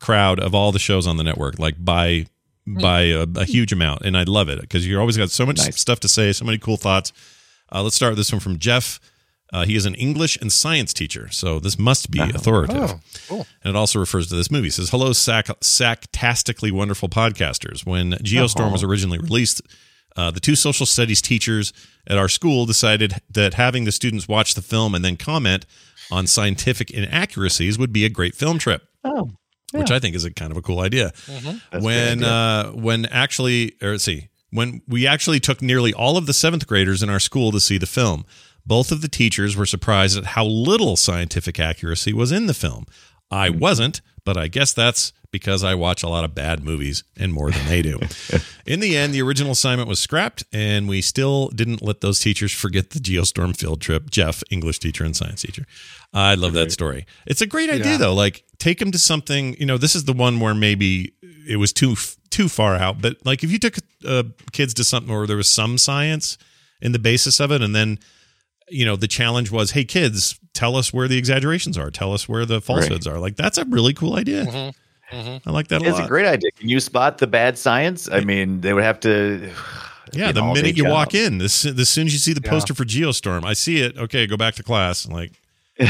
crowd of all the shows on the network, like by by a, a huge amount, and I love it because you're always got so much Nice. stuff to say, so many cool thoughts. Uh, let's start with this one from Jeff. Uh, he is an English and science teacher, so this must be authoritative. Oh, cool. And it also refers to this movie. It says, Hello, sac- sacktastically wonderful podcasters. When Geostorm was originally released, uh, the two social studies teachers at our school decided that having the students watch the film and then comment on scientific inaccuracies would be a great film trip. Oh, Which I think is a kind of a cool idea. That's when good, uh, when actually, or let's see, when we actually took nearly all of the seventh graders in our school to see the film, both of the teachers were surprised at how little scientific accuracy was in the film. I wasn't, but I guess that's because I watch a lot of bad movies and more than they do. in the end, the original assignment was scrapped, and we still didn't let those teachers forget the Geostorm field trip. Jeff, English teacher and science teacher. I love that story. It's a great idea, Yeah. though. Like, take them to something. You know, this is the one where maybe it was too too far out. But like, if you took uh, kids to something where there was some science in the basis of it, and then you know the challenge was, hey kids, tell us where the exaggerations are. Tell us where the falsehoods are. Like, that's a really cool idea. I like that a It's lot. a great idea. Can you spot the bad science? I mean, they would have to. Yeah, the minute you job. walk in, as, as soon as you see the Yeah. poster for Geostorm, I see it. Okay, go back to class. I'm like, uh,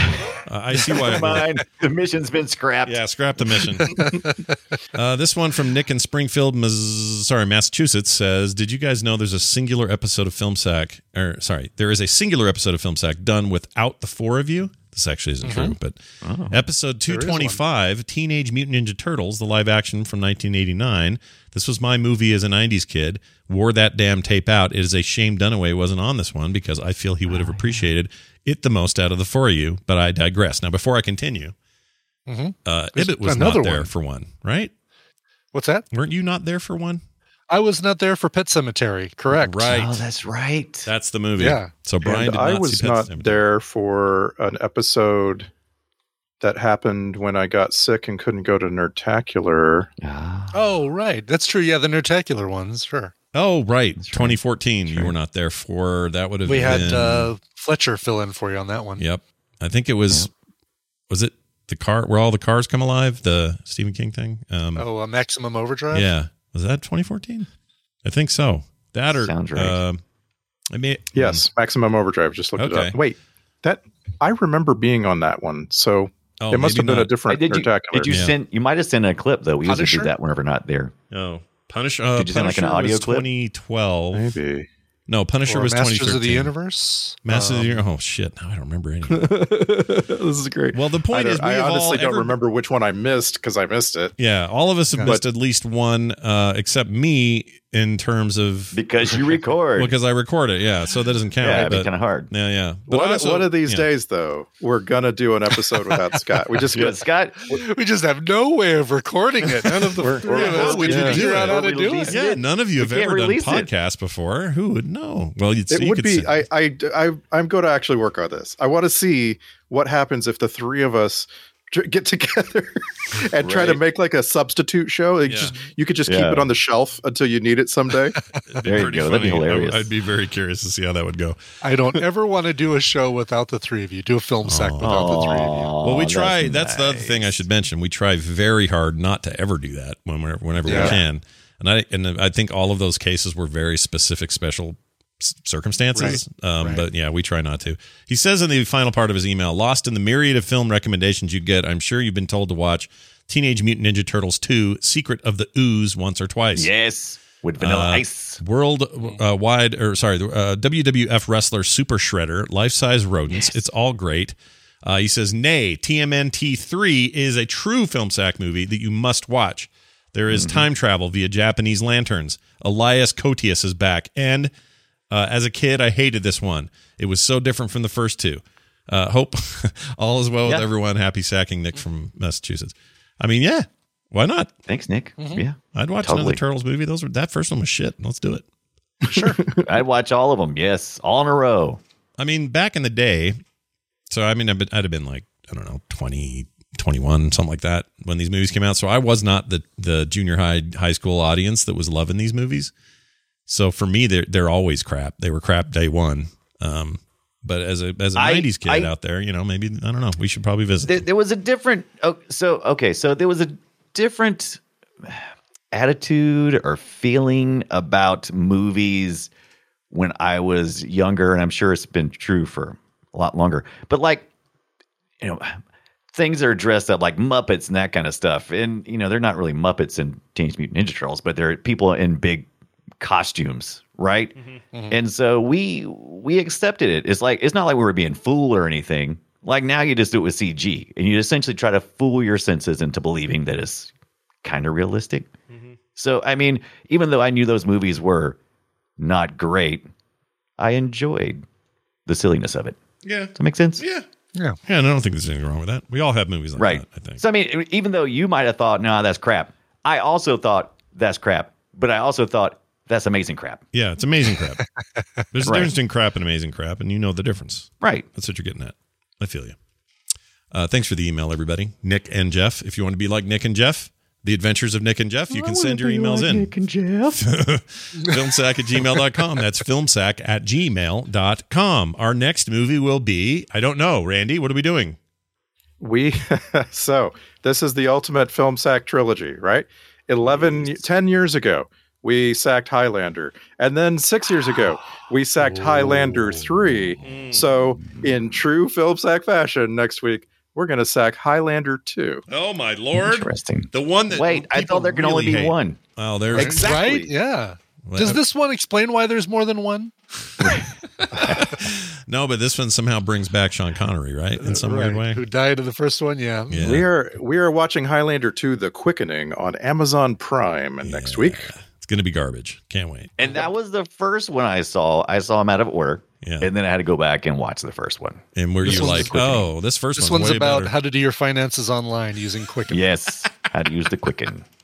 I see why. Mine, the mission's been scrapped. Yeah, scrap the mission. uh, this one from Nick in Springfield, Mas- sorry, Massachusetts says, "Did you guys know there's a singular episode of Film Sack? Or sorry, there is a singular episode of Film Sack done without the four of you. This actually isn't true, but episode 225, Teenage Mutant Ninja Turtles, the live action from 1989. This was my movie as a 90s kid. Wore that damn tape out. It is a shame Dunaway wasn't on this one because I feel he would have appreciated it the most out of the four of you. But I digress. Now, before I continue, Mhm. uh, There's was not there one. for one, right? What's that? Weren't you not there for one? I was not there for Pet Sematary. Correct. Right. Oh, that's right. That's the movie. Yeah. So Brian And did I was see Pet not Sematary. there for an episode that happened when I got sick and couldn't go to Nerdtacular. Oh, right. That's true. Yeah, the Nerdtacular ones. Sure. Oh, right. 2014. You were not there for that. Would have We had uh, Fletcher fill in for you on that one. Yep. I think it was. Was it the car where all the cars come alive? The Stephen King thing. Um, Oh, a Maximum Overdrive. yeah. Was that 2014? I think so. That or Sounds right. Um, I mean, Yes, Maximum Overdrive. Just looked it Okay. up. Wait, that I remember being on that one. So Oh, it must maybe have been a different Hey, did you, did you Yeah. send? You might have sent a clip though. We usually do that whenever not there. Oh, Punish. Uh, Did you send, like, an audio clip? 2012. Maybe. No, Punisher Or was Masters 2013. of the Universe. Masters of Um, the Universe. Oh shit! Now I don't remember any. this is great. Well, the point I, is, we I honestly don't ever- remember which one I missed because I missed it. Yeah, all of us have missed at least one, uh, except me in terms of Because you record. because I record it. Yeah, so that doesn't count. yeah, it'd be kind of hard. Yeah, yeah. But One, also- one of these yeah. days, though, we're gonna do an episode without Scott. We just Yeah, Scott, we just have no way of recording it. None of the We're- three of we're- us. We yeah. didn't figure out how to do it. releasing Yeah, none of you have ever done release it. before. Who would know? Well, you'd see. it you would could be. sit- I, I, I, I'm going to actually work on this. I want to see what happens if the three of us tr- get together and try to make like a substitute show. Like Yeah. just you could just Yeah. keep it on the shelf until you need it someday. There you pretty go. That'd be. I- hilarious. I'd be very curious to see how that would go. I don't ever want to do a show without the three of you. Do a film sack without the three of you. Well, we try. That's, the other thing I should mention. We try very hard not to ever do that when we're, whenever we can. And I and I think all of those cases were very specific, special circumstances. Um, Right. But yeah, we try not to. He says in the final part of his email, "Lost in the myriad of film recommendations you get, I'm sure you've been told to watch Teenage Mutant Ninja Turtles 2: Secret of the Ooze once or twice." Yes, with vanilla Uh, ice. World uh, wide, or sorry, uh, WWF wrestler Super Shredder, life size rodents. It's all great. Uh, he says, nay, TMNT 3 is a true film sack movie that you must watch. There is time travel via Japanese lanterns. Elias Koteas is back. And uh, as a kid, I hated this one. It was so different from the first two. Uh, hope all is well with everyone. Happy sacking Nick from Massachusetts. I mean, yeah, why not? Thanks, Nick. Yeah, I'd watch Totally. another Turtles movie. Those were that first one was shit. Let's do it. Sure, I'd watch all of them. Yes, all in a row. I mean, back in the day, so I mean, I'd, been, I'd have been like, I don't know, 20, 21, something like that when these movies came out. So I was not the, the junior high, high school audience that was loving these movies. So for me, they're, they're always crap. They were crap day one. Um, but as a, as a I- 90s kid I- out there, you know, maybe, I don't know, we should probably visit. There, there was a different. Oh, so okay, so there was a different attitude or feeling about movies when I was younger, and I'm sure it's been true for a lot longer. But like, you know, things are dressed up like Muppets and that kind of stuff, and you know, they're not really Muppets and Teenage Mutant Ninja Turtles, but they're people in big costumes, right? Mm-hmm. Mm-hmm. And so we we accepted it. It's like it's not like we were being fooled or anything. Like now you just do it with CG, and you essentially try to fool your senses into believing that it's kind of realistic. Mm-hmm. So I mean, even though I knew those movies were not great, I enjoyed the silliness of it. yeah. Does that make sense? Yeah. Yeah. Yeah. And I don't think there's anything wrong with that. We all have movies like Right. that, I think. So I mean, even though you might have thought, "No, that's crap," I also thought that's crap, but I also thought that's amazing crap. Yeah. It's amazing crap. There's a difference between crap and amazing crap, and you know the difference. Right. That's what you're getting at. I feel you. Uh, thanks for the email, everybody. Nick and Jeff. If you want to be like Nick and Jeff, the adventures of Nick and Jeff, you can send your emails in. Nick and Jeff. filmsack at gmail.com. That's filmsack at gmail.com. Our next movie will be, I don't know, Randy, what are we doing? We so this is the ultimate film sack trilogy, right? 11 10 years ago, we sacked Highlander. And then six years ago, we sacked Highlander 3. Mm. So, in true film sack fashion, next week, we're going to sack Highlander 2. Oh, my lord. Interesting. The one that. Wait, I thought there can only be hate. one. Oh, there's. Exactly. Right? Yeah. Well, Does uh, this one explain why there's more than one? No, but this one somehow brings back Sean Connery, right? In uh, some weird way. Who died in the first one? Yeah. Yeah. We are we are watching Highlander 2 The Quickening on Amazon Prime next week. It's going to be garbage. Can't wait. And that was the first one I saw. I saw him out of order. Yeah. And then I had to go back and watch the first one. And were This you like, oh, this first This one's, one's way about better. how to do your finances online using Quicken. Yes. how to use the Quicken.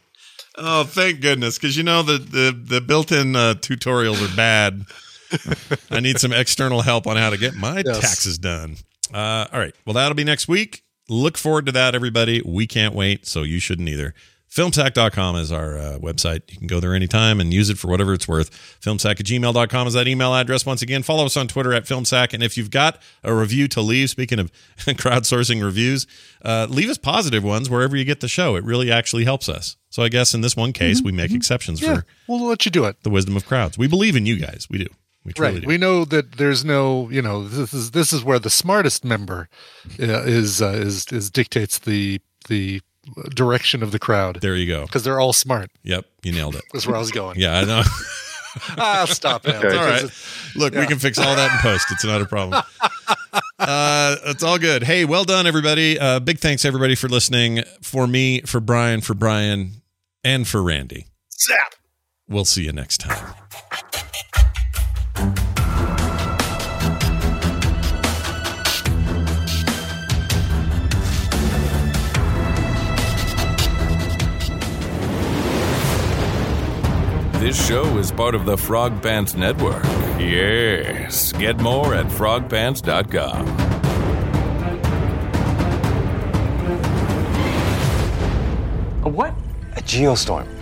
Oh, thank goodness, because you know the the, the built-in uh, tutorials are bad. I need some external help on how to get my Yes. taxes done. Uh, all right, well that'll be next week. Look forward to that, everybody. We can't wait, so you shouldn't either. Filmsack.com is our uh, website. You can go there anytime and use it for whatever it's worth. Filmsack at gmail.com is that email address. Once again, follow us on Twitter at Filmsack. And if you've got a review to leave, speaking of crowdsourcing reviews, uh, leave us positive ones wherever you get the show. It really actually helps us. So I guess in this one case, we make exceptions Yeah, for we'll let you do it. the wisdom of crowds. We believe in you guys. We do. We truly Right. do. We know that there's no, you know, this is this is where the smartest member uh, is uh, is is dictates the the direction of the crowd there you go. because they're all smart. Yep, you nailed it. That's where I was going. Yeah, I know. ah, stop it. It's all right. Look, we can fix all that in post. It's not a problem. uh, it's all good. Hey, well done, everybody. Uh, big thanks, everybody, for listening. For me, for Brian, for Brian, and for Randy. Zap. We'll see you next time. This show is part of the Frog Pants Network. Yes. Get more at frogpants.com. A what? A geostorm.